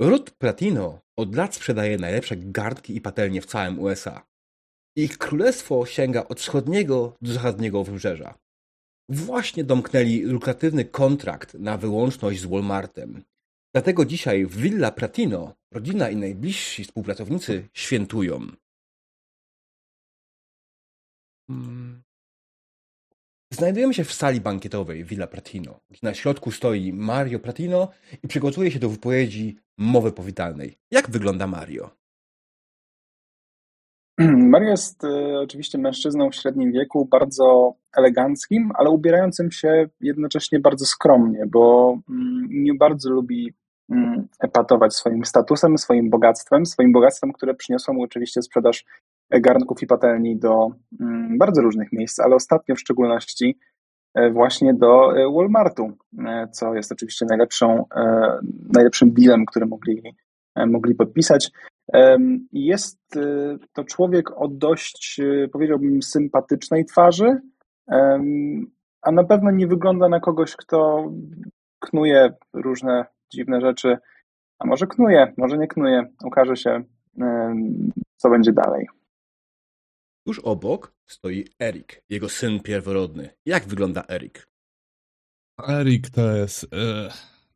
Ród Platino od lat sprzedaje najlepsze garnki i patelnie w całym USA. Ich królestwo sięga od wschodniego do zachodniego wybrzeża. Właśnie domknęli lukratywny kontrakt na wyłączność z Walmartem. Dlatego dzisiaj w Villa Pratino rodzina i najbliżsi współpracownicy świętują. Hmm. Znajdujemy się w sali bankietowej Villa Pratino, gdzie na środku stoi Mario Pratino i przygotowuje się do wypowiedzi mowy powitalnej. Jak wygląda Mario? Mario jest y, oczywiście mężczyzną w średnim wieku, bardzo eleganckim, ale ubierającym się jednocześnie bardzo skromnie, bo mm, nie bardzo lubi mm, epatować swoim statusem, swoim bogactwem, swoim bogactwem, które przyniosło mu oczywiście sprzedaż garnków i patelni do mm, bardzo różnych miejsc, ale ostatnio w szczególności e, właśnie do e, Walmartu, e, co jest oczywiście najlepszą, najlepszym dealem, który mogli, mogli podpisać. Jest to człowiek o dość, powiedziałbym, sympatycznej twarzy, a na pewno nie wygląda na kogoś, kto knuje różne dziwne rzeczy, a może knuje, może nie knuje. Ukaże się, co będzie dalej. Tuż obok stoi Erik, jego syn pierworodny. Jak wygląda Erik? Erik to jest e,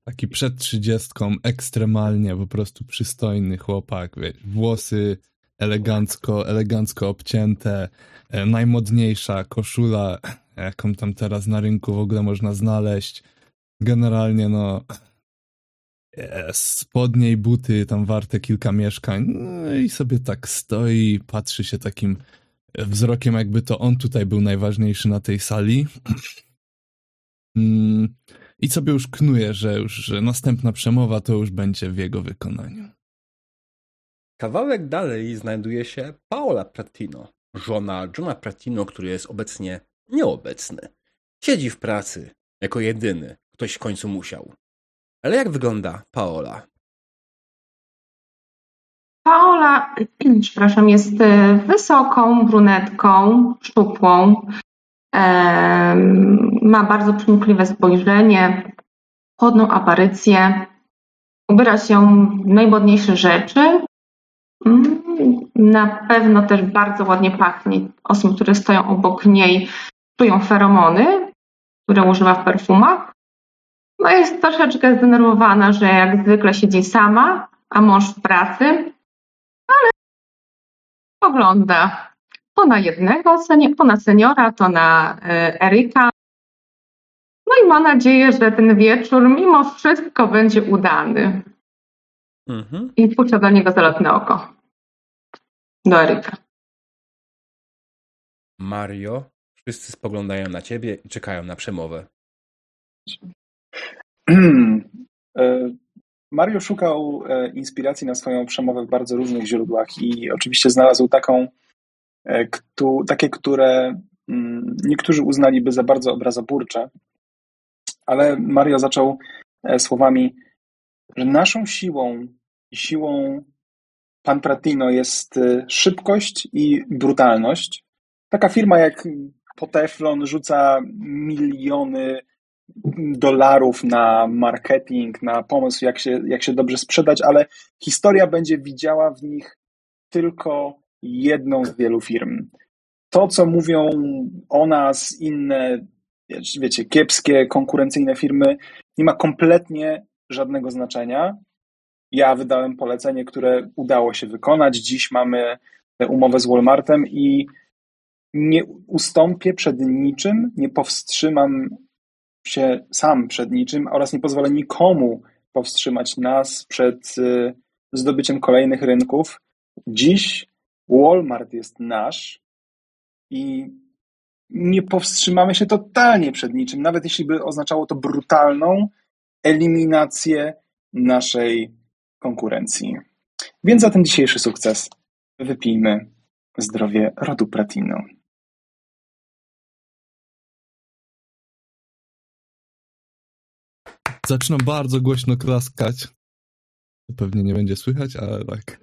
taki przed trzydziestką, ekstremalnie po prostu przystojny chłopak, włosy elegancko, elegancko obcięte, e, najmodniejsza koszula, jaką tam teraz na rynku w ogóle można znaleźć. Generalnie no spodnie i buty tam warte kilka mieszkań no i sobie tak stoi, patrzy się takim wzrokiem, jakby to on tutaj był najważniejszy na tej sali. Mm, I sobie już knuje, że już że następna przemowa to już będzie w jego wykonaniu. Kawałek dalej znajduje się Paola Pratino, żona Johna Pratino, który jest obecnie nieobecny. Siedzi w pracy jako jedyny. Ktoś w końcu musiał. Ale jak wygląda Paola? Paola, przepraszam, jest e, wysoką brunetką, szczupłą. Ma bardzo przenikliwe spojrzenie, chłodną aparycję. Ubiera się w najmodniejsze rzeczy. Mm, na pewno też bardzo ładnie pachnie. Osoby, które stoją obok niej, czują feromony, które używa w perfumach. No jest troszeczkę zdenerwowana, że jak zwykle siedzi sama, a mąż w pracy ale pogląda to na jednego, to na seniora, to na e, Eryka. No i ma nadzieję, że ten wieczór mimo wszystko będzie udany. Mhm. I puszcza do niego zalotne oko. Do Eryka. Mario, wszyscy spoglądają na ciebie i czekają na przemowę. Mario szukał e, inspiracji na swoją przemowę w bardzo różnych źródłach i oczywiście znalazł taką, e, takie, które mm, niektórzy uznaliby za bardzo obrazoburcze, ale Mario zaczął e, słowami, że naszą siłą i siłą Pan Pratino jest szybkość i brutalność. Taka firma jak Poteflon rzuca miliony dolarów na marketing, na pomysł, jak się, jak się dobrze sprzedać, ale historia będzie widziała w nich tylko jedną z wielu firm. To, co mówią o nas inne, wiecie, kiepskie, konkurencyjne firmy, nie ma kompletnie żadnego znaczenia. Ja wydałem polecenie, które udało się wykonać. Dziś mamy umowę z Walmartem i nie ustąpię przed niczym, nie powstrzymam się sam przed niczym oraz nie pozwolę nikomu powstrzymać nas przed y, zdobyciem kolejnych rynków. Dziś Walmart jest nasz i nie powstrzymamy się totalnie przed niczym, nawet jeśli by oznaczało to brutalną eliminację naszej konkurencji. Więc za ten dzisiejszy sukces wypijmy zdrowie rodu Platino. Zaczynam bardzo głośno klaskać. Pewnie nie będzie słychać, ale tak.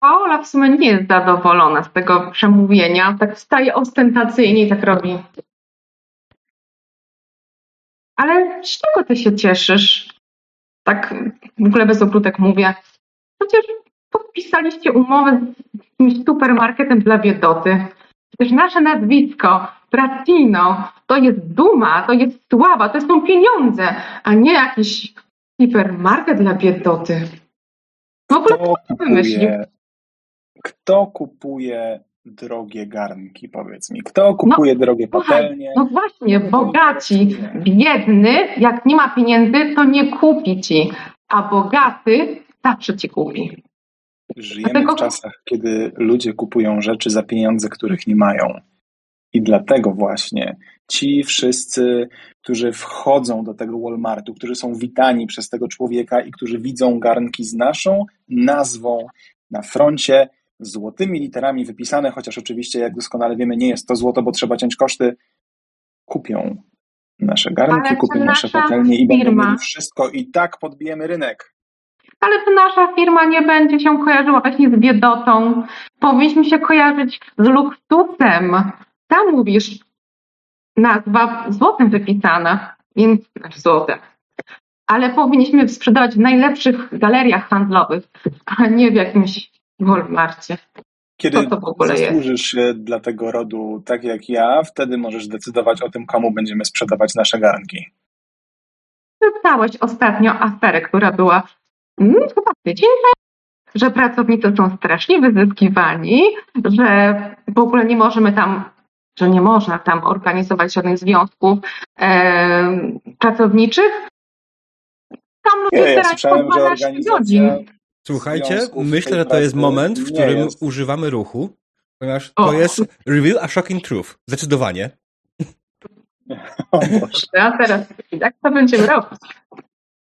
Paola w sumie nie jest zadowolona z tego przemówienia. Tak wstaje ostentacyjnie i tak robi. Ale z czego ty się cieszysz? tak w ogóle bez ogródek mówię, przecież podpisaliście umowę z jakimś supermarketem dla biedoty. Przecież nasze nazwisko, Pratino, to jest duma, to jest sława, to są pieniądze, a nie jakiś hipermarket dla biedoty. W ogóle Kto kto wymyślił? kto kupuje drogie garnki, powiedz mi? Kto kupuje drogie No, Słuchaj, patelnie? no właśnie, bogaci, biedny, jak nie ma pieniędzy, to nie kupi ci, a bogaty zawsze ci kupi. Żyjemy w czasach, kiedy ludzie kupują rzeczy za pieniądze, których nie mają. I dlatego właśnie ci wszyscy, którzy wchodzą do tego Walmartu, którzy są witani przez tego człowieka i którzy widzą garnki z naszą nazwą na froncie, złotymi literami wypisane, chociaż oczywiście, jak doskonale wiemy, nie jest to złoto, bo trzeba ciąć koszty, kupią nasze garnki, Ale kupią nasze patelnie i będą mieli wszystko i tak podbijemy rynek. Ale to nasza firma nie będzie się kojarzyła właśnie z biedotą. Powinniśmy się kojarzyć z luksusem. Tam mówisz, nazwa złotem wypisana, więc znaczy złotem. Ale powinniśmy sprzedawać w najlepszych galeriach handlowych, a nie w jakimś Walmarcie. Kiedy Co to w ogóle zasłużysz się dla tego rodu tak jak ja, wtedy możesz decydować o tym, komu będziemy sprzedawać nasze garnki. Czytałeś ostatnio aferę, która była chyba tydzień temu, że pracownicy są strasznie wyzyskiwani, że w ogóle nie możemy tam, że nie można tam organizować żadnych związków e, pracowniczych. Tam ludzie Nie, ja teraz po słyszałem, że 12 organizacja godzin. Słuchajcie, myślę, że to jest moment, w którym jest. używamy ruchu, ponieważ O. to jest reveal a shocking truth. Zdecydowanie. O Boże. A teraz jak to będziemy robić?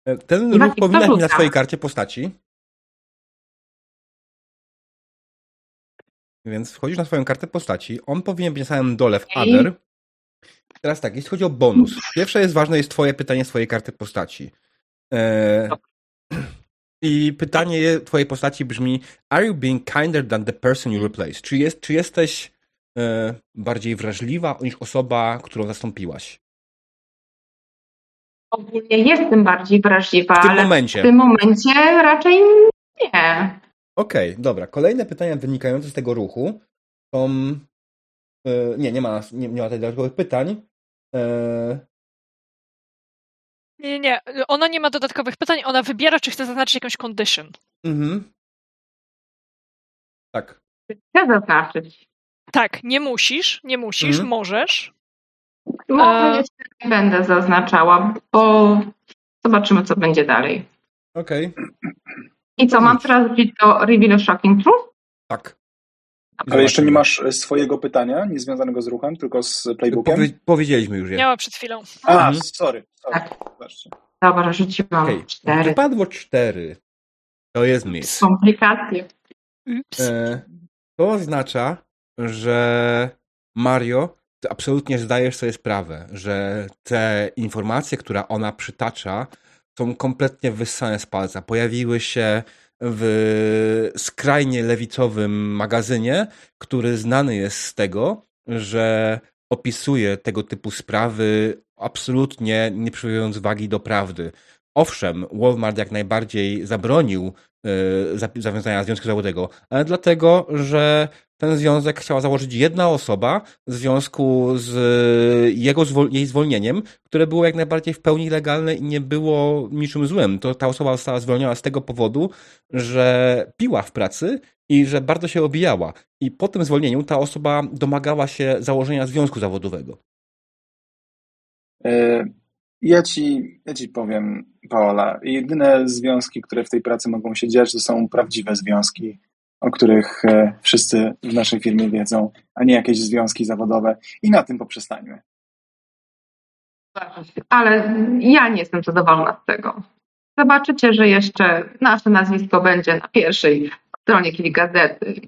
Ten Jaki ruch to powinnaś mieć na swojej karcie postaci. Więc wchodzisz na swoją kartę postaci. On powinien być na samym dole w Okej. other. Teraz tak, jeśli chodzi o bonus. Pierwsze jest ważne, jest twoje pytanie swojej karty postaci. E... I pytanie je- twojej postaci brzmi Are you being kinder than the person you replace? Czy, jest, czy jesteś e, bardziej wrażliwa niż osoba, którą zastąpiłaś? Ogólnie jestem bardziej wrażliwa, W tym ale momencie. w tym momencie raczej nie. Okej, dobra. Kolejne pytania wynikające z tego ruchu są. e, nie, nie ma, nie, nie ma tutaj dodatkowych pytań. E, Nie, nie, nie. Ona nie ma dodatkowych pytań, ona wybiera, czy chce zaznaczyć jakąś condition. mhm. Tak. Chcę zaznaczyć. Tak, nie musisz, nie musisz, Mhm. możesz. Może A- jeszcze nie będę zaznaczała, bo zobaczymy, co będzie dalej. Okej. I co, mam teraz wrócić do Reveal Shocking Truth? Tak. Ale jeszcze nie masz e, swojego pytania, nie związanego z ruchem, tylko z playbookiem? Powie, powiedzieliśmy już je. Miała przed chwilą. A, Mhm. sorry. sorry. Tak. Zobaczcie. Dobra, rzuciłam Okej. cztery. Wypadło cztery. To jest miss. Komplikacje. Ups. E, to oznacza, że Mario, ty absolutnie zdajesz sobie sprawę, że te informacje, które ona przytacza, są kompletnie wyssane z palca. Pojawiły się w skrajnie lewicowym magazynie, który znany jest z tego, że opisuje tego typu sprawy absolutnie nie przywiązując wagi do prawdy. Owszem, Walmart jak najbardziej zabronił zapi- zawiązania związku zawodowego, ale dlatego, że ten związek chciała założyć jedna osoba w związku z jego zwol- jej zwolnieniem, które było jak najbardziej w pełni legalne i nie było niczym złym. To ta osoba została zwolniona z tego powodu, że piła w pracy i że bardzo się obijała. I po tym zwolnieniu ta osoba domagała się założenia związku zawodowego. E, Ja ci, ja ci powiem, Paola, jedyne związki, które w tej pracy mogą się dziać, to są prawdziwe związki, o których e, wszyscy w naszej firmie wiedzą, a nie jakieś związki zawodowe. I na tym poprzestańmy. Ale ja nie jestem zadowolona z tego. Zobaczycie, że jeszcze nasze nazwisko będzie na pierwszej stronie jakiejś gazety.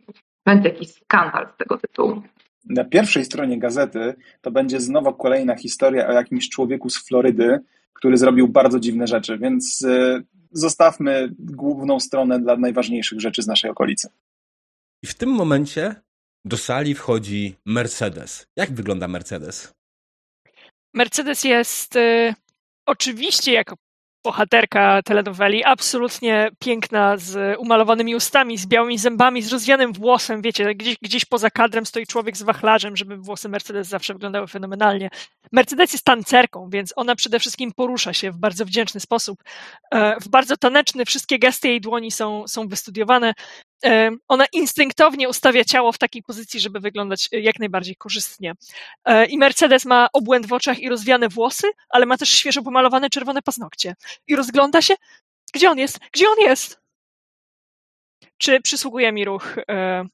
Będzie jakiś skandal z tego tytułu. Na pierwszej stronie gazety to będzie znowu kolejna historia o jakimś człowieku z Florydy, który zrobił bardzo dziwne rzeczy, więc e, zostawmy główną stronę dla najważniejszych rzeczy z naszej okolicy. I w tym momencie do sali wchodzi Mercedes. Jak wygląda Mercedes? Mercedes jest y, oczywiście jako bohaterka telenoweli, absolutnie piękna, z umalowanymi ustami, z białymi zębami, z rozwianym włosem, wiecie, gdzieś, gdzieś poza kadrem stoi człowiek z wachlarzem, żeby włosy Mercedes zawsze wyglądały fenomenalnie. Mercedes jest tancerką, więc ona przede wszystkim porusza się w bardzo wdzięczny sposób, e, w bardzo taneczny, wszystkie gesty jej dłoni są, są wystudiowane. E, ona instynktownie ustawia ciało w takiej pozycji, żeby wyglądać jak najbardziej korzystnie. E, I Mercedes ma obłęd w oczach i rozwiane włosy, ale ma też świeżo pomalowane czerwone paznokcie. I rozgląda się, gdzie on jest? Gdzie on jest? Czy przysługuje mi ruch e,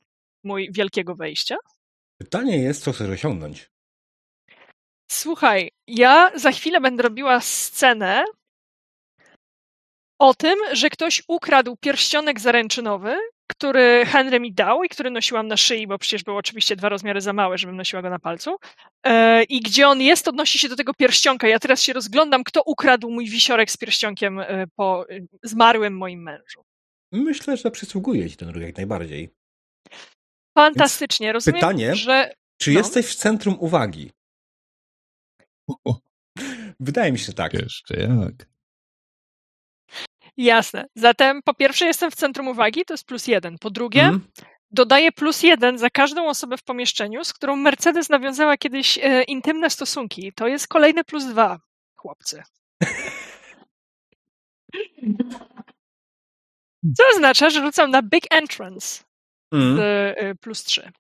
mój wielkiego wejścia? Pytanie jest, co chcesz osiągnąć. Słuchaj, ja za chwilę będę robiła scenę o tym, że ktoś ukradł pierścionek zaręczynowy, który Henry mi dał i który nosiłam na szyi, bo przecież był oczywiście dwa rozmiary za małe, żebym nosiła go na palcu. E, I gdzie on jest, odnosi się do tego pierścionka. Ja teraz się rozglądam, kto ukradł mój wisiorek z pierścionkiem e, po e, zmarłym moim mężu. Myślę, że przysługuje ci ten ruch jak najbardziej. Fantastycznie. Więc Rozumiem, pytanie, że... Czy No. jesteś w centrum uwagi? Wydaje mi się, że tak. jeszcze jak. Jasne. Zatem po pierwsze jestem w centrum uwagi, to jest plus jeden. Po drugie, Mhm. dodaję plus jeden za każdą osobę w pomieszczeniu, z którą Mercedes nawiązała kiedyś e, intymne stosunki. To jest kolejne plus dwa, chłopcy. Co oznacza, że rzucam na Big Entrance z Mhm. e, plus trzy.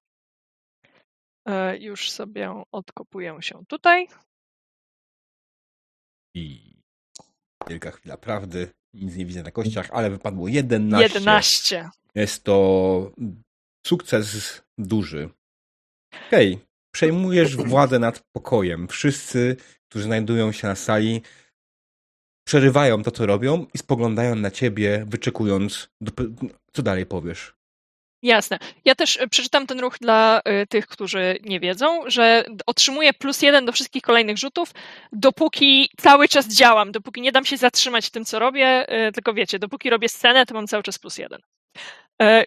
E, Już sobie odkopuję się tutaj. I wielka chwila prawdy. Nic nie widzę na kościach, ale wypadło 11. 11. Jest to sukces duży. Okej, przejmujesz władzę nad pokojem. Wszyscy, którzy znajdują się na sali, przerywają to, co robią i spoglądają na ciebie, wyczekując, co dalej powiesz. Jasne. Ja też e, przeczytam ten ruch dla e, tych, którzy nie wiedzą, że otrzymuję plus jeden do wszystkich kolejnych rzutów, dopóki cały czas działam, dopóki nie dam się zatrzymać w tym, co robię, e, tylko wiecie, dopóki robię scenę, to mam cały czas plus jeden.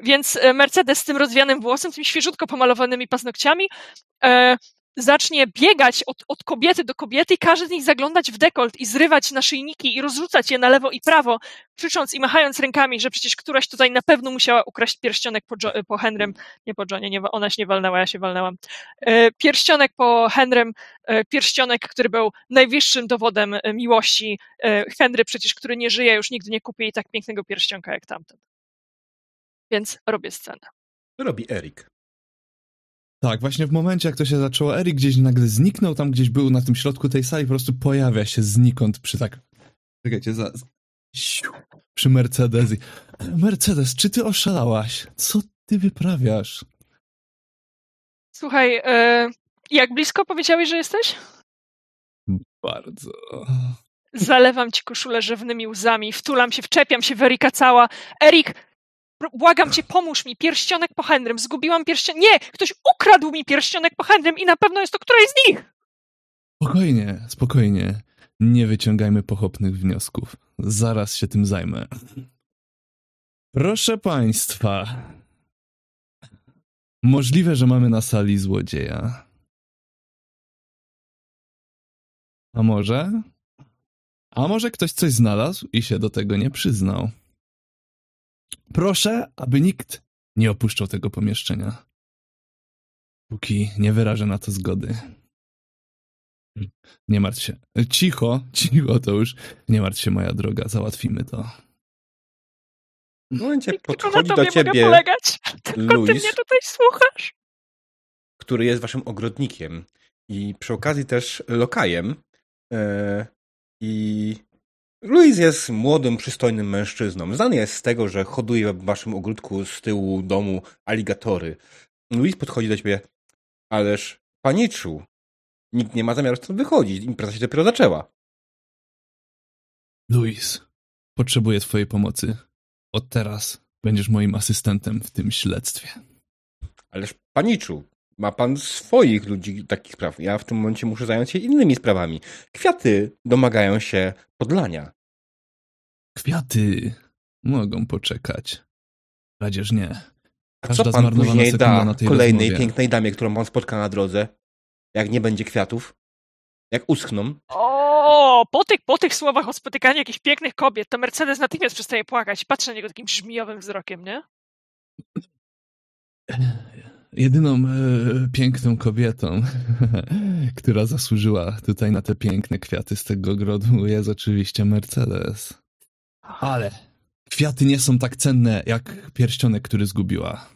Więc Mercedes z tym rozwianym włosem, tymi świeżutko pomalowanymi paznokciami, zacznie biegać od, od kobiety do kobiety i każe z nich zaglądać w dekolt i zrywać naszyjniki i rozrzucać je na lewo i prawo, krzycząc i machając rękami, że przecież któraś tutaj na pewno musiała ukraść pierścionek po, Jo- po Henrym, nie po Johnie, nie, ona się nie walnęła, ja się walnęłam. E, Pierścionek po Henrym, e, pierścionek, który był najwyższym dowodem e, miłości. Henry przecież, który nie żyje, już nigdy nie kupi jej tak pięknego pierścionka jak tamten. Więc robię scenę. Robi Erik? Tak, właśnie w momencie, jak to się zaczęło, Erik gdzieś nagle zniknął, tam gdzieś był na tym środku tej sali, po prostu pojawia się znikąd przy tak... Czekajcie, za... Przy Mercedes. i- Mercedes, czy ty oszalałaś? Co ty wyprawiasz? Słuchaj, e, jak blisko powiedziałeś, że jesteś? Bardzo... Zalewam ci koszulę rzewnymi łzami, wtulam się, wczepiam się w Erika cała. Erik, błagam cię, pomóż mi, pierścionek po Henrym, zgubiłam pierścionek. Nie, ktoś ukradł mi pierścionek po Henrym i na pewno jest to któraś z nich. Spokojnie, spokojnie. Nie wyciągajmy pochopnych wniosków. Zaraz się tym zajmę. Proszę państwa. Możliwe, że mamy na sali złodzieja. A może? A może ktoś coś znalazł i się do tego nie przyznał? Proszę, aby nikt nie opuszczał tego pomieszczenia. Póki nie wyrażę na to zgody. Nie martw się. Cicho, cicho to już. Nie martw się, moja droga, załatwimy to. W momencie I tylko na podchodzi tobie do ciebie mogę polegać. Tylko ty Luis. mnie tutaj słuchasz. który jest waszym ogrodnikiem i przy okazji też lokajem. E, I Louis jest młodym, przystojnym mężczyzną. Znany jest z tego, że hoduje w waszym ogródku z tyłu domu aligatory. Louis podchodzi do ciebie, ależ paniczu, nikt nie ma zamiaru stąd wychodzić. Impreza się dopiero zaczęła. Luis, potrzebuję twojej pomocy. Od teraz będziesz moim asystentem w tym śledztwie. Ależ paniczu, ma pan swoich ludzi takich spraw. Ja w tym momencie muszę zająć się innymi sprawami. Kwiaty domagają się podlania. Kwiaty mogą poczekać. Radzież nie. A Każda co pan później da na tej kolejnej rozmowie. pięknej damie, którą pan spotka na drodze, jak nie będzie kwiatów? Jak uschną. O, po tych, po tych słowach o spotykaniu jakichś pięknych kobiet, to Mercedes natychmiast przestaje płakać i patrzy na niego takim żmijowym wzrokiem, nie? Jedyną e, piękną kobietą, która zasłużyła tutaj na te piękne kwiaty z tego ogrodu, jest oczywiście Mercedes. Ale kwiaty nie są tak cenne jak pierścionek, który zgubiła.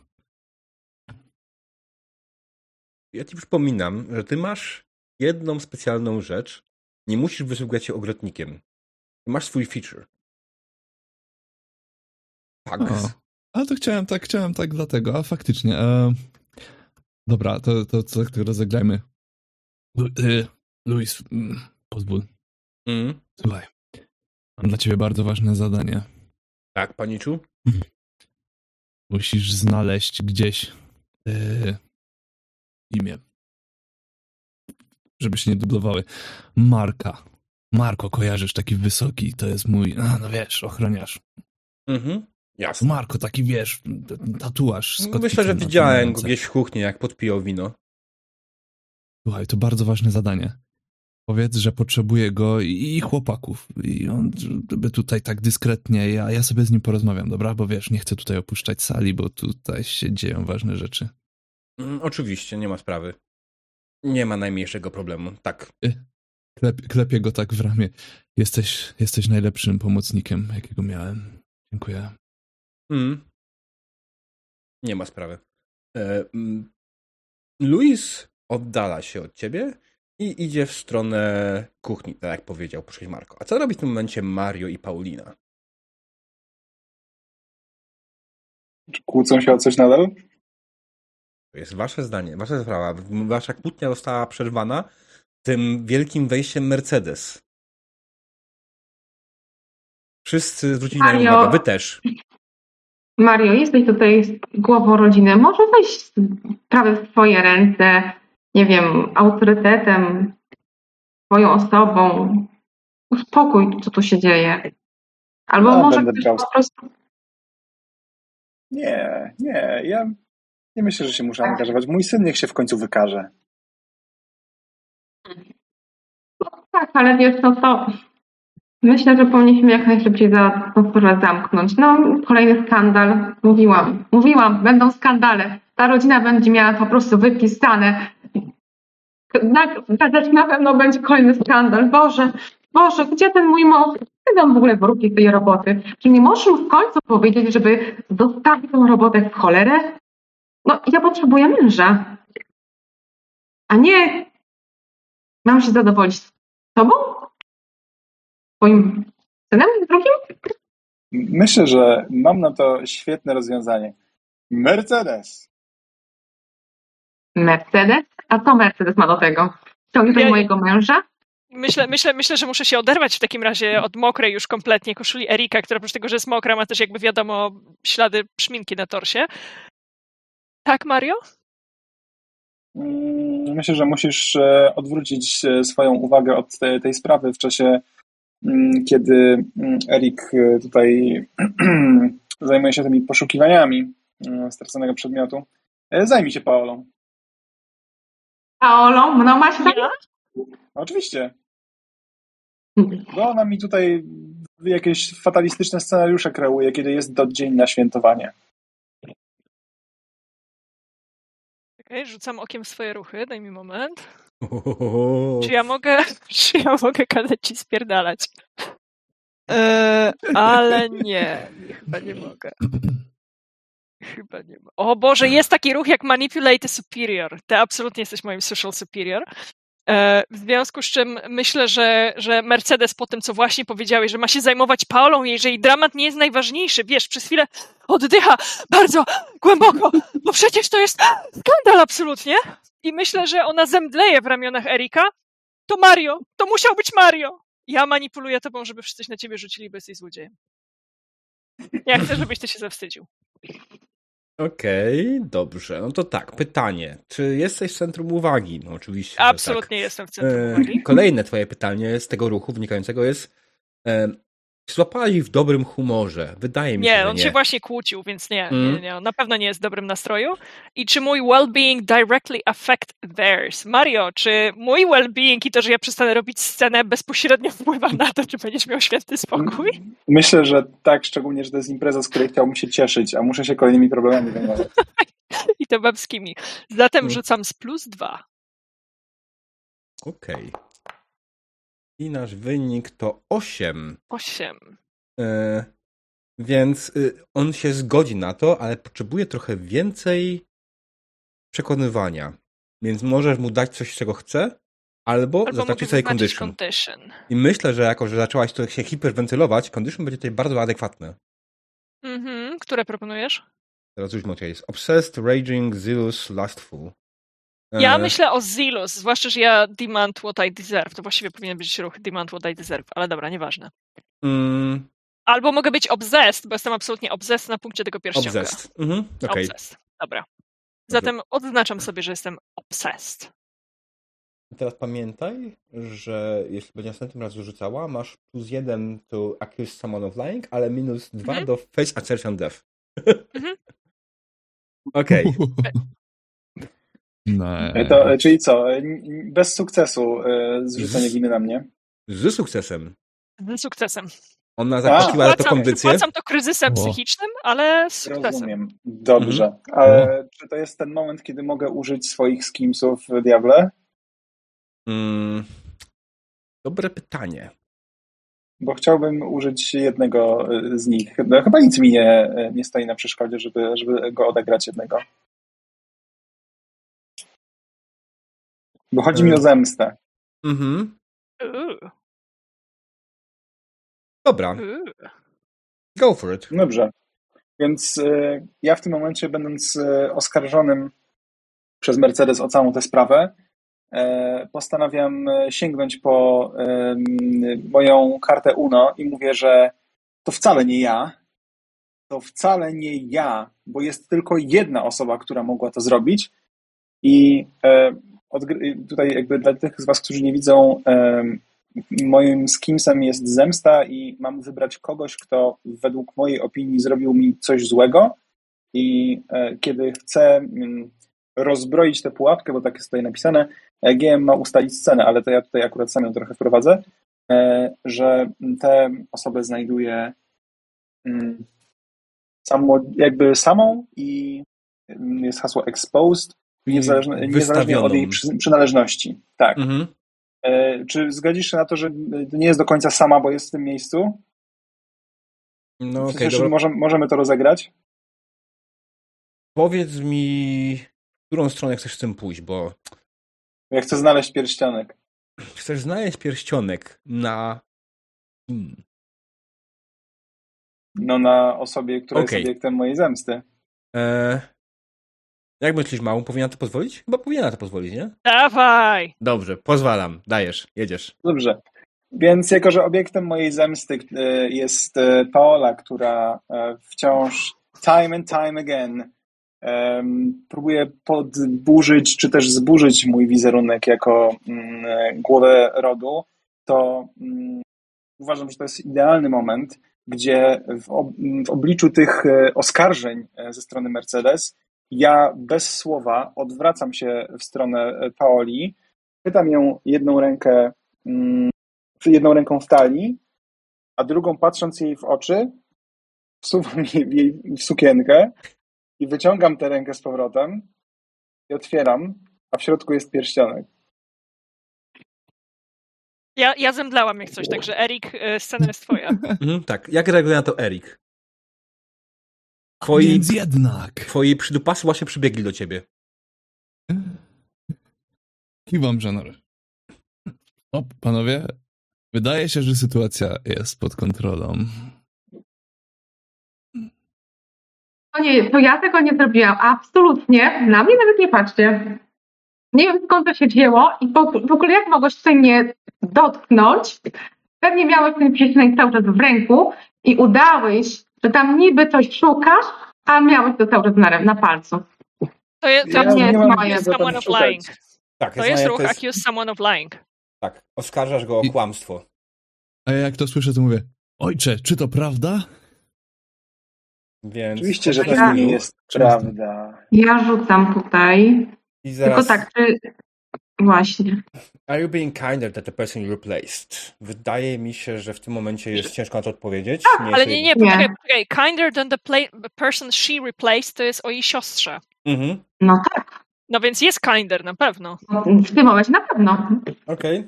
Ja ci przypominam, że ty masz jedną specjalną rzecz. Nie musisz wysługiwać się ogrodnikiem. Masz swój feature. Tak. O, ale to chciałem tak, chciałem tak dlatego, a faktycznie. E, dobra, to, to co, to rozegrajmy. E, Luis, mm, pozwól. Mm. Słuchaj, mam dla ciebie bardzo ważne zadanie. Tak, paniczu? Musisz znaleźć gdzieś e, imię. Żeby się nie dublowały. Marka. Marko, kojarzysz, taki wysoki, to jest mój, a, no wiesz, ochroniarz. Mhm. Jasne. Marko, taki wiesz, tatuaż. Myślę, że widziałem go gdzieś w kuchni, jak podpijał wino. Słuchaj, to bardzo ważne zadanie. Powiedz, że potrzebuje go i, chłopaków. I on, żeby tutaj tak dyskretnie, ja, ja sobie z nim porozmawiam, dobra? Bo wiesz, nie chcę tutaj opuszczać sali, bo tutaj się dzieją ważne rzeczy. Mm, oczywiście, nie ma sprawy. Nie ma najmniejszego problemu. Tak. Klep, klepię go tak w ramię. Jesteś, jesteś najlepszym pomocnikiem, jakiego miałem. Dziękuję. Mm. Nie ma sprawy. E, mm, Luis oddala się od ciebie i idzie w stronę kuchni, tak jak powiedział poszłeś Marko. A co robi w tym momencie Mario i Paulina? Czy kłócą się o coś nadal? To jest wasze zdanie, wasza sprawa. Wasza kłótnia została przerwana tym wielkim wejściem Mercedes. Wszyscy zwrócili na nią Mario. uwagę, wy też. Mario, jesteś tutaj głową rodziny. Może weź sprawę w twoje ręce, nie wiem, autorytetem, twoją osobą. Uspokój, co tu się dzieje. Albo No, może brał- po prostu... Nie, nie, ja nie myślę, że się muszę angażować. Mój syn niech się w końcu wykaże. No, tak, ale wiesz, no to myślę, że powinniśmy jak najszybciej za tą sprawę zamknąć. No, kolejny skandal. Mówiłam, mówiłam, będą skandale. Ta rodzina będzie miała po prostu wypisane. Na gazecie na pewno będzie kolejny skandal. Boże, Boże, gdzie ten mój mąż? Ty tam w ogóle wróci z tej roboty. Czy nie możesz w końcu powiedzieć, żeby zostawił tą robotę w cholerę? No, ja potrzebuję męża. A nie mam się zadowolić z tobą? Twoim synem drugim? Myślę, że mam na to świetne rozwiązanie. Mercedes! Mercedes? A co Mercedes ma do tego? Ciągnie do Ja- mojego męża? Myślę, myślę, myślę, że muszę się oderwać w takim razie od mokrej już kompletnie koszuli Erika, która oprócz tego, że jest mokra, ma też jakby wiadomo ślady szminki na torsie. Tak, Mario? Mm, Myślę, że musisz e, odwrócić e, swoją uwagę od te- tej sprawy w czasie, kiedy mm, Erik e, tutaj zajmuje się tymi poszukiwaniami mm, straconego przedmiotu. E, Zajmij się Paolą. Paolo? No ma się Ja? Oczywiście. Bo ona mi tutaj jakieś fatalistyczne scenariusze kreuje, kiedy jest to dzień na świętowanie. Okej, rzucam okiem swoje ruchy, daj mi moment. Ohohoho. Czy ja mogę, czy ja mogę kazać ci spierdalać? Eee, ale nie, chyba nie mogę. Chyba nie ma. O Boże, jest taki ruch jak Manipulate a Superior. Ty absolutnie jesteś moim social superior. E, W związku z czym myślę, że, że Mercedes po tym, co właśnie powiedziałeś, że ma się zajmować Paulą, jeżeli dramat nie jest najważniejszy, wiesz, przez chwilę oddycha bardzo głęboko, bo przecież to jest skandal absolutnie. I myślę, że ona zemdleje w ramionach Erika. To Mario, to musiał być Mario. Ja manipuluję tobą, żeby wszyscy na ciebie rzucili, bo jesteś złodziejem. Ja chcę, żebyś ty się zawstydził. Okej, dobrze. No to tak, pytanie. Czy jesteś w centrum uwagi? No oczywiście. że Absolutnie jestem w tak. centrum E, uwagi. Kolejne twoje pytanie z tego ruchu wynikającego jest Złapałaś ich w dobrym humorze. Wydaje mi się, Nie, on nie. się właśnie kłócił, więc nie, Mm. nie, nie, on na pewno nie jest w dobrym nastroju. I czy mój well-being directly affect theirs? Mario, czy mój well-being i to, że ja przestanę robić scenę bezpośrednio wpływa na to, czy będziesz miał święty spokój? Myślę, że tak, szczególnie, że to jest impreza, z której chciałbym się cieszyć, a muszę się kolejnymi problemami zajmować. I to babskimi. Zatem Mm. rzucam z plus dwa. Okej. I nasz wynik to 8. Osiem. E, więc y, on się zgodzi na to, ale potrzebuje trochę więcej przekonywania. Więc możesz mu dać coś, czego chce, albo, Albo zaznaczyć sobie condition. condition. I myślę, że jako, że zaczęłaś to się hiperwentylować, condition będzie tutaj bardzo adekwatne. Mhm. Które proponujesz? Teraz już mocie jest obsessed, raging, zealous, lustful. E, Ja myślę o Zilus, zwłaszcza, że ja demand what I deserve. To właściwie powinien być ruch demand what I deserve, ale dobra, nieważne. Mm, Albo mogę być obsessed, bo jestem absolutnie obsessed na punkcie tego pierścionka. obsessed. Mhm, okej. Obsessed. Dobra. Zatem odznaczam sobie, że jestem obsessed. Teraz pamiętaj, że jeśli będzie następnym razem rzucała, masz plus jeden to accuse someone of lying, ale minus dwa Mhm. do face assertion death. Mhm. Okej. Nie. To, e, czyli co, e, bez sukcesu e, zrzucenie winy na mnie. Z sukcesem. Z sukcesem. Ona zapłaciła za to kondycję. wypłacam to kryzysem psychicznym, ale z sukcesem. Rozumiem. Dobrze. Ale czy to jest ten moment, kiedy mogę użyć swoich skimsów w Diable? Mm, dobre pytanie. Bo chciałbym użyć jednego e, z nich. No, chyba nic mi nie, e, nie stoi na przeszkodzie, żeby, żeby go odegrać jednego. Bo chodzi mi o zemstę. Mhm. Dobra, uuu. go for it. Dobrze. Więc e, ja w tym momencie, będąc e, oskarżonym przez Mercedes o całą tę sprawę, e, postanawiam e, sięgnąć po e, moją kartę UNO i mówię, że to wcale nie ja. To wcale nie ja, bo jest tylko jedna osoba, która mogła to zrobić. I e, tutaj jakby dla tych z Was, którzy nie widzą, moim skimsem jest zemsta i mam wybrać kogoś, kto według mojej opinii zrobił mi coś złego i e, kiedy chcę mm, rozbroić tę pułapkę, bo tak jest tutaj napisane, e, GM ma ustalić scenę, ale to ja tutaj akurat sam ją trochę wprowadzę, e, że tę osobę znajduje mm, samo, jakby samą i mm, jest hasło exposed, niezależnie, niezależnie od jej przy, przynależności. Tak. Mhm. E, Czy zgodzisz się na to, że nie jest do końca sama, bo jest w tym miejscu? No okej, dobra. możemy, możemy to rozegrać? Powiedz mi, w którą stronę chcesz z tym pójść, bo Ja chcę znaleźć pierścionek. chcesz znaleźć pierścionek na... Hmm. No na osobie, która Okej. jest obiektem mojej zemsty. E, jak myślisz, Mału, powinna to pozwolić? Chyba powinna to pozwolić, nie? Dawaj! Dobrze, pozwalam. Dajesz, jedziesz. Dobrze. Więc jako, że obiektem mojej zemsty e, jest e, Paola, która e, wciąż time and time again em, próbuje podburzyć, czy też zburzyć mój wizerunek jako mm, głowę rodu, to mm, uważam, że to jest idealny moment, gdzie w, ob, w obliczu tych oskarżeń ze strony Mercedes ja bez słowa odwracam się w stronę e, Paoli, pytam ją jedną rękę mm, jedną ręką w talii, a drugą patrząc jej w oczy, wsuwam jej w sukienkę i wyciągam tę rękę z powrotem i otwieram, a w środku jest pierścionek. Ja, ja zemdlałam jak coś, także Erik, y, scena jest twoja. Mhm, tak, jak reaguje na to Erik? Twoi, Więc jednak. twoi przydupasy właśnie przybiegli do ciebie. Kiwam, że no. O, panowie, wydaje się, że sytuacja jest pod kontrolą. To, nie, to ja tego nie zrobiłam. Absolutnie. Na mnie nawet nie patrzcie. Nie wiem skąd to się wzięło i po, w ogóle jak mogłeś tutaj mnie dotknąć. Pewnie miałeś ten pierścionek cały czas w ręku i udałeś, że tam niby coś szukasz, a miałeś to cały czas na, na palcu. To, je, to Ja jest nie mam moje, someone of lying. Tak, To jest ruch accuse someone of lying. Tak, oskarżasz go o I- kłamstwo. A ja jak to słyszę, to mówię, Ojcze, czy to prawda? Więc Oczywiście, że to Ja- nie jest prawda. Ja rzucam tutaj. I zaraz, Tylko tak, czy... Właśnie. Are you being kinder than the person you replaced? Wydaje mi się, że w tym momencie jest ciężko na to odpowiedzieć. Ale jest- nie, nie, Nie. poczekaj, poczekaj. Kinder than the pla- person she replaced to jest o jej siostrze. Mhm. No tak. No więc jest kinder na pewno. W tym momencie na pewno. Okej.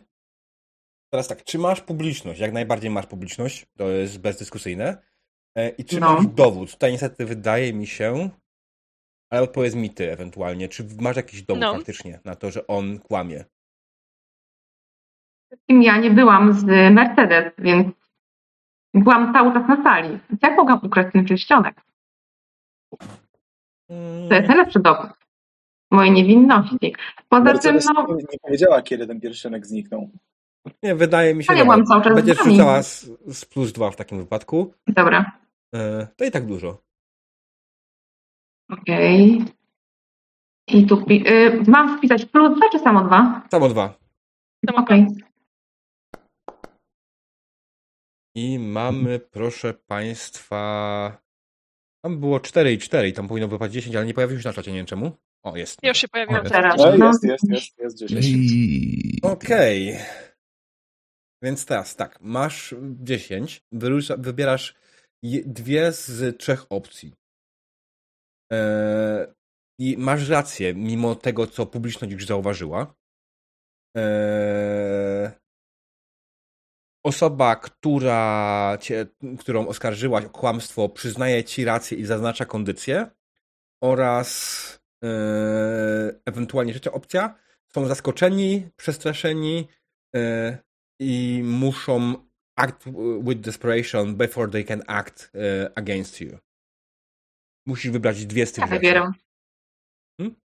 Teraz tak, czy masz publiczność? Jak najbardziej masz publiczność, to jest bezdyskusyjne. E, I czy No. masz dowód? Tutaj niestety wydaje mi się, ale odpowiedz mi ty ewentualnie, czy masz jakiś dowód No. faktycznie na to, że on kłamie? Ja nie byłam z Mercedes, więc byłam cały czas na sali. Jak mogłam ukraść ten pierścionek? To jest najlepszy dowód mojej niewinności. Poza tym, no, nie powiedziała, kiedy ten pierścionek zniknął. Nie, wydaje mi się, że byłam cały czas będziesz rzucała z, z plus dwa w takim wypadku. dobra, E, to i tak dużo. Okej. I tu pi- y, mam wpisać plus dwa czy samo dwa? Samo dwa. Okej. I mamy, proszę Państwa. Tam było 4 i 4, i tam powinno wypaść 10, ale nie pojawiło się na czacie, nie wiem czemu. O, jest. Już się pojawiło. Teraz, No, no. jest, jest, jest, jest 10. I... Okej. Więc teraz tak, masz 10, wyrusza, wybierasz je- dwie z trzech opcji. Eee, I masz rację, mimo tego, co publiczność już zauważyła. Eee, osoba, która cię, którą oskarżyłaś o kłamstwo, przyznaje ci rację i zaznacza kondycję. Oraz eee, ewentualnie trzecia opcja, są zaskoczeni, przestraszeni i muszą act with desperation before they can act against you. Musisz wybrać dwie z tych Ja rzeczy. wybieram. Hmm?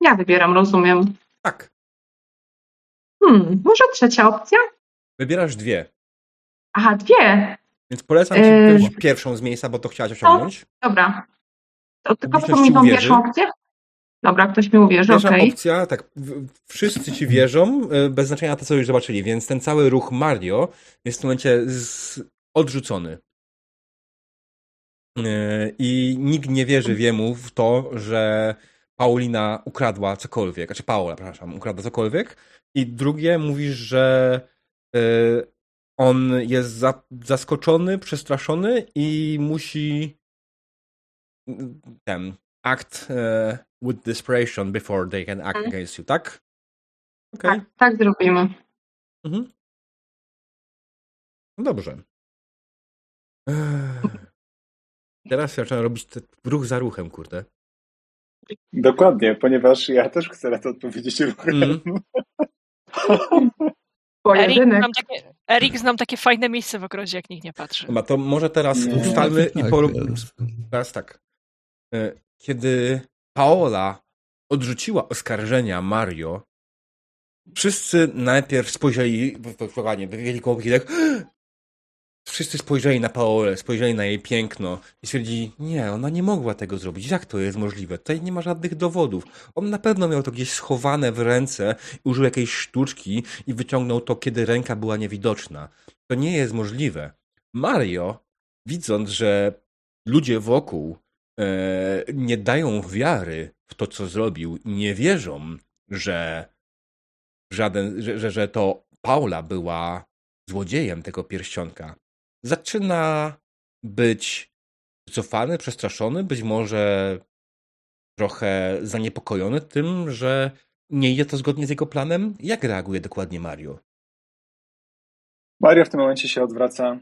Ja wybieram, rozumiem. Tak. Hmm, może trzecia opcja? Wybierasz dwie. Aha, dwie. Więc polecam ci Yy. pierwszą z miejsca, bo to chciałaś osiągnąć. Dobra. To tylko mi tą pierwszą opcję? Dobra, ktoś mi uwierzy, Pierwsza okej. opcja, tak, wszyscy ci wierzą, e, bez znaczenia to, co już zobaczyli, więc ten cały ruch Mario jest w tym momencie z, odrzucony. E, I nikt nie wierzy wiemu w to, że Paulina ukradła cokolwiek, znaczy Paula, przepraszam, ukradła cokolwiek. I drugie, mówisz, że e, on jest za, zaskoczony, przestraszony i musi ten act e, with desperation before they can act Mhm. against you, tak? Okej. Tak, tak zrobimy. Mhm. Dobrze. Teraz zaczynam robić ruch za ruchem, kurde. Dokładnie, ponieważ ja też chcę na to odpowiedzieć ruchem. Mm. Erik, znam takie, Erik, znam takie fajne miejsce w ogrodzie, jak nikt nie patrzy. Dobra, to może teraz Nie. ustalmy i Tak, porób... jest. Teraz tak. E, Kiedy Paola odrzuciła oskarżenia Mario, wszyscy najpierw spojrzeli, dokładnie, wywieli koło tak, wszyscy spojrzeli na Paolę, spojrzeli na jej piękno i stwierdzili, nie, ona nie mogła tego zrobić. Jak to jest możliwe? Tutaj nie ma żadnych dowodów. On na pewno miał to gdzieś schowane w ręce, użył jakiejś sztuczki i wyciągnął to, kiedy ręka była niewidoczna. To nie jest możliwe. Mario, widząc, że ludzie wokół e, nie dają wiary w to, co zrobił, nie wierzą, że żaden, że, że, że to Paula była złodziejem tego pierścionka, zaczyna być wycofany, przestraszony, być może trochę zaniepokojony tym, że nie idzie to zgodnie z jego planem. Jak reaguje dokładnie Mario? Mario w tym momencie się odwraca.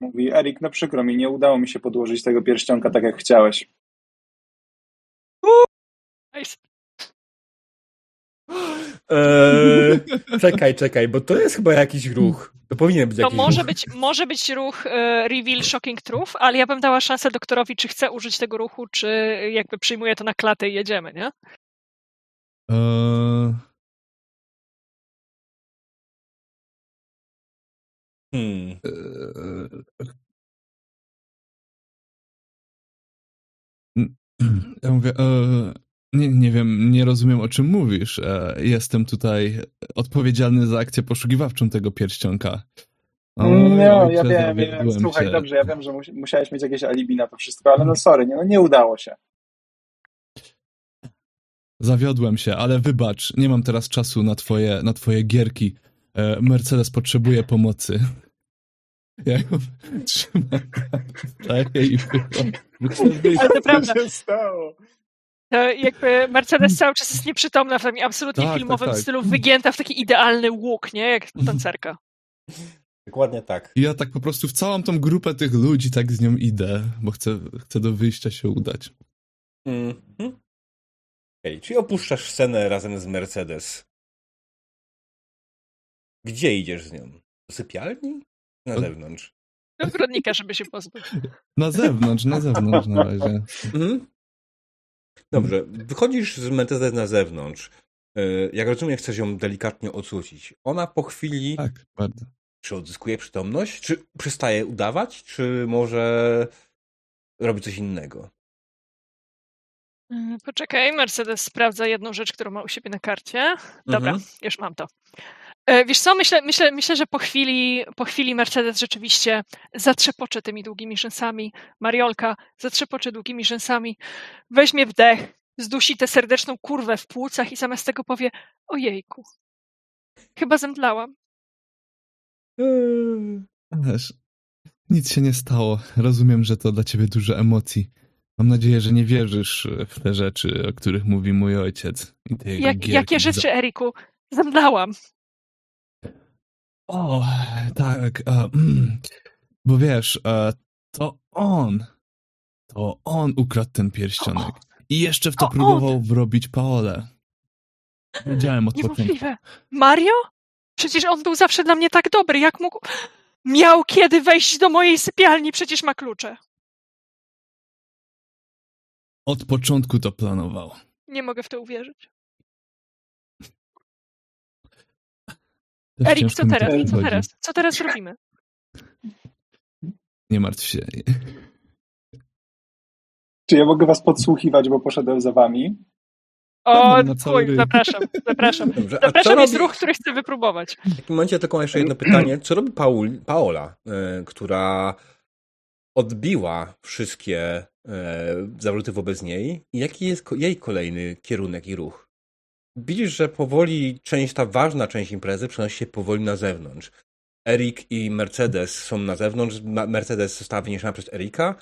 Mówi, Erik, no przykro mi, nie udało mi się podłożyć tego pierścionka tak, jak chciałeś. Nice. Eee, czekaj, czekaj, bo to jest chyba jakiś ruch. To powinien być To jakiś może ruch. być, może być ruch e, Reveal Shocking Truth, ale ja bym dała szansę doktorowi, czy chce użyć tego ruchu, czy jakby przyjmuje to na klatę i jedziemy, nie? Eee, Hmm. eee, Ja mówię, eee, nie, nie wiem, nie rozumiem o czym mówisz. Eee, Jestem tutaj odpowiedzialny za akcję poszukiwawczą tego pierścionka. Oj, No, ja wiem, wiem. Słuchaj, się. dobrze, ja wiem, że musi- musiałeś mieć jakieś alibi na to wszystko, ale no sorry, nie, no nie udało się. Zawiodłem się, ale wybacz, nie mam teraz czasu na twoje, na twoje gierki. E, Mercedes potrzebuje pomocy. Ja ją trzymam, i. Ale to prawda. Co się stało? To jakby Mercedes cały czas jest nieprzytomna w takim absolutnie Tak, tak, filmowym tak. stylu, wygięta w taki idealny łuk, nie? Jak tancerka. Dokładnie tak. I ja tak po prostu w całą tą grupę tych ludzi tak z nią idę, bo chcę, chcę do wyjścia się udać. Mhm. Okej, czyli opuszczasz scenę razem z Mercedes. Gdzie idziesz z nią? Do sypialni? Na O- zewnątrz. Do ogrodnika, żeby się pozbyć. Na zewnątrz, na zewnątrz na razie. Mhm. Dobrze, wychodzisz z Mercedes na zewnątrz. E, Jak rozumiem, chcesz ją delikatnie odsucić. Ona po chwili, Tak, bardzo. czy odzyskuje przytomność, czy przestaje udawać, czy może robi coś innego? Mm, Poczekaj, Mercedes sprawdza jedną rzecz, którą ma u siebie na karcie. Dobra, Mhm. już mam to. E, Wiesz co, myślę, myślę, myślę że po chwili, po chwili Mercedes rzeczywiście zatrzepocze tymi długimi rzęsami. Mariolka zatrzepocze długimi rzęsami, weźmie wdech, zdusi tę serdeczną kurwę w płucach i zamiast tego powie ojejku, chyba zemdlałam. Wiesz, nic się nie stało. Rozumiem, że to dla ciebie dużo emocji. Mam nadzieję, że nie wierzysz w te rzeczy, o których mówi mój ojciec. I te jego Jak, jakie rzeczy, Eriku? Zemdlałam. O, tak. A, mm, bo wiesz, e, to on. To on ukradł ten pierścionek. I jeszcze w to To próbował wrobić Paolę. Wiedziałem od początku. Mario? Przecież on był zawsze dla mnie tak dobry. Jak mógł. Miał kiedy wejść do mojej sypialni, przecież ma klucze. Od początku to planował. Nie mogę w to uwierzyć. Erik, co teraz? Co przychodzi. teraz? Co teraz robimy? Nie martw się. Czy ja mogę was podsłuchiwać, bo poszedłem za wami? O, na cały chuj, zapraszam, zapraszam. Dobrze, co Zapraszam, jest robi... ruch, który chcę wypróbować. W tym momencie tylko jeszcze jedno pytanie. Co robi Paul, Paola, e, która odbiła wszystkie e, zarzuty wobec niej? I jaki jest ko- jej kolejny kierunek i ruch? Widzisz, że powoli część, ta ważna część imprezy przenosi się powoli na zewnątrz. Erik i Mercedes są na zewnątrz. Mercedes została wyniesiona przez Erika.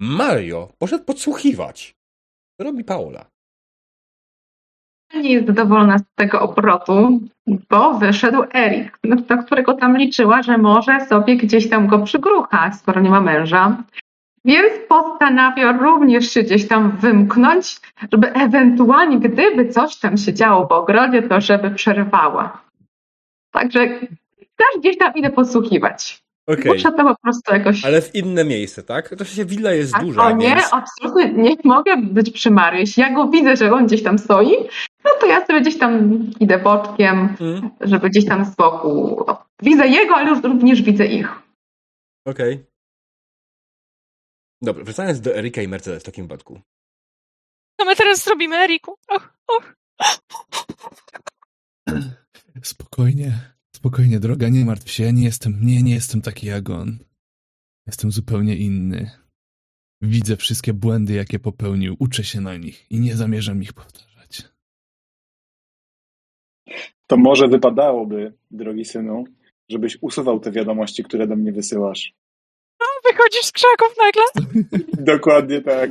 Mario poszedł podsłuchiwać. Co robi Paola? Nie jest zadowolona z tego obrotu, bo wyszedł Erik, na którego tam liczyła, że może sobie gdzieś tam go przygruchać, skoro nie ma męża. Więc postanawia również się gdzieś tam wymknąć, żeby ewentualnie, gdyby coś tam się działo w ogrodzie, to żeby przerwała. Także też gdzieś tam idę podsłuchiwać. Okej, Muszę to po prostu jakoś... ale w inne miejsce, tak? To się willa jest Tak, duża, o nie, więc... absolutnie nie mogę być przy. Jeśli ja go widzę, że on gdzieś tam stoi, no to ja sobie gdzieś tam idę boczkiem, Mm, żeby gdzieś tam z boku. Widzę jego, ale już również widzę ich. Okej. Dobra, wracając do Erika i Mercedes w takim wypadku. Co my teraz zrobimy, Eriku? Och, och. Spokojnie, spokojnie, droga, nie martw się. Ja nie jestem, nie, nie jestem taki jak on. Jestem zupełnie inny. Widzę wszystkie błędy, jakie popełnił, uczę się na nich i nie zamierzam ich powtarzać. To może wypadałoby, drogi synu, żebyś usuwał te wiadomości, które do mnie wysyłasz. Wychodzisz z krzaków nagle? Dokładnie tak.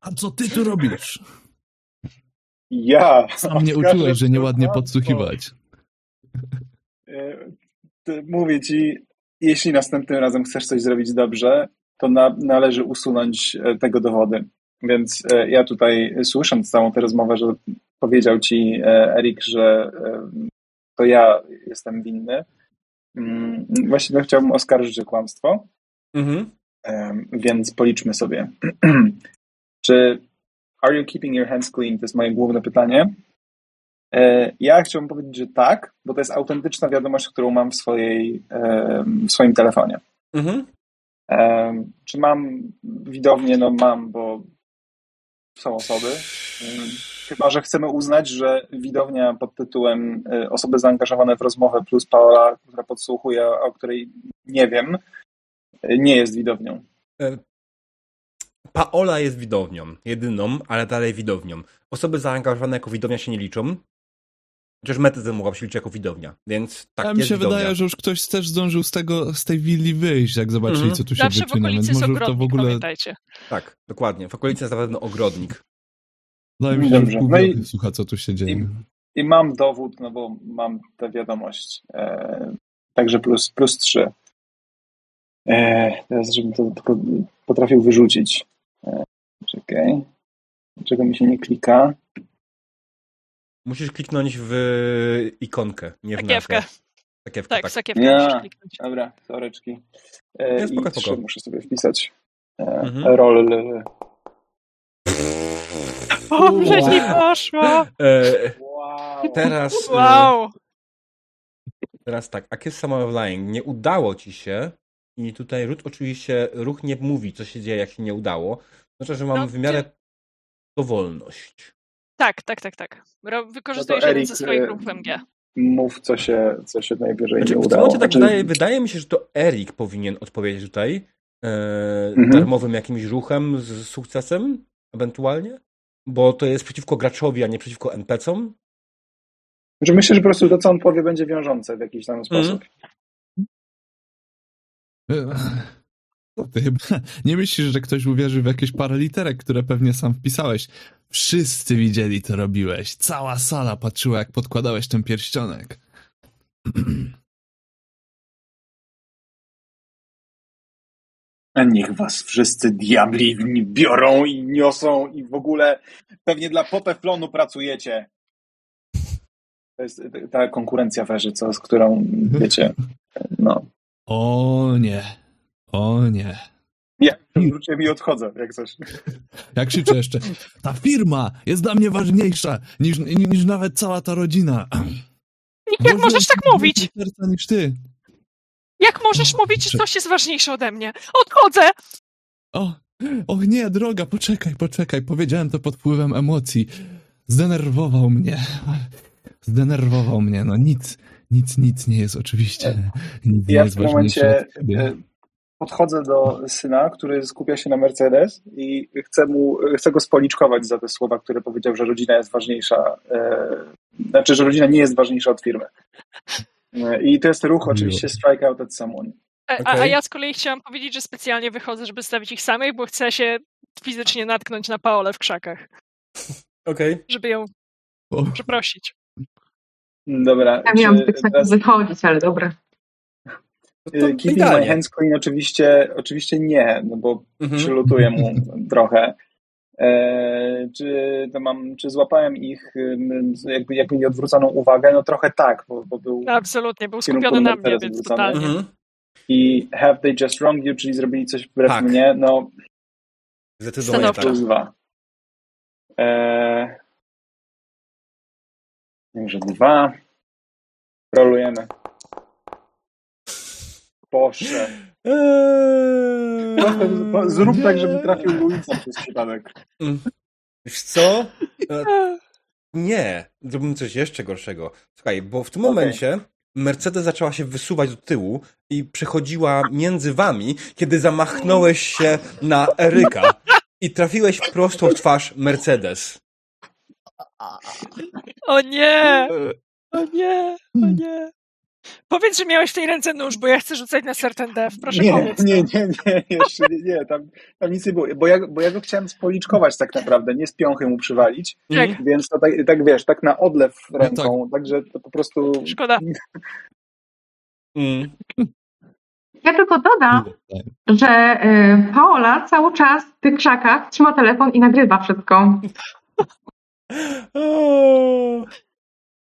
A co ty tu robisz? Ja. Sam mnie uczyłeś, że nieładnie podsłuchiwać. E, Mówię ci, jeśli następnym razem chcesz coś zrobić dobrze, to na, należy usunąć e, tego dowody. Więc e, ja tutaj, słysząc całą tę rozmowę, że powiedział ci Erik, że to ja jestem winny, właśnie to chciałbym oskarżyć o kłamstwo. Mhm. Więc policzmy sobie. Czy are you keeping your hands clean? To jest moje główne pytanie. E, Ja chciałbym powiedzieć, że tak, bo to jest autentyczna wiadomość, którą mam w, swojej, w swoim telefonie. Mhm. Czy mam widownię? No mam, bo są osoby. Chyba, że chcemy uznać, że widownia pod tytułem y, osoby zaangażowane w rozmowę plus Paola, która podsłuchuje, o której nie wiem, y, nie jest widownią. E, Paola jest widownią, jedyną, ale dalej widownią. Osoby zaangażowane jako widownia się nie liczą. Chociaż mety mogła się liczyć jako widownia, więc tak A mi się widownia. wydaje, że już ktoś też zdążył z tego, z tej willi wyjść, jak zobaczyli, Mhm. co tu się Zawsze w wyczynia, okolicy więc jest może to w ogóle... pamiętajcie. Tak, dokładnie. W okolicy jest na pewno ogrodnik. Wydaje mi że Dobrze. pół No i- słucha, co tu się dzieje. I, I mam dowód, no bo mam tę wiadomość. E, także plus, plus 3. E, teraz, żebym to tylko potrafił wyrzucić. E, czekaj. Dlaczego mi się nie klika? Musisz kliknąć w ikonkę, nie w Sakiewkę. Sakiewkę, Tak, tak. sakiewkę Ja. musisz kliknąć. Dobra, soreczki. E, Nie, spoko, I spoko. 3 muszę sobie wpisać. E, Mhm. Roll. Dobrze ci poszło! E, Wow. teraz, e, Wow! teraz tak, a Kiss Summer of Lying nie udało ci się i tutaj Ruth oczywiście ruch nie mówi, co się dzieje, jak się nie udało. Znaczy, że mam No, w miarę dowolność. Tak, tak, tak, tak. Wykorzystujesz No jeden ze swoich e, ruchów MG. Mów, co się, co się najwyżej Znaczy, nie w tym udało. momencie tak Znaczy, wydaje, wydaje mi się, że to Erik powinien odpowiedzieć tutaj e, Mhm. darmowym jakimś ruchem z sukcesem, ewentualnie, bo to jest przeciwko graczowi, a nie przeciwko NPC-om. Znaczy myślę, że po prostu to, co on powie, będzie wiążące w jakiś tam sposób. Co ty chyba nie myślisz, że ktoś uwierzy w jakieś paraliterek, które pewnie sam wpisałeś? Wszyscy widzieli, co robiłeś. Cała sala patrzyła, jak podkładałeś ten pierścionek. niech was wszyscy diabli w nie biorą i niosą i w ogóle pewnie dla poteflonu pracujecie. To jest ta konkurencja weży, co, z którą, wiecie, no. O nie. O nie. Ja wróciłem i odchodzę, jak coś. Jak krzyczę jeszcze, ta firma jest dla mnie ważniejsza niż, niż nawet cała ta rodzina. Jak możesz tak mówić? serca niż ty. Jak możesz mówić, że coś jest ważniejsze ode mnie? Odchodzę! O, o nie, droga, poczekaj, poczekaj. Powiedziałem to pod wpływem emocji. Zdenerwował mnie. Zdenerwował mnie. No nic, nic, nic nie jest oczywiście. Nic nie Ja w jest tym ważniejsze momencie e, podchodzę do syna, który skupia się na Mercedes i chcę, mu, chcę go spoliczkować za te słowa, które powiedział, że rodzina jest ważniejsza. E, znaczy, że rodzina nie jest ważniejsza od firmy. I to jest ruch oczywiście strike out at someone. A, a Okej. ja z kolei chciałam powiedzieć, że specjalnie wychodzę, żeby stawić ich samych, bo chcę się fizycznie natknąć na Paolę w krzakach, Okej. żeby ją O, przeprosić. Dobra. Ja miałam z tych saków teraz- wychodzić, ale dobra. Keeping my hands clean oczywiście, oczywiście nie, no bo Mhm. przylutuję mu trochę. E, czy, to mam, czy złapałem ich jakby, jakby nie odwróconą uwagę? No trochę tak, bo, bo był Absolutnie, był skupiony na mnie, więc totalnie. Mhm. i have they just wronged you, czyli zrobili coś wbrew Tak. mnie, no Zdecydowanie tak. plus dwa. E, Także dwa. Rolujemy. Boże. Eee. Zrób tak, żeby trafił Luisa przez przypadek. Wiesz co? E, Nie, zrobimy coś jeszcze gorszego. Słuchaj, bo w tym Okej. momencie Mercedes zaczęła się wysuwać do tyłu i przechodziła między wami, kiedy zamachnąłeś się na Eryka i trafiłeś prosto w twarz Mercedes. O nie! O nie! O nie! Powiedz, że miałeś w tej ręce nóż, bo ja chcę rzucać na certain death. Proszę Nie, powiedz. nie, nie, nie, jeszcze nie, nie tam, tam nic nie było, bo ja, bo ja go chciałem spoliczkować tak naprawdę, nie z piąchy mu przywalić, Tak. więc to tak, tak wiesz, tak na odlew ręką, także to po prostu Szkoda. Mm. Ja tylko dodam, że y, Paola cały czas w tych krzakach trzyma telefon i nagrywa wszystko.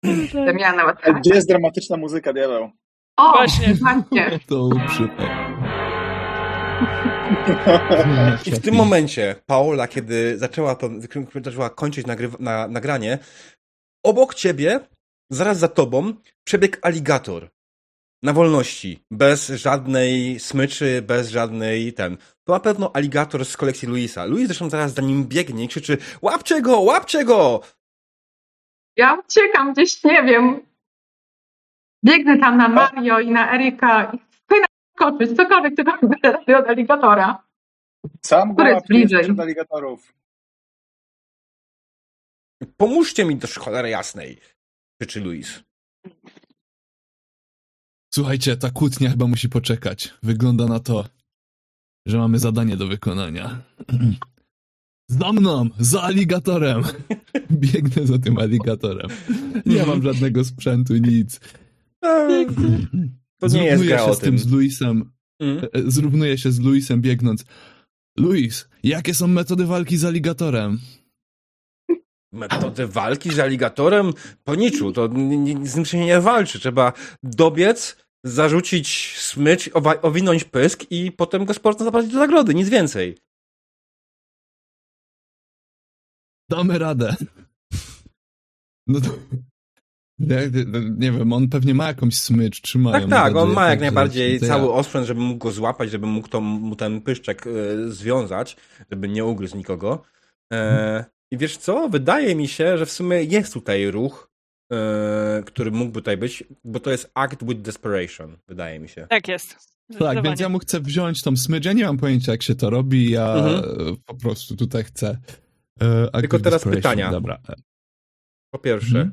O, To miała nawet A Gdzie jest dramatyczna muzyka, diabeł? O, Właśnie. właśnie. To przypał. I w tym momencie Paola, kiedy zaczęła to, zaczęła kończyć nagryw- na, nagranie, obok ciebie, zaraz za tobą, przebiegł aligator. Na wolności. Bez żadnej smyczy, bez żadnej ten. To na pewno aligator z kolekcji Luisa. Luis zresztą zaraz za nim biegnie i krzyczy łapcie go, łapcie go! Ja uciekam gdzieś, nie wiem. Biegnę tam na Mario i na Erika i chcę skoczyć, cokolwiek tylko robię od aligatora. Sam Który jest bliżej? przed aligatorów. Pomóżcie mi do cholery jasnej, krzyczy Luis. Słuchajcie, ta kłótnia chyba musi poczekać. Wygląda na to, że mamy zadanie do wykonania. Za mną! Za aligatorem! Biegnę za tym aligatorem. Nie mam żadnego sprzętu, nic. To nie jest gra się z tym z Luisem. Mm. e, Zrównuję się z Luisem biegnąc. Luis, jakie są metody walki z aligatorem? Metody walki z aligatorem? Po niczu, to z nim się nie walczy. Trzeba dobiec, zarzucić smycz, owinąć pysk i potem go sportno zaprowadzić do zagrody, nic więcej. Damy radę. No to... Nie, nie wiem, on pewnie ma jakąś smycz, trzymają. Tak, tak, on ma jak najbardziej to ja- cały osprzęt, żeby mógł go złapać, żeby mógł to, mu ten pyszczek e, związać, żeby nie ugryzł nikogo. E, I wiesz co? Wydaje mi się, że w sumie jest tutaj ruch, e, który mógłby tutaj być, bo to jest act with desperation, wydaje mi się. Tak jest. Tak, więc ja mu chcę wziąć tą smycz. Ja nie mam pojęcia, jak się to robi. Ja Mhm. po prostu tutaj chcę. E, Tylko teraz pytania. Dobra. Po pierwsze, Mhm.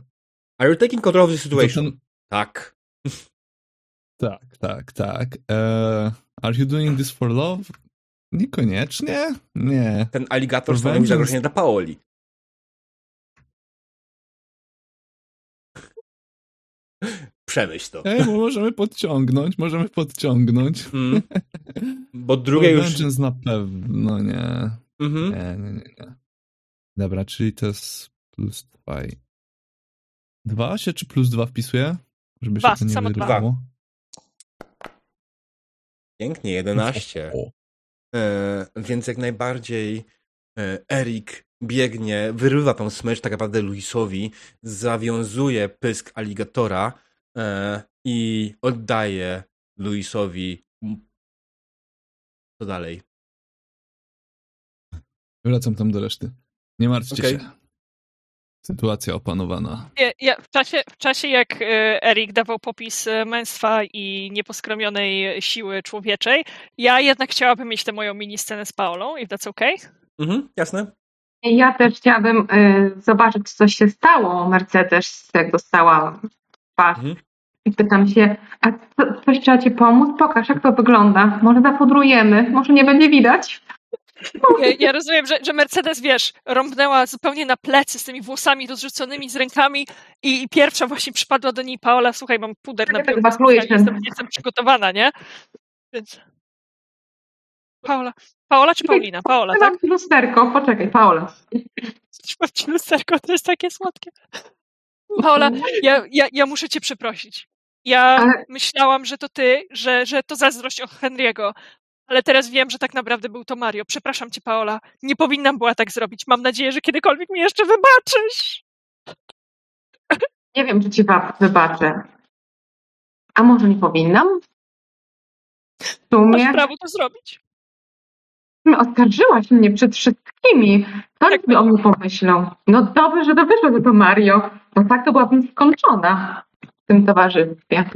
are you taking control of the situation? ten- Tak. Tak, tak, tak. E, are you doing this for love? Niekoniecznie. Nie. Ten aligator stanowi zagrożenie dla Paoli. Przemyśl to. Ej, możemy podciągnąć, możemy podciągnąć. Mm. Bo drugie już... Na pewno nie. Mhm. Nie, nie, nie, nie. Dobra, czyli to jest plus 2. Dwa się czy plus dwa wpisuje? Żeby Dwa, się to nie wyrywało. Pięknie, 11. O, E, więc jak najbardziej e, Erik biegnie, wyrywa tą smycz tak naprawdę Luisowi, zawiązuje pysk aligatora e, i oddaje Luisowi. Co dalej? Wracam tam do reszty. Nie martwcie Okej. się. Sytuacja opanowana. Ja, ja, w, czasie, w czasie, jak e, Erik dawał popis e, męstwa i nieposkromionej siły człowieczej, ja jednak chciałabym mieć tę moją mini scenę z Paolą, if that's okay. Mhm, jasne? Ja też chciałabym y, zobaczyć, co się stało Mercedes, jak dostała pas. Mhm. I pytam się, a co, coś trzeba ci pomóc? Pokaż, jak to wygląda. Może zapudrujemy, może nie będzie widać. Ja, ja rozumiem, że, że Mercedes, wiesz, rąbnęła zupełnie na plecy z tymi włosami rozrzuconymi, z rękami i, i pierwsza właśnie przypadła do niej Paola, słuchaj, mam puder na Tak, tak, biurku, wakluje słuchaj, się. jestem, jestem przygotowana, nie? Więc... Paola, Paola czy Paulina? Paola, tak? Mam ci lusterko, poczekaj, Paola. Mam ci lusterko, to jest takie słodkie. Paola, ja, ja, ja muszę cię przeprosić. Ja Ale- myślałam, że to ty, że, że to zazdrość od Henry'ego, ale teraz wiem, że tak naprawdę był to Mario. Przepraszam cię, Paola. Nie powinnam była tak zrobić. Mam nadzieję, że kiedykolwiek mi jeszcze wybaczysz. Nie wiem, czy ci wybaczę. A może nie powinnam? W sumie Masz prawo to zrobić. oskarżyłaś mnie przed wszystkimi. Co Tak. by o mnie pomyślał? No dobrze, że to wyszło, że to Mario. Bo tak to byłabym skończona w tym towarzystwie.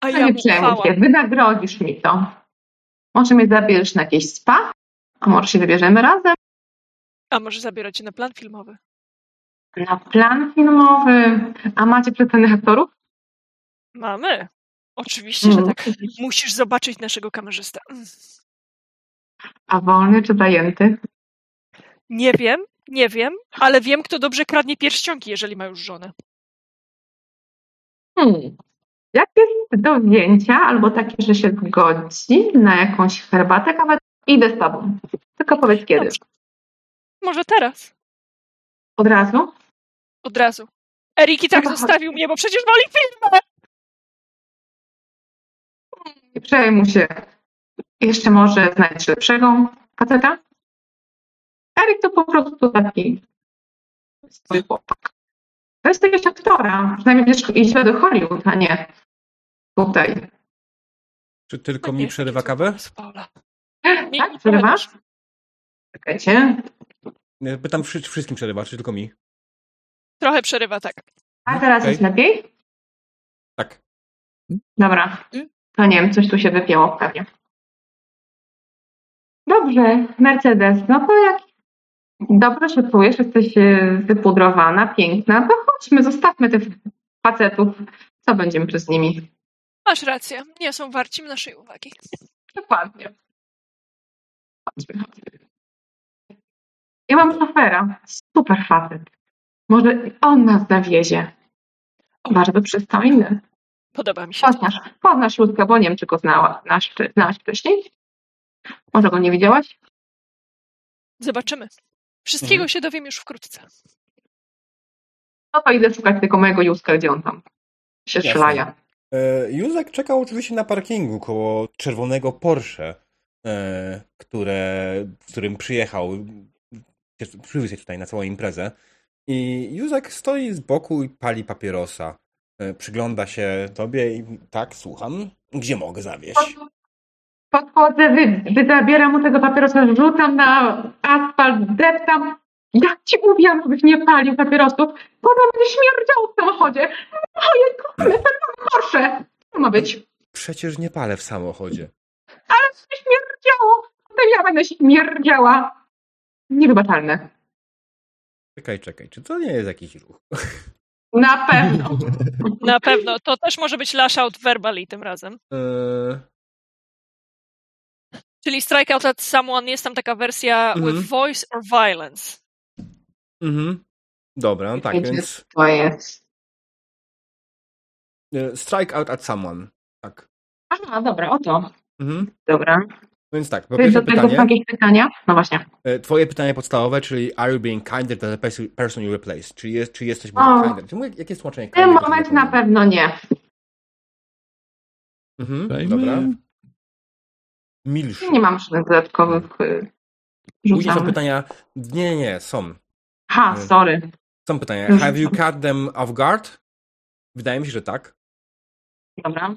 A No ja nie mu przejmuj się, wynagrodzisz mi to. Może mnie zabierzesz na jakieś spa? A może się wybierzemy razem? A może zabiorę cię na plan filmowy? Na plan filmowy. A macie przedstawionych aktorów? Mamy. Oczywiście, że Mm. tak. Musisz zobaczyć naszego kamerzystę. Mm. A wolny czy zajęty? Nie wiem, nie wiem, ale wiem, kto dobrze kradnie pierścionki, jeżeli ma już żonę. Hmm. Jak jest do wzięcia, albo takie, że się zgodzi na jakąś herbatę, kawę, idę z tobą. Tylko powiedz kiedy. Dobrze. Może teraz. Od razu? Od razu. Erik i tak Dobra, zostawił mnie, bo przecież woli filmę! Nie przejmuj się. Jeszcze może znajdziesz lepszego faceta? Erik to po prostu taki swój chłopak. To jest jakiegoś aktora. Przynajmniej będziesz iść do Hollywood, a nie tutaj. Czy tylko mi przerywa kawę? Tak, przerywasz? Czekajcie. Pytam, czy wszystkim przerywa, czy tylko mi? Trochę przerywa, tak. A teraz Okej. jest lepiej? Tak. Dobra. To nie wiem, coś tu się wypięło pewnie. Dobrze, Mercedes, no to jak dobrze się czujesz, jesteś e, wypudrowana, piękna, to chodźmy, zostawmy tych facetów. Co będziemy przez nimi? Masz rację, nie są warci naszej uwagi. Dokładnie. Chodźmy, chodźmy. Ja mam szofera, super facet. Może on nas zawiezie. Bardzo przystojny. Podoba mi się. Poznasz, poznasz Józka, bo nie wiem, czy go znała, znasz, znałaś wcześniej? Może go nie widziałaś? Zobaczymy. Wszystkiego Mhm. się dowiem już wkrótce. No to idę szukać tylko mojego Józka, gdzie on tam się Jasne. szlaja. E, Józek czekał oczywiście na parkingu koło czerwonego Porsche, e, które, w którym przyjechał, przywiózł się tutaj na całą imprezę. I Józek stoi z boku i pali papierosa. E, Przygląda się tobie i tak, słucham. Gdzie mogę zawieźć? Podchodzę, wy, wy zabieram mu tego papierosa, rzucam na asfalt, deptam. Jak ci mówiłam, żebyś nie palił papierosów, potem będzie śmierdział w samochodzie. Moje kochane, ten Porsche. Co ma być? Przecież nie palę w samochodzie. Ale będzie śmierdziało. Potem ja będę śmierdziała. Niewybaczalne. Czekaj, czekaj, czy to nie jest jakiś ruch? Na pewno. Na pewno. To też może być lash out verbally tym razem. E, Czyli strike out at someone jest tam taka wersja Mhm. with voice or violence. mhm. Dobra, no tak, więc To jest. e, strike out at someone. Tak. Aha, dobra, o to. Mhm. Dobra. Więc tak, po pierwsze do tego pytanie. pytania? No właśnie. E, Twoje pytanie podstawowe, czyli are you being kinder to the pers- person you replace? Czy, jest, czy jesteś O. może kinder? Czemu, jakie jest tłumaczenie W tym momencie na pewno nie. Mhm, Dajmy- dobra. Milszy. Nie mam żadnych dodatkowych y, Później są rzucanych. pytania. Nie, nie, nie, są. Ha, sorry. Są pytania. Have you są. caught them off guard? Wydaje mi się, że tak. Dobra.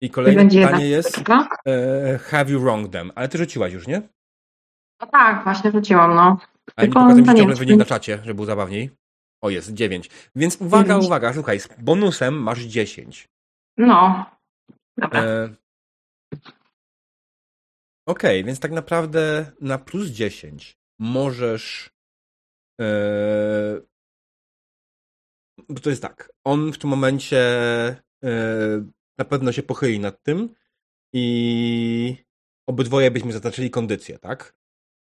I kolejne pytanie jest e, Have you wronged them? Ale ty rzuciłaś już, nie? No tak, właśnie rzuciłam, no. Ale nie Tylko pokazuję mi nie ciągle wynik na czacie, żeby było zabawniej. O, jest 9. Więc uwaga, Dziewięć. uwaga, słuchaj, z bonusem masz 10. No. Dobra. E... Okej, więc tak naprawdę na plus 10 możesz. E... Bo to jest tak. On w tym momencie e... na pewno się pochyli nad tym i obydwoje byśmy zaznaczyli kondycję, tak?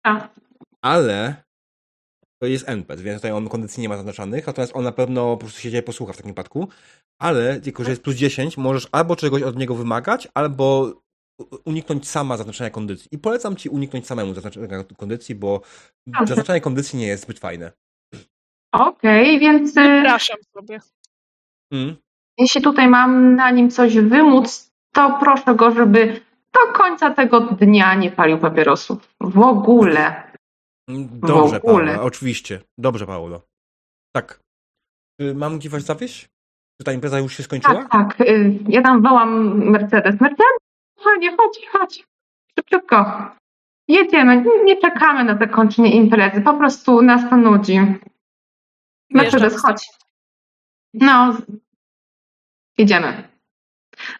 Tak. Ale to jest NPC, więc tutaj on kondycji nie ma zaznaczanych, natomiast on na pewno po prostu siedzie i posłucha w takim przypadku. Ale tylko, że jest plus 10, możesz albo czegoś od niego wymagać, albo uniknąć sama zaznaczenia kondycji. I polecam ci uniknąć samemu zaznaczenia kondycji, bo Dobrze. zaznaczenie kondycji nie jest zbyt fajne. Okej, więc y, Przepraszam sobie. Mm. jeśli tutaj mam na nim coś wymóc, to proszę go, żeby do końca tego dnia nie palił papierosów. W ogóle. Dobrze, W ogóle. Paolo, oczywiście. Dobrze, Paolo. Tak. Y, Mam ci was zawieść? Czy ta impreza już się skończyła? Tak, tak. y, Ja tam wołam Mercedes. Mercedes, kochanie, chodź, chodź. Szybciutko. Jedziemy. Nie- Nie czekamy na zakończenie imprezy. Po prostu nas to nudzi. Mercedes, chodź. No, jedziemy.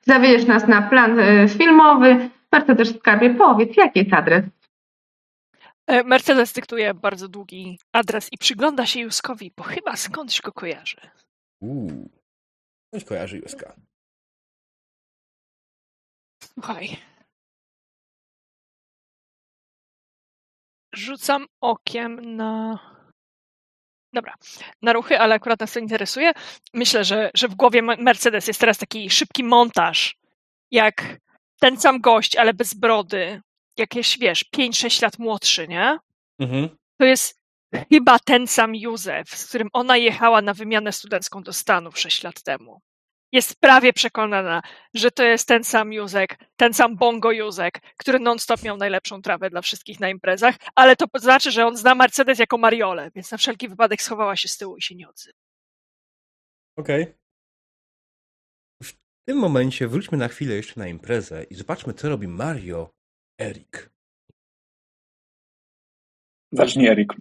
Zawieziesz nas na plan y, filmowy. Mercedes, skarbie, powiedz, jaki jest adres? E, Mercedes dyktuje bardzo długi adres i przygląda się Juskowi, bo chyba skądś go kojarzy. Uuu. Ktoś kojarzy Józka. Słuchaj. Rzucam okiem na. Dobra, na ruchy, ale akurat nas to interesuje. Myślę, że, że w głowie Me- Mercedes jest teraz taki szybki montaż, jak ten sam gość, ale bez brody. Jakieś, wiesz, 5-6 lat młodszy, nie? Mhm. To jest chyba ten sam Józef, z którym ona jechała na wymianę studencką do Stanów 6 lat temu. Jest prawie przekonana, że to jest ten sam Józek, ten sam Bongo Józek, który non-stop miał najlepszą trawę dla wszystkich na imprezach, ale to znaczy, że on zna Mercedes jako Mariolę, więc na wszelki wypadek schowała się z tyłu i się nie odzywa. Okej. W tym momencie wróćmy na chwilę jeszcze na imprezę i zobaczmy, co robi Mario Erik. Zacznij, Erik.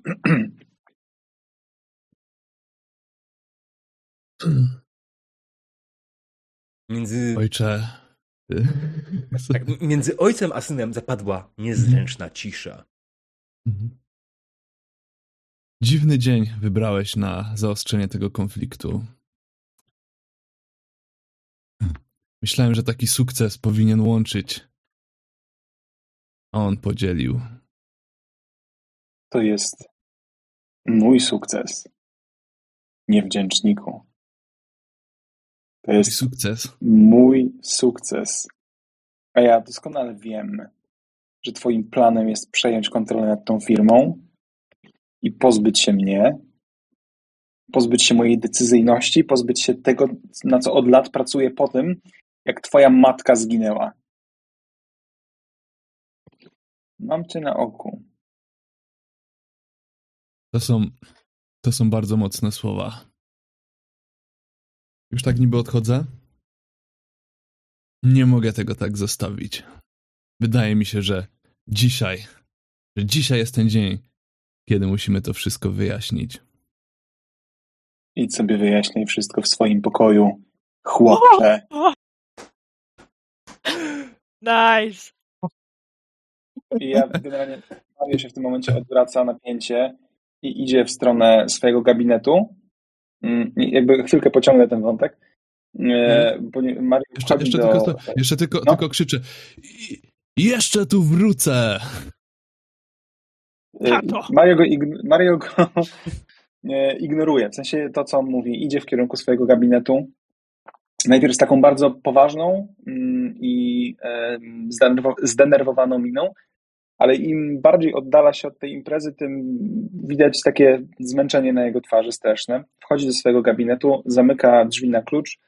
Między, Ojcze. tak, między ojcem a synem zapadła niezręczna cisza. Mhm. Dziwny dzień wybrałeś na zaostrzenie tego konfliktu. Myślałem, że taki sukces powinien łączyć. A on podzielił. To jest mój sukces. Niewdzięczniku. To jest sukces. mój sukces. A ja doskonale wiem, że Twoim planem jest przejąć kontrolę nad tą firmą i pozbyć się mnie, pozbyć się mojej decyzyjności, pozbyć się tego, na co od lat pracuję po tym, jak Twoja matka zginęła. Mam Cię na oku. To są, to są bardzo mocne słowa. Już tak niby odchodzę? Nie mogę tego tak zostawić. Wydaje mi się, że dzisiaj, że dzisiaj jest ten dzień, kiedy musimy to wszystko wyjaśnić. Idź sobie wyjaśnij wszystko w swoim pokoju, chłopcze. Nice. I ja generalnie się w tym momencie odwraca napięcie i idzie w stronę swojego gabinetu. Mm, Jakby chwilkę pociągnę ten wątek. E, bo nie- Mario Jeszcze, jeszcze, do... tylko, jeszcze tylko, No. tylko krzyczę. "I- Jeszcze tu wrócę! e, Tato. Mario go, ign- Mario go e, ignoruje. W sensie to, co on mówi, idzie w kierunku swojego gabinetu. Najpierw z taką bardzo poważną mm, i zdenerwowaną miną, ale im bardziej oddala się od tej imprezy, tym widać takie zmęczenie na jego twarzy straszne. Wchodzi do swojego gabinetu, zamyka drzwi na klucz,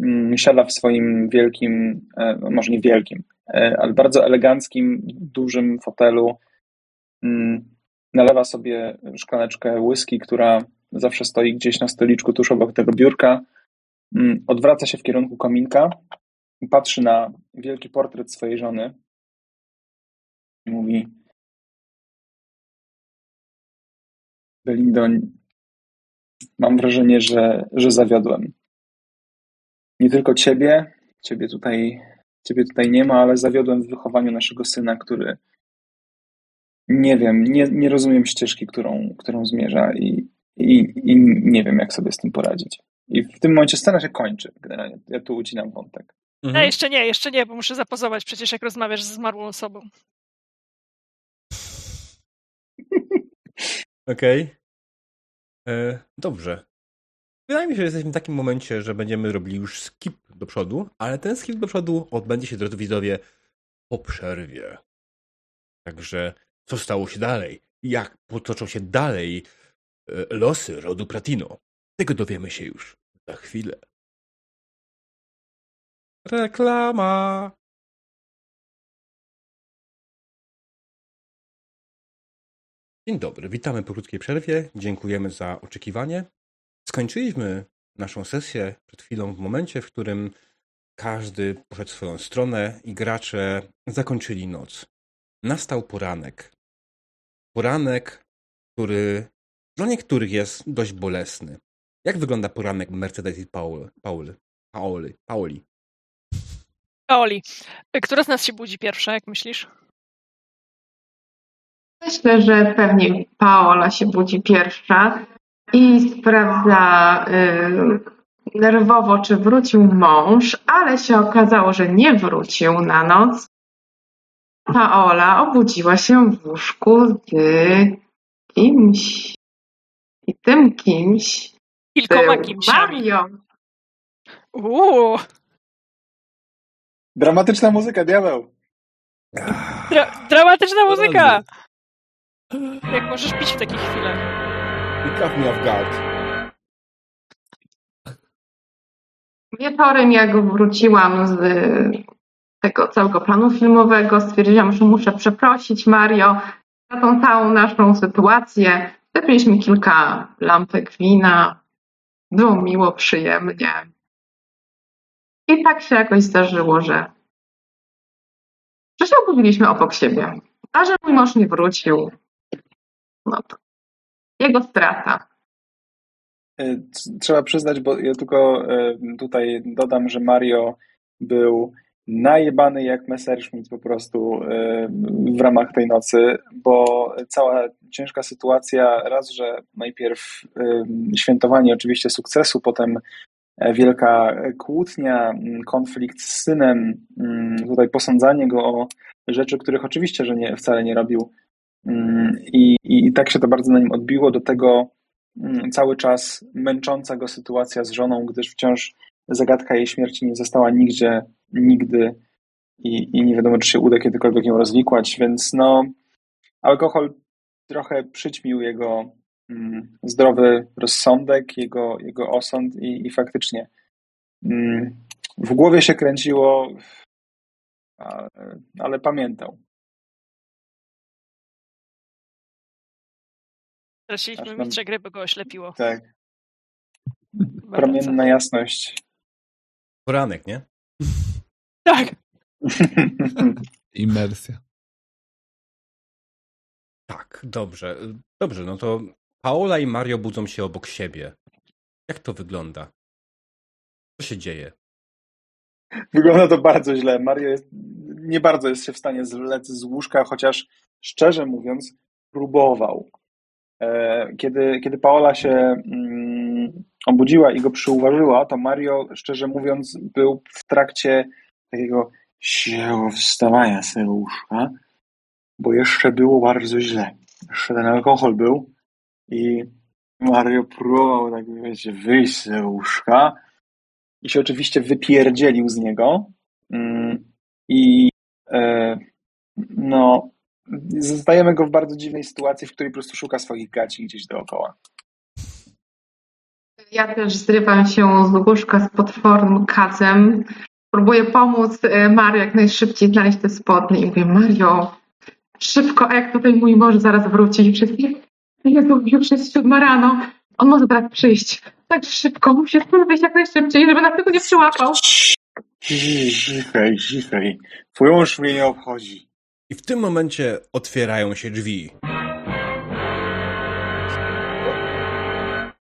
mm, siada w swoim wielkim, e, no może nie wielkim, e, ale bardzo eleganckim, dużym fotelu. Mm, Nalewa sobie szklaneczkę whisky, która zawsze stoi gdzieś na stoliczku tuż obok tego biurka. Mm, Odwraca się w kierunku kominka patrzy na wielki portret swojej żony. I mówi: Belindo, mam wrażenie, że, że zawiodłem. Nie tylko ciebie, ciebie tutaj, ciebie tutaj nie ma, ale zawiodłem w wychowaniu naszego syna, który nie wiem, nie, nie rozumiem ścieżki, którą, którą zmierza i, i, i nie wiem, jak sobie z tym poradzić. I w tym momencie scena się kończy. Generalnie ja tu ucinam wątek. No Mhm. jeszcze nie, jeszcze nie, bo muszę zapozować przecież jak rozmawiasz z zmarłą osobą. Okej. E, Dobrze. Wydaje mi się, że jesteśmy w takim momencie, że będziemy robili już skip do przodu, ale ten skip do przodu odbędzie się, drodzy widzowie, po przerwie. Także co stało się dalej? Jak potoczą się dalej e, losy rodu Pratino? Tego dowiemy się już za chwilę. Reklama! Dzień dobry, witamy po krótkiej przerwie. Dziękujemy za oczekiwanie. Skończyliśmy naszą sesję przed chwilą w momencie, w którym każdy poszedł swoją stronę i gracze zakończyli noc. Nastał poranek. Poranek, który dla niektórych jest dość bolesny. Jak wygląda poranek Mercedes i Paul, Paul, Paoli, Paoli? Oli, która z nas się budzi pierwsza, jak myślisz? Myślę, że pewnie Paola się budzi pierwsza i sprawdza y, nerwowo, czy wrócił mąż, ale się okazało, że nie wrócił na noc. Paola obudziła się w łóżku z kimś. I tym kimś Kilkoma kimsiami. Mario. Uuu, Dramatyczna muzyka, diabeł! dra dramatyczna muzyka! Jak możesz pić w takich chwilach? You caught me off guard. Wieczorem, jak wróciłam z tego całego planu filmowego, stwierdziłam, że muszę przeprosić Mario za tą całą naszą sytuację. Wypiliśmy kilka lampek wina. Było miło, przyjemnie. I tak się jakoś zdarzyło, że, że się obudziliśmy obok siebie. A że mój mąż nie wrócił, no jego strata. y, trzeba przyznać, bo ja tylko y, tutaj dodam, że Mario był najebany jak Messerschmitt po prostu y, w ramach tej nocy, bo cała ciężka sytuacja, raz, że najpierw świętowanie oczywiście sukcesu, potem e, wielka kłótnia, konflikt z synem, tutaj posądzanie go o rzeczy, których oczywiście, że nie, wcale nie robił i, i tak się to bardzo na nim odbiło, do tego cały czas męcząca go sytuacja z żoną, gdyż wciąż zagadka jej śmierci nie została nigdzie, nigdy i, i nie wiadomo, czy się uda kiedykolwiek ją rozwikłać, więc no, alkohol trochę przyćmił jego mm, zdrowy rozsądek, jego, jego osąd i, i faktycznie mm, w głowie się kręciło, ale, ale pamiętał. Straciliśmy mistrza gry, bo go oślepiło. Tak. Promienna jasność. Poranek, nie? Tak. Imersja. Tak, dobrze. Dobrze, no to Paola i Mario budzą się obok siebie. Jak to wygląda? Co się dzieje? Wygląda to bardzo źle. Mario jest, nie bardzo jest się w stanie zlec z łóżka, chociaż szczerze mówiąc próbował. E, kiedy, kiedy Paola się mm, obudziła i go przyuważyła, to Mario, szczerze mówiąc, był w trakcie takiego siłowego wstawania łóżka, bo jeszcze było bardzo źle. Jeszcze ten alkohol był i Mario próbował, tak wiecie, wyjść z łóżka i się oczywiście wypierdzielił z niego mm, i e, no zostajemy go w bardzo dziwnej sytuacji, w której po prostu szuka swoich gaci gdzieś dookoła. Ja też zrywam się z łóżka z potwornym kacem. Próbuję pomóc e, Mario jak najszybciej znaleźć te spodnie i mówię, Mario, szybko, a jak tutaj mój mąż zaraz wróci i wszystkie, Jezu, już jest siódma rano, on może teraz przyjść. Tak szybko, musi stąd wyjść jak najszybciej, żeby nas tego nie przyłapał. Cichej, cichej. Twój mąż mnie nie obchodzi. I w tym momencie otwierają się drzwi.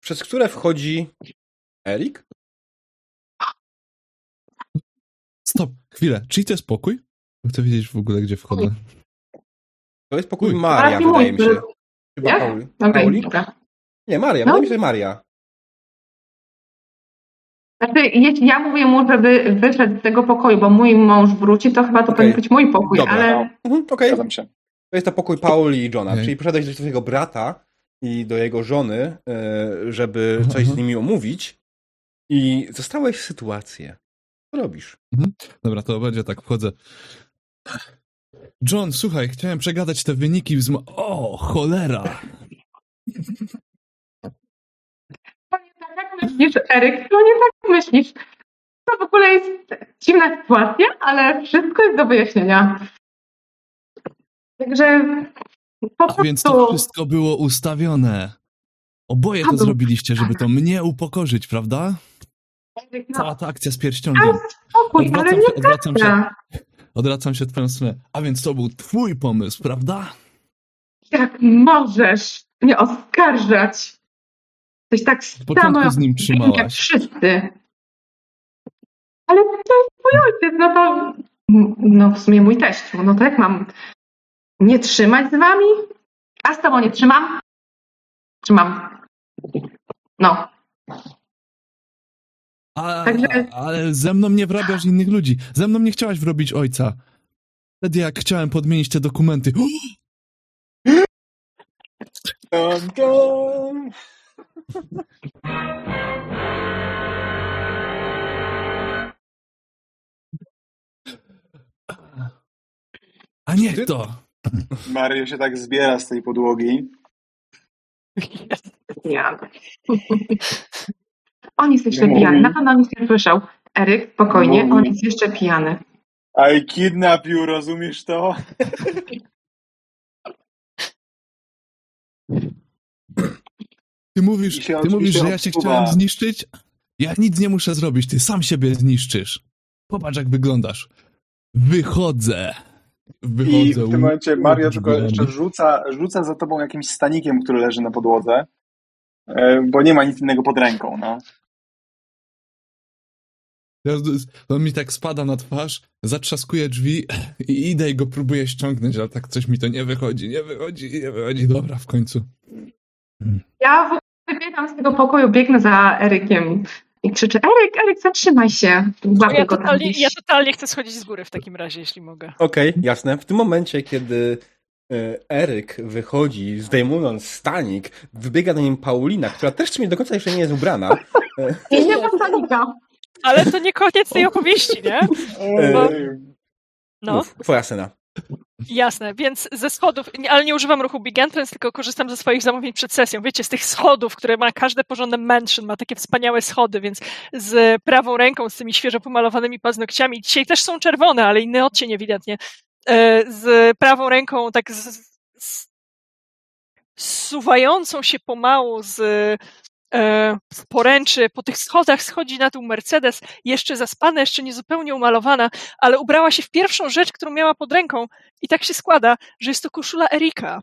Przez które wchodzi Erik? Stop, chwilę. Czyli to jest pokój? Chcę wiedzieć w ogóle, gdzie wchodzę. To jest pokój Maria, wydaje mi się. Chyba? Pauli. Nie, Maria, No. wydaje mi się, Maria. Znaczy, jeśli ja mówię mu, żeby wyszedł z tego pokoju, bo mój mąż wróci, to chyba to Okej. powinien być mój pokój, Dobra, ale Mhm, Okej, Zgadzam się. to jest to pokój Pauli i Johna. Okej. Czyli poszedłeś do swojego brata i do jego żony, e, żeby Aha, coś z aha. nimi omówić i zostałeś w sytuację. Co robisz? Dobra, to będzie tak, wchodzę. John, słuchaj, chciałem przegadać te wyniki z... O, cholera! Myślisz, Eryk, to nie tak myślisz. To w ogóle jest dziwna sytuacja, ale wszystko jest do wyjaśnienia. Także po A prostu... więc to wszystko było ustawione. Oboje to zrobiliście, żeby to mnie upokorzyć, prawda? Eryk, no, Cała ta akcja z pierścionkiem. spokój, ale nie się, odwracam się, odwracam się w twoją stronę. A więc to był twój pomysł, prawda? Jak możesz mnie oskarżać? Jesteś tak początku samo z nim jak trzymałaś. wszyscy. Ale to jest mój ojciec, no to... No w sumie mój teściu, no to jak mam nie trzymać z wami? A z tobą nie trzymam? Trzymam. No. A, Także- ale ze mną nie wrabiasz innych ludzi. Ze mną nie chciałaś wrobić ojca. Wtedy jak chciałem podmienić te dokumenty. Dun. A niech to! Mario się tak zbiera z tej podłogi. Ja. On jest jeszcze Mówi. pijany. Na pewno nic nie słyszał. Eryk, spokojnie, Mówi. on jest jeszcze pijany. I kidnap you, rozumiesz to? Ty mówisz, się ty mówisz, że ja odsuwa. chciałem zniszczyć? Ja nic nie muszę zrobić, ty sam siebie zniszczysz. Popatrz jak wyglądasz. Wychodzę. Wychodzę. I w tym momencie Mario tylko jeszcze rzuca, rzuca za tobą jakimś stanikiem, który leży na podłodze. e, bo nie ma nic innego pod ręką. No. On mi tak spada na twarz, zatrzaskuje drzwi i idę i go próbuję ściągnąć, ale tak coś mi to nie wychodzi, nie wychodzi, nie wychodzi. Dobra, w końcu. Ja wybiegam z tego pokoju, biegnę za Erykiem i krzyczę, Eryk, Eryk, zatrzymaj się. Łapię Ja go tam totalnie, gdzieś. ja totalnie chcę schodzić z góry w takim razie, jeśli mogę. Okej, jasne. W tym momencie, kiedy e, Eryk wychodzi, zdejmując stanik, wybiega na nim Paulina, która też w sumie do końca jeszcze nie jest ubrana. E, I nie mam panika. Ale to nie koniec tej opowieści, nie? E, No, Mów, twoja scena. Jasne. Więc ze schodów, ale nie używam ruchu Big Entrance, tylko korzystam ze swoich zamówień przed sesją. Wiecie, z tych schodów, które ma każde porządne mansion, ma takie wspaniałe schody, więc z prawą ręką, z tymi świeżo pomalowanymi paznokciami, dzisiaj też są czerwone, ale inny odcień ewidentnie, e, z prawą ręką tak z, z, zsuwającą się pomału z e, w poręczy, po tych schodach schodzi na dół Mercedes, jeszcze zaspana, jeszcze niezupełnie umalowana, ale ubrała się w pierwszą rzecz, którą miała pod ręką i tak się składa, że jest to koszula Erika.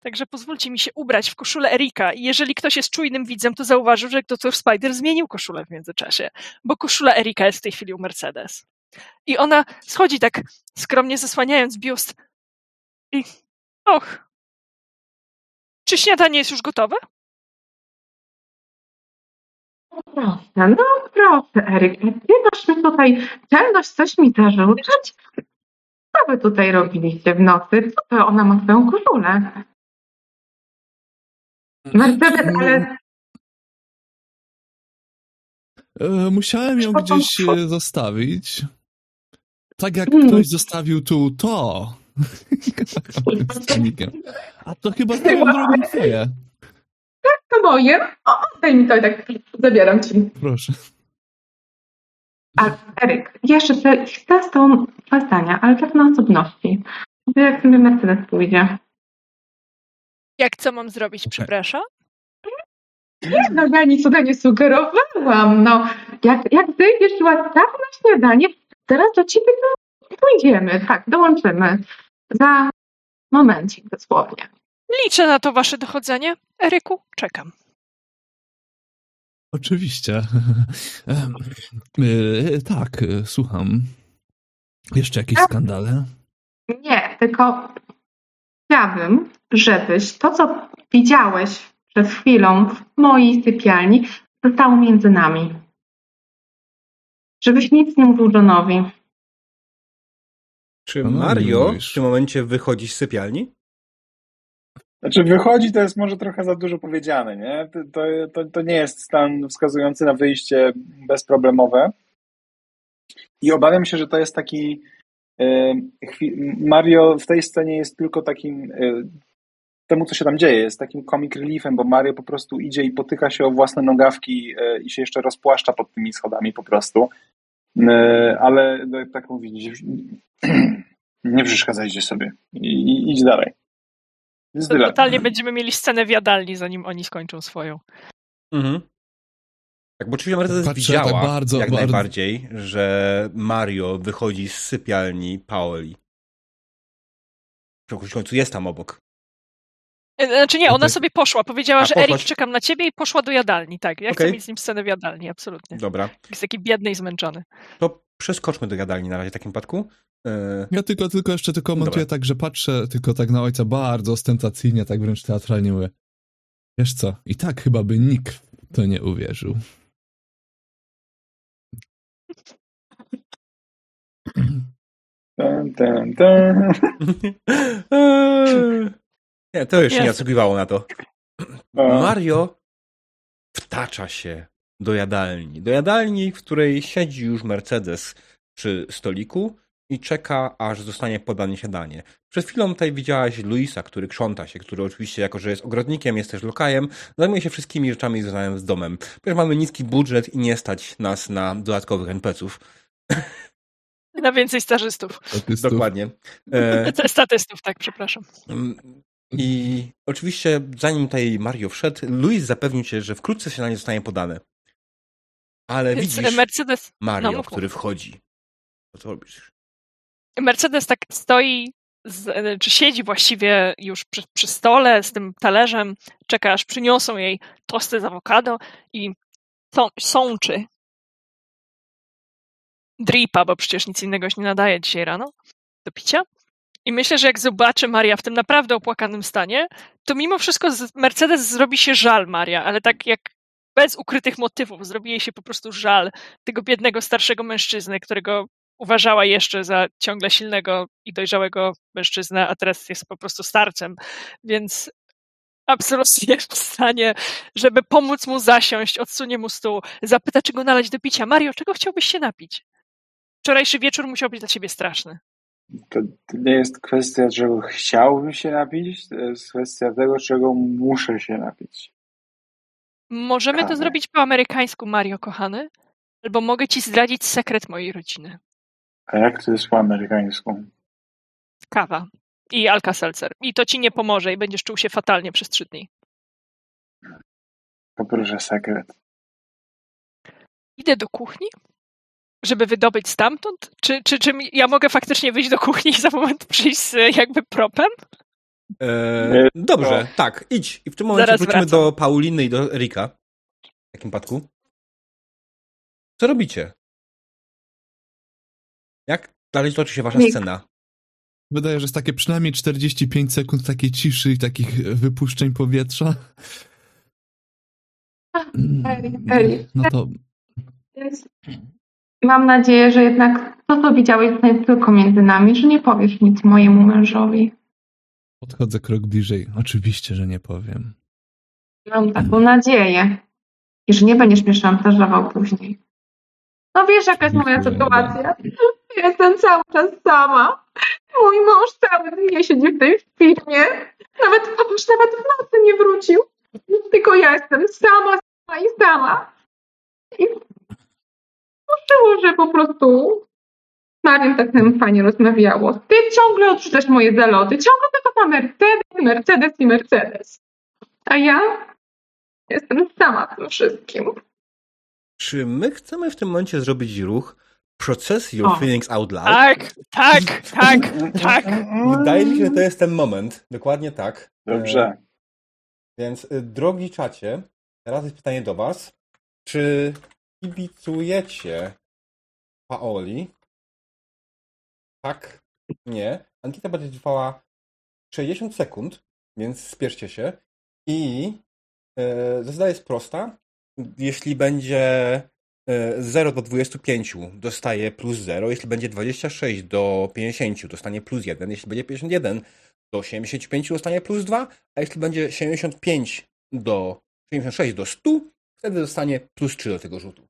Także pozwólcie mi się ubrać w koszulę Erika i jeżeli ktoś jest czujnym widzem, to zauważył, że Dr. Spider zmienił koszulę w międzyczasie, bo koszula Erika jest w tej chwili u Mercedes. I ona schodzi tak skromnie zasłaniając biust i och, czy śniadanie jest już gotowe? Proszę, no proszę, Eryk, ty masz mi tutaj czelność coś mi zarzucać? Co wy tutaj robiliście w nocy? Co to ona ma swoją koszulę? Mercedes, ale E, Musiałem ją gdzieś e, zostawić. Tak jak Hmm. ktoś zostawił tu to. Z. A to chyba swoją drogą twoje. To moje. O, daj mi to i tak zabieram ci. Proszę. A Eryk, jeszcze chcę, chcę z tą dwa zdania, ale tak na osobności. Jak sobie Mercedes pójdzie. Jak co mam zrobić, przepraszam? Nie, no ja nic cuda nie sugerowałam. No, jak, jak wyjdziesz łaskaw na śniadanie, teraz do ciebie to pójdziemy. Tak, dołączymy. Za momencik dosłownie. Liczę na to wasze dochodzenie. Eryku, czekam. Oczywiście. E, tak, e, słucham. Jeszcze jakieś skandale? Nie, tylko chciałabym, żebyś to, co widziałeś przed chwilą w mojej sypialni, zostało między nami. Żebyś nic nie mówił Johnowi. Czy No, no, Mario w tym momencie wychodzi z sypialni? Znaczy wychodzi to jest może trochę za dużo powiedziane, nie? To, to, to, nie jest stan wskazujący na wyjście bezproblemowe. I obawiam się, że to jest taki e, Mario w tej scenie jest tylko takim e, temu, co się tam dzieje, jest takim comic reliefem, bo Mario po prostu idzie i potyka się o własne nogawki e, i się jeszcze rozpłaszcza pod tymi schodami po prostu. Ale no, tak mówić, nie przeszkadzajcie sobie i idź dalej. Jest To totalnie będziemy mieli scenę w jadalni, zanim oni skończą swoją. Mhm. Tak, bo oczywiście Mercedes Patrzę widziała tak bardzo, jak bardzo- najbardziej, że Mario wychodzi z sypialni Paoli. W końcu jest tam obok. E, Znaczy nie, ona sobie poszła. Powiedziała, A, że poszłaś- Erik, czekam na ciebie i poszła do jadalni. Tak, ja chcę Okej. mieć z nim scenę w jadalni, absolutnie. Dobra. Jest taki biedny i zmęczony. To przeskoczmy do jadalni na razie w takim przypadku. E, Ja tylko, tylko jeszcze tylko komentuję Dobra. tak, że patrzę tylko tak na ojca bardzo ostentacyjnie, tak wręcz teatralnie mówię. Wiesz co, i tak chyba by nikt w to nie uwierzył. Ten, ten. Eee, Nie, to już nie zasługiwało na to. Mario wtacza się do jadalni. Do jadalni, w której siedzi już Mercedes przy stoliku i czeka, aż zostanie podane śniadanie. Przed chwilą tutaj widziałaś Luisa, który krząta się, który oczywiście, jako że jest ogrodnikiem, jest też lokajem, zajmuje się wszystkimi rzeczami związanymi z domem. Ponieważ mamy niski budżet i nie stać nas na dodatkowych NPC-ów. Na więcej stażystów. Statystów. Dokładnie. E, Statystów, tak, przepraszam. Mm, I oczywiście, zanim tutaj Mario wszedł, Luis zapewnił cię, że wkrótce śniadanie zostanie podane. Ale Więc widzisz Mercedes, Mario, no, który wchodzi. Co to robisz? Mercedes tak stoi z, czy siedzi właściwie już przy, przy, stole z tym talerzem, czeka aż przyniosą jej tosty z awokado i są, sączy dripa, bo przecież nic innego się nie nadaje dzisiaj rano do picia. I myślę, że jak zobaczy Maria w tym naprawdę opłakanym stanie, to mimo wszystko Mercedes zrobi się żal Maria, ale tak jak bez ukrytych motywów. Zrobi jej się po prostu żal tego biednego starszego mężczyzny, którego uważała jeszcze za ciągle silnego i dojrzałego mężczyznę, a teraz jest po prostu starcem. Więc absolutnie jest w stanie, żeby pomóc mu zasiąść, odsunie mu stół, zapyta, czy go nalać do picia. Mario, czego chciałbyś się napić? Wczorajszy wieczór musiał być dla ciebie straszny. To, nie jest kwestia, czego chciałbym się napić, to jest kwestia tego, czego muszę się napić. Możemy to zrobić po amerykańsku, Mario, kochany? Albo mogę ci zdradzić sekret mojej rodziny. A jak to jest po amerykańsku? Kawa i Alka-Seltzer. I to ci nie pomoże i będziesz czuł się fatalnie przez trzy dni. Poproszę sekret. Idę do kuchni, żeby wydobyć stamtąd? Czy, czy, czy ja mogę faktycznie wyjść do kuchni i za moment przyjść z jakby propem? Eee, dobrze, no. tak, idź. I w tym momencie Zaraz wrócimy wracam. do Pauliny i do Erika. W takim przypadku. Co robicie? Jak dalej toczy się wasza scena? Wydaje, że jest takie przynajmniej 45 sekund takiej ciszy i takich wypuszczeń powietrza. Eri, No to... Mam nadzieję, że jednak to, co widziałeś, to jest tylko między nami, że nie powiesz nic mojemu mężowi. Podchodzę krok bliżej. Oczywiście, że nie powiem. Mam taką nadzieję. I że nie będziesz mnie szantażował później. No wiesz, jaka jest moja sytuacja. Jestem cały czas sama. Mój mąż cały dzień siedzi w tej firmie. Nawet, nawet w nocy nie wrócił. Tylko ja jestem sama, sama i sama. I że po prostu Marian tak nam fajnie rozmawiało. Ty ciągle odrzucasz moje zaloty. Ciągle tylko ta Mercedes, Mercedes i Mercedes. A ja jestem sama w tym wszystkim. Czy my chcemy w tym momencie zrobić ruch Process your o. feelings out loud? Tak, tak, tak, tak. Wydaje mi się, że to jest ten moment. Dokładnie tak. Dobrze. E, więc, y, drogi czacie, teraz jest pytanie do was. Czy kibicujecie Paoli tak, nie. Ankieta będzie trwała 60 sekund, więc spieszcie się. I e, zasada jest prosta. Jeśli będzie e, 0 do 25 dostaje plus 0, jeśli będzie 26 do 50 dostanie plus 1, jeśli będzie 51 do 75 dostanie plus 2, a jeśli będzie 75 do 76 do 100, wtedy dostanie plus 3 do tego rzutu.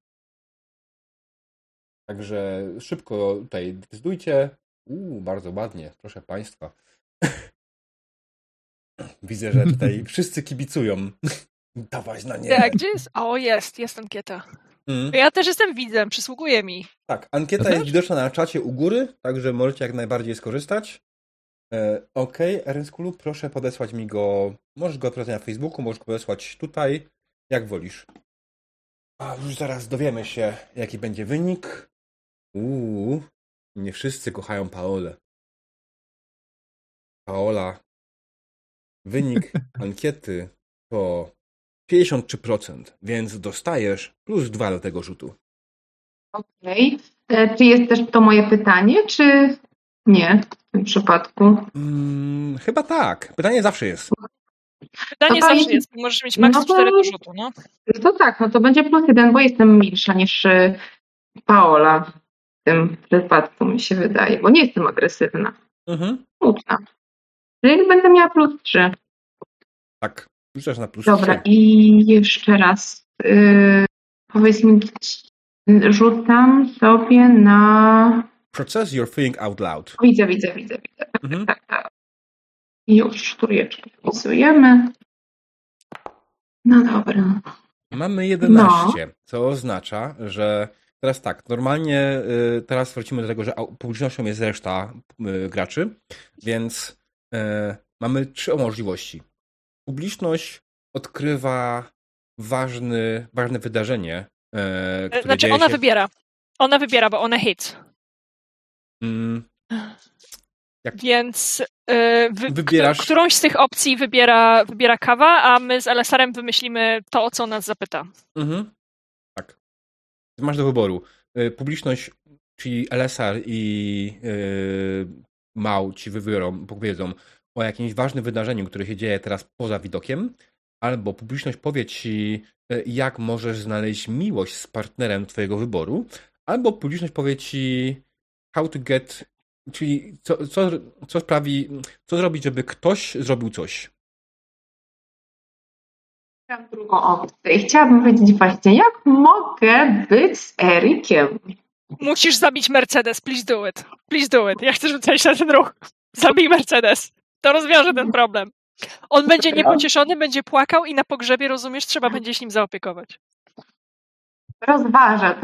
Także szybko tutaj decydujcie. Uuu, bardzo ładnie, proszę Państwa. Widzę, że tutaj wszyscy kibicują. Dawać na nie. Tak, gdzie jest? O, jest, jest ankieta. Mm. Ja też jestem widzem, przysługuje mi. Tak, ankieta jest widoczna na czacie u góry, także możecie jak najbardziej skorzystać. E, ok, Erenskulu, proszę podesłać mi go. Możesz go odprawiać na Facebooku, możesz go podesłać tutaj, jak wolisz. A już zaraz dowiemy się, jaki będzie wynik. Uuu, nie wszyscy kochają Paolę. Paola. Wynik ankiety to 53%, więc dostajesz plus 2 do tego rzutu. Okej. Okay. E, czy jest też to moje pytanie, czy nie w tym przypadku? Hmm, chyba tak. Pytanie zawsze jest. Pytanie to zawsze jest. Możesz mieć maks no 4 do rzutu, no. To tak, no to będzie plus 1, bo jestem milsza niż y, Paola tym przypadku, mi się wydaje, bo nie jestem agresywna. Mhm. Smutna. Czyli będę miała plus 3. Tak, rzucasz na plus Dobra, 3. i jeszcze raz. Yy, powiedz mi, rzucam sobie na. Process your feeling out loud. Widzę, widzę, widzę, widzę. Tak, mhm. tak, tak. Już trójeczkę wpisujemy. No dobra. Mamy 11, no. co oznacza, że Teraz tak, normalnie y, teraz wrócimy do tego, że publicznością jest reszta y, graczy, więc y, mamy trzy możliwości. Publiczność odkrywa ważny, ważne wydarzenie. Które znaczy, ona się... wybiera. Ona wybiera, bo ona hits. Mm. Jak... Więc yy, wy, Wybierasz... którąś z tych opcji wybiera, wybiera kawa, a my z LSR-em wymyślimy to, o co nas zapyta. Mhm. Masz do wyboru. Publiczność, czyli LSR i yy, MAU ci wybiorą, powiedzą o jakimś ważnym wydarzeniu, które się dzieje teraz poza widokiem, albo publiczność powie ci, jak możesz znaleźć miłość z partnerem twojego wyboru, albo publiczność powie ci how to get, czyli co, co, co sprawi, co zrobić, żeby ktoś zrobił coś. Mam drugą opcję i chciałabym wiedzieć właśnie, jak mogę być z Erikiem? Musisz zabić Mercedes, please do it. Please do it. Ja chcę rzucać na ten ruch. Zabij Mercedes. To rozwiąże ten problem. On będzie niepocieszony, będzie płakał i na pogrzebie, rozumiesz, trzeba będzie się nim zaopiekować. Rozważę.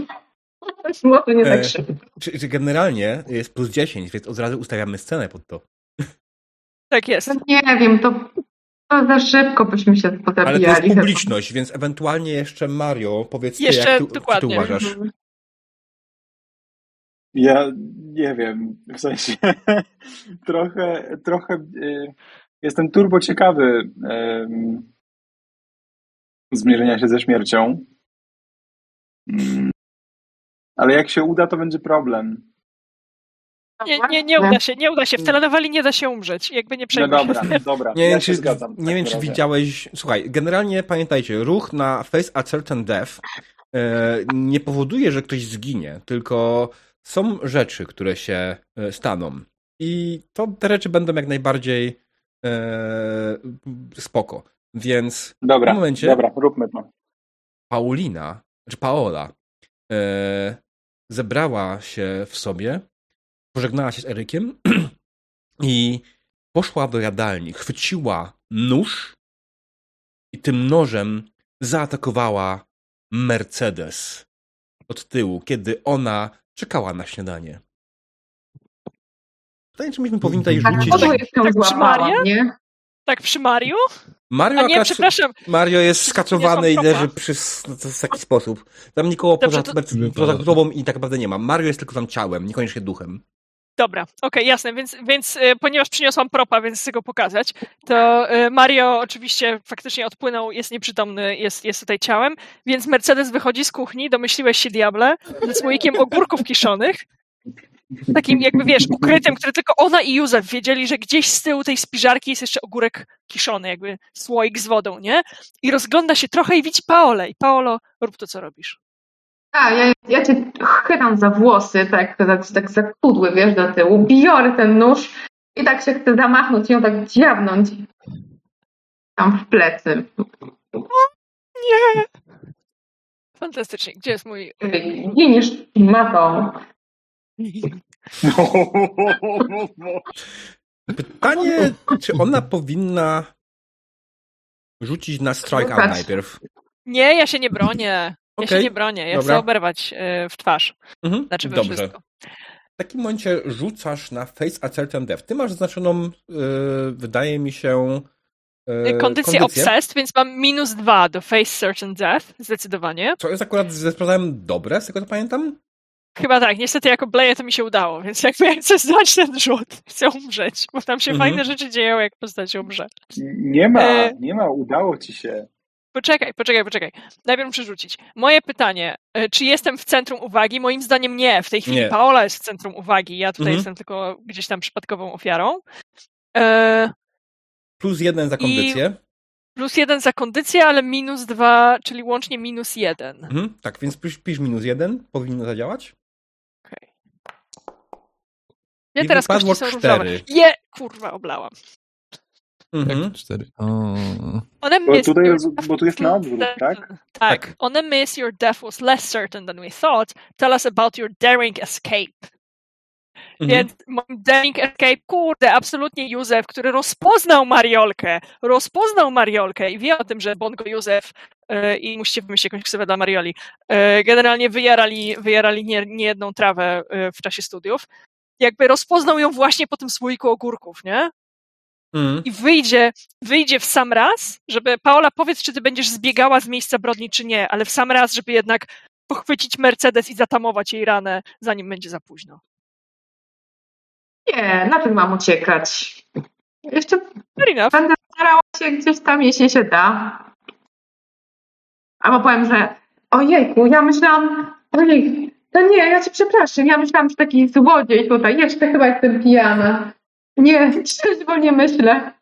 Może nie tak e, szybko. Czy, czy, generalnie jest plus 10, więc od razu ustawiamy scenę pod to. Tak jest. No nie wiem, to, to za szybko byśmy się potrafili. Ale to jest publiczność, więc ewentualnie jeszcze Mario, powiedz jeszcze, jak tu, dokładnie. ty uważasz. Mhm. Ja nie wiem, w sensie trochę, trochę y, jestem turbo ciekawy y, zmierzenia się ze śmiercią. Mm, ale jak się uda, to będzie problem. Nie, nie, nie uda się, nie uda się. W telenoweli nie da się umrzeć, jakby nie przejmuj No dobra, dobra, nie, ja czy, zgadzam. Nie wiem, czy widziałeś, słuchaj, generalnie pamiętajcie, ruch na Face a Certain Death e, nie powoduje, że ktoś zginie, tylko są rzeczy, które się e, staną. I to te rzeczy będą jak najbardziej e, spoko. Więc dobra, w momencie. Dobra, róbmy to. Paulina, czy Paola, e, zebrała się w sobie, pożegnała się z Erykiem i poszła do jadalni, chwyciła nóż i tym nożem zaatakowała Mercedes od tyłu, kiedy ona czekała na śniadanie. Pytanie, czy myśmy powinni tutaj tak, rzucić... Tak, tak przy Mario? Nie? Tak przy Mario? Mario, A nie, przepraszam. Mario jest skaczowany i leży przy, no, w taki sposób. Tam nikogo Dobrze, poza, to... poza tobą i tak naprawdę nie ma. Mario jest tylko tam ciałem, niekoniecznie duchem. Dobra, okej, okay, jasne, więc, więc y, ponieważ przyniosłam propa, więc chcę go pokazać, to y, Mario oczywiście faktycznie odpłynął, jest nieprzytomny, jest, jest tutaj ciałem, więc Mercedes wychodzi z kuchni, domyśliłeś się diable, ze słoikiem ogórków kiszonych, takim jakby, wiesz, ukrytym, który tylko ona i Józef wiedzieli, że gdzieś z tyłu tej spiżarki jest jeszcze ogórek kiszony, jakby słoik z wodą, nie? I rozgląda się trochę i widzi Paolę. I Paolo, rób to, co robisz. A, ja, ja cię chytam za włosy, tak, tak, tak za kudły, wiesz, do tyłu. Biorę ten nóż i tak się chcę zamachnąć i ją tak dziabnąć tam w plecy. Nie! Fantastycznie. Gdzie jest mój... Giniesz matą. Pytanie, czy ona powinna rzucić na strikeout najpierw? Nie, ja się nie bronię. Ja okay. się nie bronię, ja Dobra. chcę oberwać y, w twarz. Mhm. Znaczy we Dobrze. wszystko. W takim momencie rzucasz na Face a Certain Death. Ty masz zaznaczoną, yy, wydaje mi się, yy, kondycję, Obsessed, więc mam minus dwa do Face Certain Death, zdecydowanie. Co jest akurat ze sprawdzałem dobre, z tego co pamiętam? Chyba tak. Niestety jako Bleje to mi się udało, więc jakby ja chcę zdać ten rzut, chcę umrzeć, bo tam się mhm. fajne rzeczy dzieją, jak postać umrze. Nie ma, e... nie ma, udało ci się. Poczekaj, poczekaj, poczekaj. Najpierw muszę rzucić. Moje pytanie, e, czy jestem w centrum uwagi? Moim zdaniem nie. W tej chwili nie. Paola jest w centrum uwagi. Ja tutaj mhm. jestem tylko gdzieś tam przypadkową ofiarą. E... Plus jeden za kondycję. I... Plus jeden za kondycję, ale minus dwa, czyli łącznie minus jeden. Mhm, tak, więc pisz, pisz minus jeden, powinno zadziałać. Okej. Okay. Ja teraz kości są różowe. Je, kurwa, oblałam. Mhm. cztery. One bo, tutaj jest, bo tu jest na odwrót, tak? Tak. tak. On a miss your death was less certain than we thought. Tell us about your daring escape. Mhm. Więc daring escape, kurde, absolutnie Józef, który rozpoznał Mariolkę, rozpoznał Mariolkę i wie o tym, że Bongo Józef yy, i musicie wymyślić jakąś ksywę dla Marioli, yy, generalnie wyjarali, wyjarali nie, nie jedną trawę yy, w czasie studiów. Jakby rozpoznał ją właśnie po tym słoiku ogórków, nie? Mm. I wyjdzie, wyjdzie w sam raz, żeby Paola powiedz, czy ty będziesz zbiegała z miejsca brodni, czy nie, ale w sam raz, żeby jednak pochwycić Mercedes i zatamować jej ranę, zanim będzie za późno. Nie, dlaczego mam uciekać? Jeszcze będę starała się gdzieś tam, jeśli się da. Albo powiem, że ojejku, ja myślałam, ojej, to nie, ja cię przepraszam, ja myślałam, że taki złodziej tutaj, jeszcze chyba jestem pijana. Nie, trzeźwo nie myślę.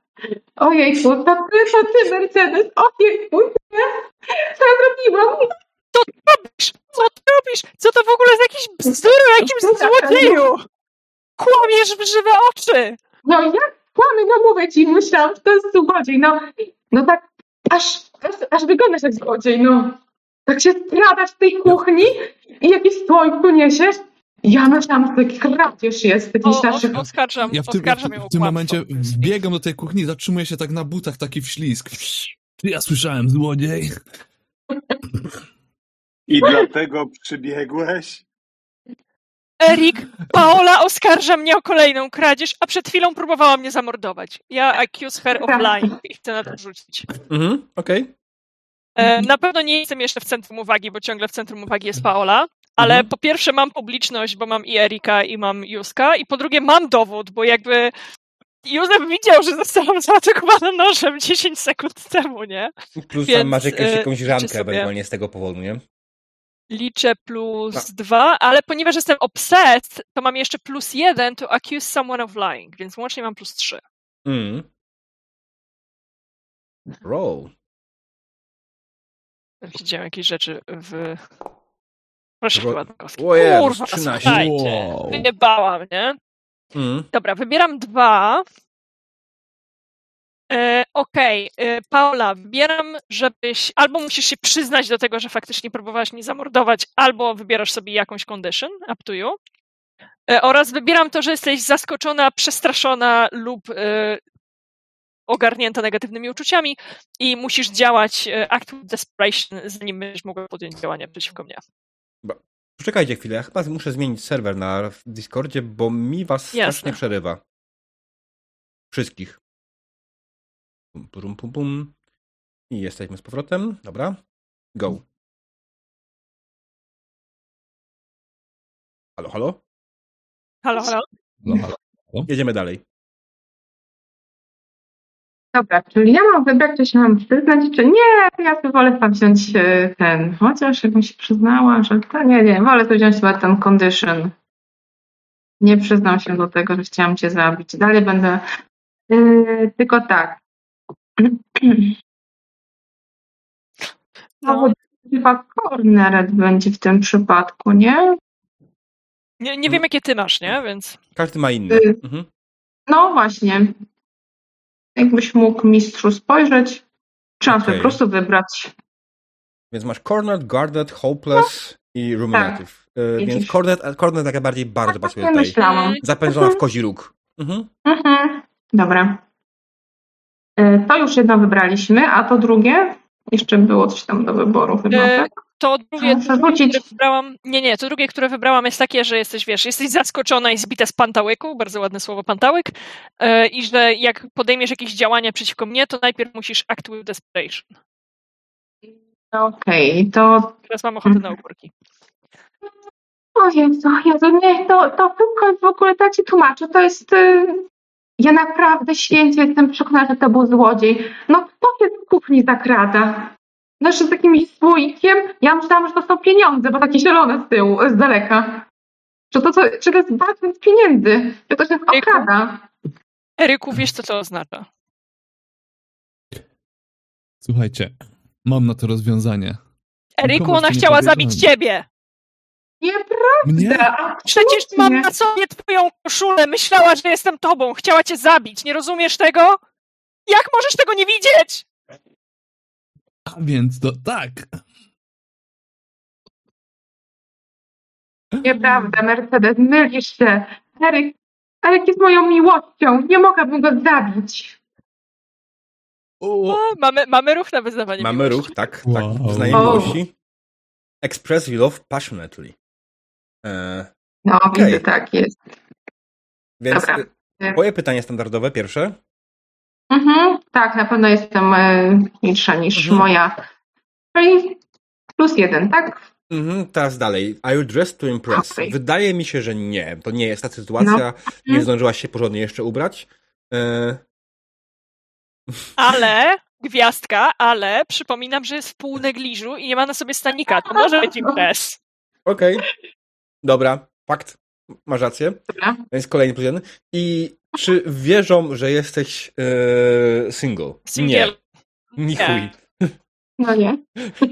Ojejku, to ty, to ty, Mercedes, ojejku, nie, co ja zrobiłam? robisz? Co ty robisz? Co to w ogóle jest jakiś bzdur o jakimś złodzieju? Kłamiesz w żywe oczy! No jak kłamy, no mówię ci, myślałam, że to jest złodziej, no, no tak, aż, aż, aż wyglądasz jak złodziej, no. Tak się stradasz w tej kuchni i jakiś słoik tu niesiesz. Ja myślałam, że taki kradzież jest, taki starszy. oskarżam, Ja w tym, oskarżam w, ją w tym momencie wbiegam do tej kuchni, zatrzymuję się tak na butach, taki wślizg. Ja słyszałem złodziej? I dlatego przybiegłeś? Erik, Paola oskarża mnie o kolejną kradzież, a przed chwilą próbowała mnie zamordować. Ja accuse her of lying i chcę na to rzucić. Mhm, okej. E, na pewno nie jestem jeszcze w centrum uwagi, bo ciągle w centrum uwagi jest Paola, ale Mhm. po pierwsze mam publiczność, bo mam i Erika, i mam Juska, i po drugie mam dowód, bo jakby Józef widział, że zostałam zaatakowana nożem 10 sekund temu, nie? Plus Więc, tam masz jakąś, e, jakąś sobie. ewentualnie z tego powodu, nie? Liczę plus No. dwa, ale ponieważ jestem obsessed, to mam jeszcze plus jeden, to accuse someone of lying, więc łącznie mam plus trzy. Mm. Roll. Widziałem jakieś rzeczy w... Proszę Ro- Ładkowski. O Jezus, Kurwa, 13. słuchajcie. Wow. Wyjebałam, nie? Mm. Dobra, wybieram dwa. E, Okej, e, Paula, wybieram, żebyś albo musisz się przyznać do tego, że faktycznie próbowałaś mnie zamordować, albo wybierasz sobie jakąś condition, up to you. E, oraz wybieram to, że jesteś zaskoczona, przestraszona lub e, ogarnięta negatywnymi uczuciami i musisz działać e, act with desperation, zanim będziesz mogła podjąć działania przeciwko mnie. Poczekajcie chwilę, ja chyba muszę zmienić serwer na Discordzie, bo mi was strasznie Jasne. przerywa. Wszystkich. Pum, pum, pum, pum. I jesteśmy z powrotem. Dobra. Go. Halo, halo? Halo, halo? No, halo. Jedziemy dalej. Dobra, czyli ja mam wybrać, czy się mam przyznać, czy nie, to ja sobie wolę tam wziąć e, ten, chociaż jakbym się przyznała, że to nie, nie, wolę sobie wziąć chyba ten condition. Nie przyznam się do tego, że chciałam cię zabić. Dalej będę, e, tylko tak. No. No. Chyba cornered będzie w tym przypadku, nie? Nie, nie wiem, jakie ty masz, nie? Więc Każdy ma inny. Y. Mhm. No właśnie. Jakbyś mógł mistrzu spojrzeć, trzeba sobie Okej. po prostu wybrać. Więc masz Cornered, Guarded, Hopeless i Ruminative. Y, Widzisz. więc Cornered, Cornered jak najbardziej bardzo Tak pasuje nie tutaj. myślałam. Zapędzona w kozi róg. Mhm. Mhm. Dobra. E, To już jedno wybraliśmy, a to drugie jeszcze było coś tam do wyboru chyba, E, tak? To drugie, to które wybrałam, nie, nie, to drugie, które wybrałam jest takie, że jesteś, wiesz, jesteś zaskoczona i zbita z pantałyku, bardzo ładne słowo pantałyk, e, i że jak podejmiesz jakieś działania przeciwko mnie, to najpierw musisz act with desperation. Okej, to... Teraz mam ochotę na Mhm. ogórki. O Jezu, Jezu, nie, to, to tylko w ogóle tak ci tłumaczę, to jest... y, Ja naprawdę święcie jestem przekonana, że to był złodziej. No, to się z kuchni zakrada. Znaczy z jakimś słoikiem, ja myślałam, że to są pieniądze, bo takie zielone z tyłu, z daleka. Że to, co, że to jest bagnet pieniędzy, że to się okrada. Eryku, wiesz, co to oznacza? Słuchajcie, mam na to rozwiązanie. Eryku, ona chciała zabić ciebie! Mnie? Nieprawda, Przecież mam na sobie twoją koszulę, myślała, że jestem tobą, chciała cię zabić, nie rozumiesz tego? Jak możesz tego nie widzieć? A więc to tak. Nieprawda, Mercedes, mylisz się. Eryk, Eryk jest moją miłością, nie mogłabym go zabić. O, mamy, mamy ruch na wyznawanie Mamy miłości. ruch, tak, Wow. tak. Wyznaje O. miłości. Express your love passionately. E, No, Okej. widzę, tak jest. więc Dobra. y, moje pytanie standardowe, pierwsze. Mhm, tak, na pewno jestem e, milsza niż Mhm. moja. Czyli plus jeden, tak? Mhm, teraz dalej. Are you dressed to impress? Okej. Wydaje mi się, że nie. To nie jest ta sytuacja. Nie Mhm. zdążyłaś się porządnie jeszcze ubrać. E, Ale, gwiazdka, ale przypominam, że jest w pół negliżu i nie ma na sobie stanika. To może być imprez. Okej. Dobra, fakt. Masz rację. Dobra. To jest kolejny plus jeden. I czy wierzą, że jesteś e, single? Singiel. Nie. Ni Nie. chuj. No nie.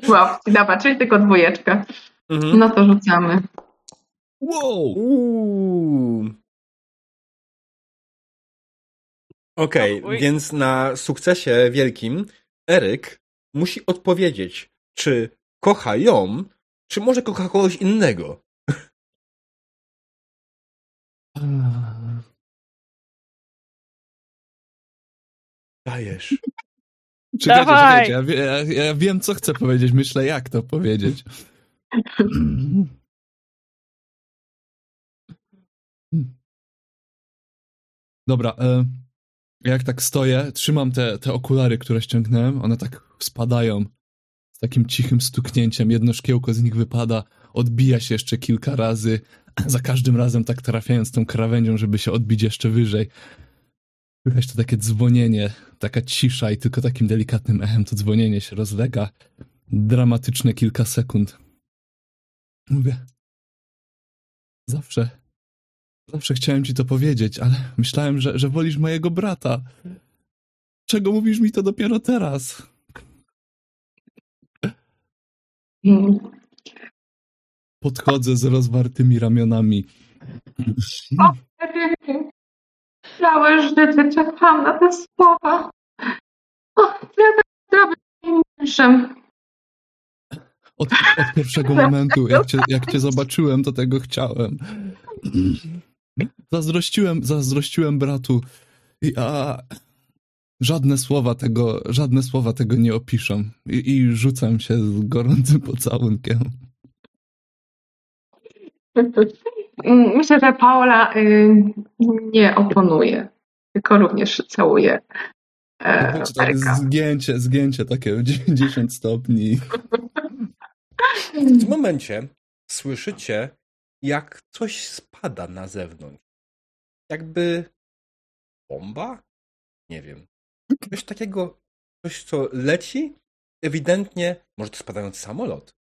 Wow, dobra, czyli tylko dwójeczka. Mhm. No to rzucamy. Wow! Uuu. Okej, O chuj. więc na sukcesie wielkim Eryk musi odpowiedzieć, czy kocha ją, czy może kocha kogoś innego. Dajesz. Czekajcie, Dawaj! czekajcie. Ja, ja, ja wiem, co chcę powiedzieć. Myślę, jak to powiedzieć. Dobra, e, jak tak stoję, trzymam te, te okulary, które ściągnąłem, one tak spadają z takim cichym stuknięciem, jedno szkiełko z nich wypada, odbija się jeszcze kilka razy, za każdym razem tak trafiając tą krawędzią, żeby się odbić jeszcze wyżej. Słychać to takie dzwonienie, taka cisza i tylko takim delikatnym echem to dzwonienie się rozlega. Dramatyczne kilka sekund. Mówię. Zawsze, zawsze chciałem ci to powiedzieć, ale myślałem, że, że wolisz mojego brata. Czego mówisz mi to dopiero teraz? Mm. Podchodzę z rozwartymi ramionami. Całe życie czekam na te słowa. O, ja tak dobrym mężem. Od, od pierwszego momentu, jak cię, jak cię zobaczyłem, to tego chciałem. Zazdrościłem, zazdrościłem bratu. I, a żadne słowa tego, żadne słowa tego nie opiszą. I, I rzucam się z gorącym pocałunkiem. Mm, Myślę, że Paola y, nie oponuje, tylko również całuje e, tak zgięcie, zgięcie takie w 90 stopni. W tym momencie słyszycie, jak coś spada na zewnątrz. Jakby bomba? Nie wiem. Coś takiego, coś co leci, ewidentnie, może to spadający samolot.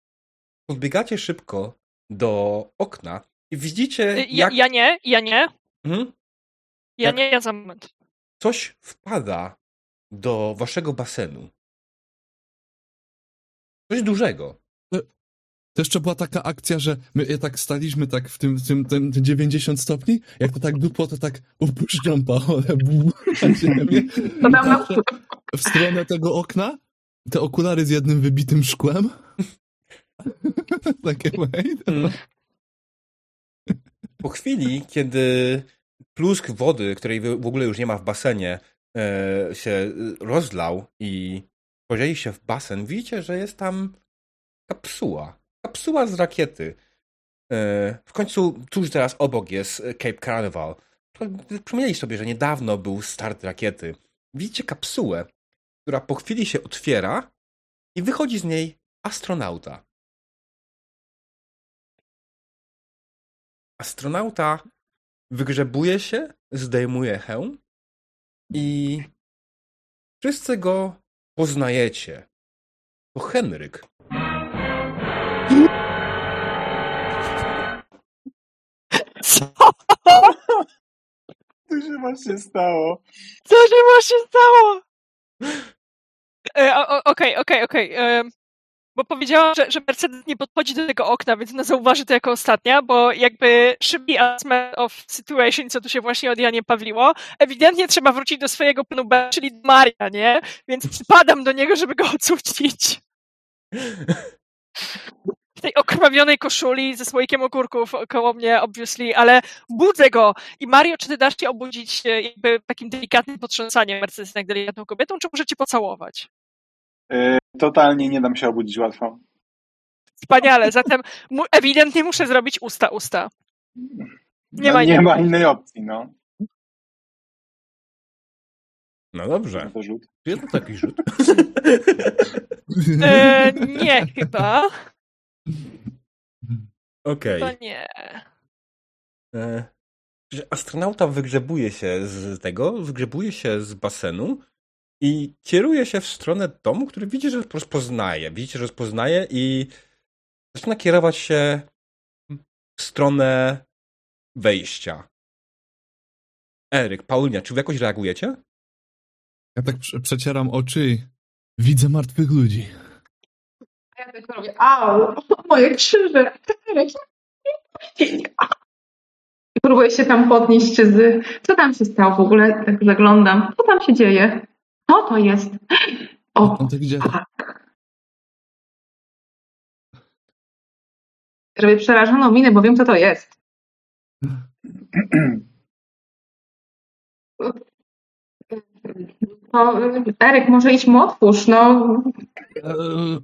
Podbiegacie szybko do okna i widzicie, Y, Ja, jak ja nie, ja nie, Mhm. ja Jak- nie, ja za moment. coś wpada do waszego basenu. Coś dużego. To jeszcze była taka akcja, że my tak staliśmy tak w tym, w tym, tym, tym 90 stopni, jak to tak dupło, to tak upuszczam Patrzę w stronę tego okna, te okulary z jednym wybitym szkłem. Takie wait. Po chwili, kiedy plusk wody, której w ogóle już nie ma w basenie, e, się e, rozlał i podzieliście w basen, widzicie, że jest tam kapsuła. Kapsuła z rakiety. E, w końcu tuż teraz obok jest Cape Carnival. Przypomnieli sobie, że niedawno był start rakiety. Widzicie kapsułę, która po chwili się otwiera i wychodzi z niej astronauta. Astronauta wygrzebuje się, zdejmuje hełm i wszyscy go poznajecie. To Henryk. Co? Co się właśnie stało? Co się właśnie stało? E, Okej, okej, okej. Bo powiedziałam, że, że Mercedes nie podchodzi do tego okna, więc ona zauważy to jako ostatnia, bo jakby szybki assessment of situation, co tu się właśnie od Janie Pawliło, ewidentnie trzeba wrócić do swojego planu B, czyli do Maria, nie? Więc spadam do niego, żeby go ocucić. W tej okrwawionej koszuli ze słoikiem ogórków koło mnie, obviously, ale budzę go. I Mario, czy ty dasz się obudzić e, jakby takim delikatnym potrząsaniem Mercedes jak delikatną kobietą, czy może cię pocałować? Y, totalnie nie dam się obudzić łatwo. Wspaniale, zatem mu, ewidentnie muszę zrobić usta, usta. Nie no, ma nie innej ma innej opcji, no. No dobrze. To rzut. Czy jest to taki rzut? E, nie, chyba. Okej. To nie. E, że astronauta wygrzebuje się z tego, wygrzebuje się z basenu i kieruje się w stronę domu, który widzi, że rozpoznaje. Widzicie, że rozpoznaje i zaczyna kierować się w stronę wejścia. Eryk, Paulina, czy wy jakoś reagujecie? Ja tak prze- przecieram oczy i widzę martwych ludzi. A ja tylko robię, au, moje krzyże. I próbuję się tam podnieść z... Co tam się stało w ogóle? Tak zaglądam. Co tam się dzieje? Co to jest? O, No to gdzie? tak. Robię przerażoną minę, bo wiem, co to jest. No, Eryk, może mu otwórz, no. Eee,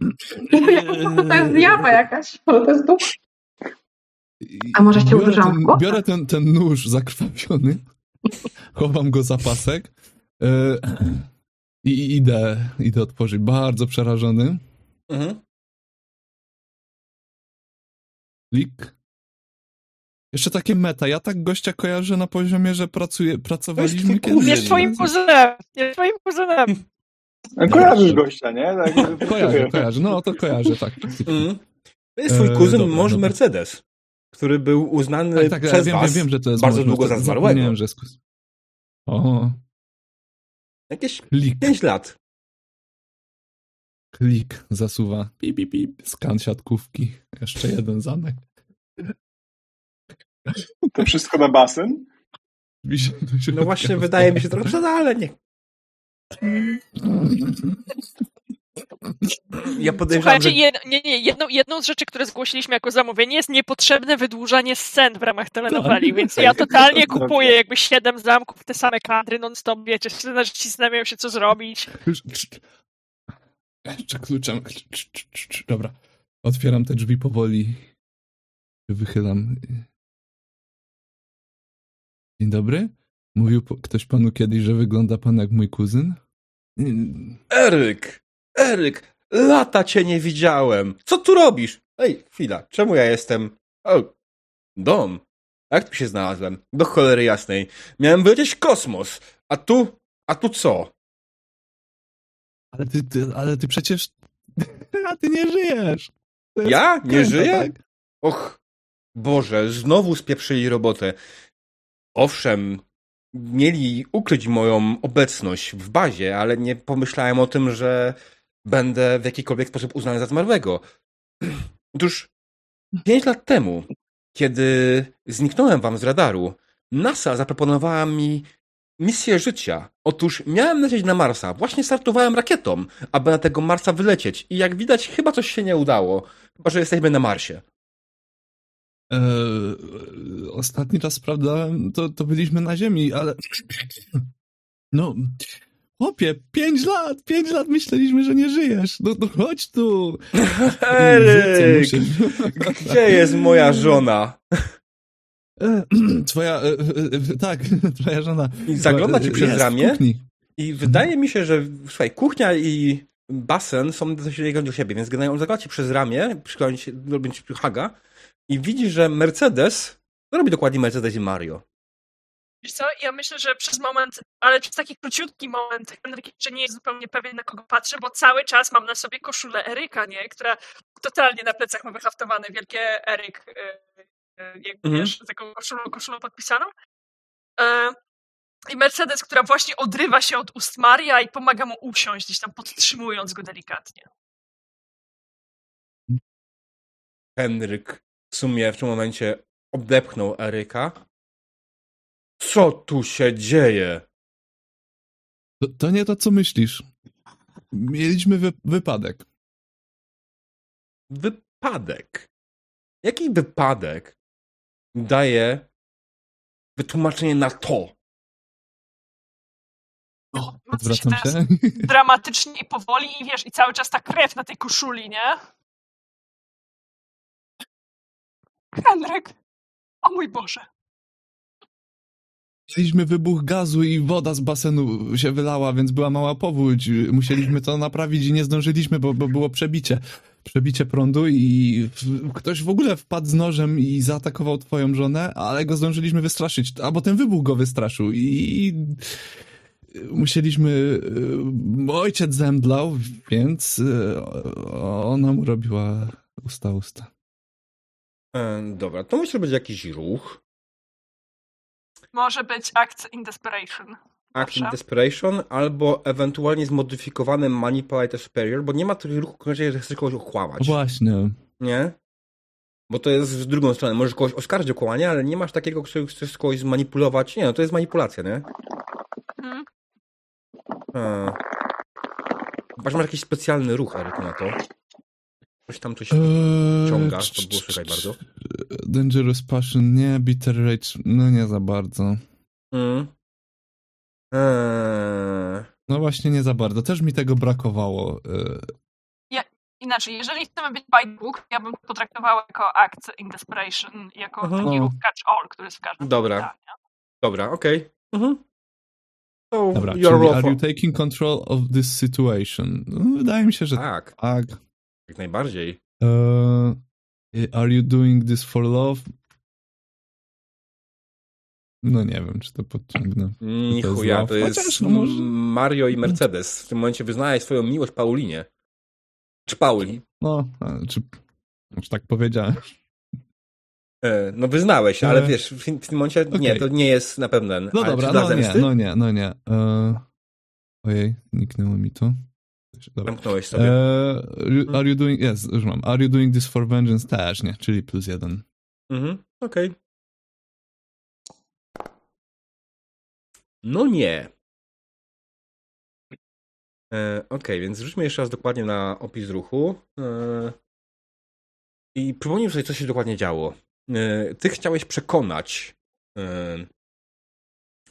To jest zjawa jakaś. To jest duch. A może się biorę ten, biorę ten, ten nóż zakrwawiony, chowam go za pasek eee, i idę, idę otworzyć. Bardzo przerażony. Mhm. Klik. Jeszcze takie meta. Ja tak gościa kojarzę na poziomie, że pracuje, pracowaliśmy twój kiedyś. kuzyn. Nie twoim kuzynem! Nie twoim kuzynem! Kojarzysz gościa, nie? Tak, Kojarzę, kojarzę. No to kojarzę, tak. Mhm. To jest twój E, kuzyn, dobra, mąż dobra. Mercedes, który był uznany Tak, tak, ja przez wiem, was wiem, wiem, że to jest bardzo mąż, długo za zmarłego. zapomniałem, że jest kus- O, Jakieś klik, 5 lat. klik, zasuwa. Pip, pip, pip. Skan siatkówki. Jeszcze jeden zamek. To wszystko na basen? Mi się do No właśnie, wydaje mi się trochę przed, ale nie. Ja podejrzewam, Słuchajcie, że... jed, nie, nie, jedną, jedną z rzeczy, które zgłosiliśmy jako zamówienie jest niepotrzebne wydłużanie scen w ramach telenoweli, Tak. więc ja totalnie kupuję jakby siedem zamków, te same kadry non-stop, wiecie, scena, że ci zastanawiają się, co zrobić. Jeszcze kluczem. Cz- cz- cz- cz- Dobra. Otwieram te drzwi powoli. Wychylam. Dzień dobry. Mówił ktoś panu kiedyś, że wygląda pan jak mój kuzyn? Eryk! Eryk! Lata cię nie widziałem! Co tu robisz? Ej, chwila, czemu ja jestem... O, dom. Jak tu się znalazłem? Do cholery jasnej. Miałem wylecieć kosmos. A tu... A tu co? Ale ty, ty, ale ty przecież. A ty nie żyjesz. Ja? Nie kręta, żyję? tak? Och, Boże, znowu spieprzyli robotę. Owszem, mieli ukryć moją obecność w bazie, ale nie pomyślałem o tym, że będę w jakikolwiek sposób uznany za zmarłego. Otóż pięć lat temu, kiedy zniknąłem wam z radaru, NASA zaproponowała mi misję życia. Otóż miałem lecieć na Marsa. Właśnie startowałem rakietą, aby na tego Marsa wylecieć. I jak widać, chyba coś się nie udało. Chyba, że jesteśmy na Marsie. E, ostatni raz sprawdzałem, to, to byliśmy na Ziemi, ale. No. Chłopie, pięć lat, pięć lat myśleliśmy, że nie żyjesz. No, no chodź tu. Eryk! Gdzie jest moja żona? E, Twoja, e, e, tak, twoja żona. I zagląda ci przez ramię i wydaje mi się, że słuchaj, kuchnia i basen są do siebie, więc generalnie on zagląda ci przez ramię, przyklonić się, robić haga i widzi, że Mercedes, robi dokładnie Mercedes i Mario? Wiesz co, ja myślę, że przez moment, ale przez taki króciutki moment, Henryk jeszcze nie jest zupełnie pewien, na kogo patrzy, bo cały czas mam na sobie koszulę Eryka, nie? Która totalnie na plecach ma wyhaftowane wielkie Eryk, yy, yy, jak Mhm. wiesz, taką koszulą, koszulą podpisaną. E, I Mercedes, która właśnie odrywa się od ust Maria i pomaga mu usiąść, gdzieś tam podtrzymując go delikatnie. Henryk w sumie w tym momencie odepchnął Eryka. Co tu się dzieje? To, to nie to, co myślisz. Mieliśmy wy, wypadek. Wypadek. Jaki wypadek daje wytłumaczenie na to? O, odwracam się. Dramatycznie i powoli i wiesz, i cały czas ta krew na tej koszuli, nie? Henryk! O mój Boże! Mieliśmy wybuch gazu i woda z basenu się wylała, więc była mała powódź. Musieliśmy to naprawić i nie zdążyliśmy, bo, bo było przebicie. przebicie prądu i ktoś w ogóle wpadł z nożem i zaatakował twoją żonę, ale go zdążyliśmy wystraszyć, albo ten wybuch go wystraszył i musieliśmy, y, ojciec zemdlał, więc y, ona mu robiła usta usta. E, dobra, to że będzie jakiś ruch. Może być Act in Desperation. Act in. Desperation, albo ewentualnie zmodyfikowany Manipulate Superior, bo nie ma takich ruchów, że chcesz kogoś okłamać. Właśnie. Nie? Bo to jest w drugą stronę. Możesz kogoś oskarżyć o kłamanie, ale nie masz takiego, który chcesz kogoś zmanipulować. Nie, no to jest manipulacja, nie? Mhm. A. Chyba, że masz jakiś specjalny ruch, Eryk, na to. Coś tam coś Eee, ciąga, to było słychać bardzo. Dangerous Passion, nie, Bitter Rage, no nie za bardzo. Mm. Eee. No właśnie nie za bardzo, też mi tego brakowało. Eee, Inaczej, jeżeli chcemy być by book, ja bym to potraktowała jako Act in Desperation, jako Mhm. taki No. ruch catch all, który jest w każdym Dobra. zdaniu. Dobra, okej. Mhm. So, Dobra, czyli are you taking control of this situation? No, wydaje mi się, że Tak, tak. Jak najbardziej. Eee, are you doing this for love? No nie wiem, czy to podciągnę. Ni To jest to jest no może- Mario i Mercedes. W tym momencie wyznałeś swoją miłość Paulinie. Czy Pauli? No, czy, czy tak powiedziałem? E, no wyznałeś, ale E, wiesz, w, w tym momencie nie, okej. to nie jest na pewno. No ale dobra, dla no nie, no nie, no nie. Eee, ojej, zniknęło mi to. Dobra. Zamknąłeś sobie. Eee, are you doing, yes, już mam. Are you doing this for vengeance? Też nie, czyli plus jeden. Mhm, okej. No nie. E, okej, więc rzućmy jeszcze raz dokładnie na opis ruchu. E, I przypomnij sobie, co się dokładnie działo. E, ty chciałeś przekonać e,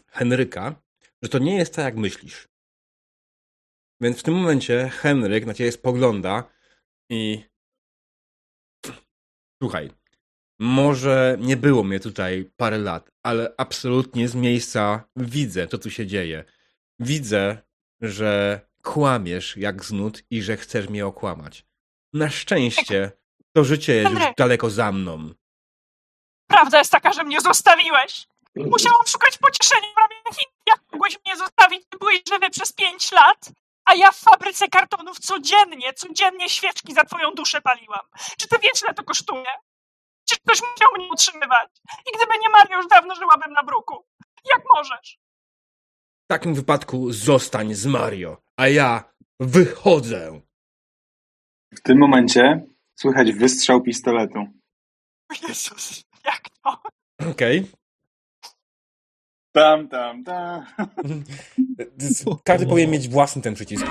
Henryka, że to nie jest tak, jak myślisz. Więc w tym momencie Henryk na ciebie spogląda i słuchaj, może nie było mnie tutaj parę lat, ale absolutnie z miejsca widzę, co tu się dzieje. Widzę, że kłamiesz jak znud i że chcesz mnie okłamać. Na szczęście to życie jest już daleko za mną. Prawda jest taka, że mnie zostawiłeś. Musiałam szukać pocieszenia w ramieniu Chin. Jak mogłeś mnie zostawić? Byłeś żywy przez pięć lat, a ja w fabryce kartonów codziennie, codziennie świeczki za twoją duszę paliłam. Czy ty wiesz, ile to kosztuje? Czy ktoś musiał mnie utrzymywać? I gdyby nie Mario, już dawno żyłabym na bruku. Jak możesz? W takim wypadku zostań z Mario, a ja wychodzę. W tym momencie słychać wystrzał pistoletu. Jezus, jak to? Okej. Tam, tam, tam. Każdy powinien mieć własny ten przycisk.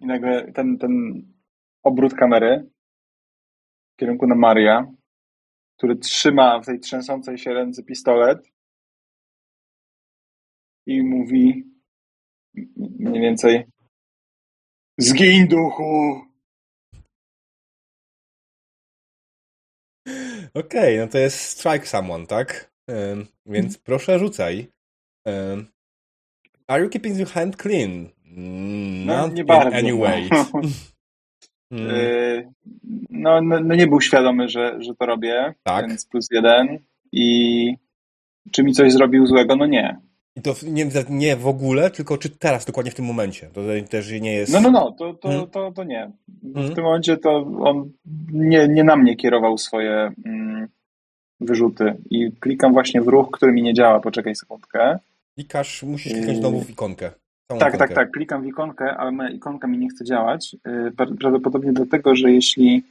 I nagle ten, ten obrót kamery w kierunku na Maria, który trzyma w tej trzęsącej się ręce pistolet i mówi mniej więcej Zgiń duchu! Okej, no to jest strike someone, tak? Ym, więc proszę rzucaj. Ym, are you keeping your hand clean? Mm, No, Not nie in bardzo. any way. Mm, Yy, No, no, no nie był świadomy, że, że to robię, Tak. więc plus jeden. I czy mi coś zrobił złego? No nie. I to nie, nie w ogóle, tylko czy teraz, dokładnie w tym momencie. To też nie jest... No, no, no, to, to, Mhm. to, to nie. W Mhm. tym momencie to on nie, nie na mnie kierował swoje mm, wyrzuty. I klikam właśnie w ruch, który mi nie działa. Poczekaj sekundkę. Klikasz, musisz kliknąć Yy. znowu w ikonkę. Całą Tak, ikonkę. tak, tak. Klikam w ikonkę, ale moja ikonka mi nie chce działać. Yy, pra- Prawdopodobnie dlatego, że jeśli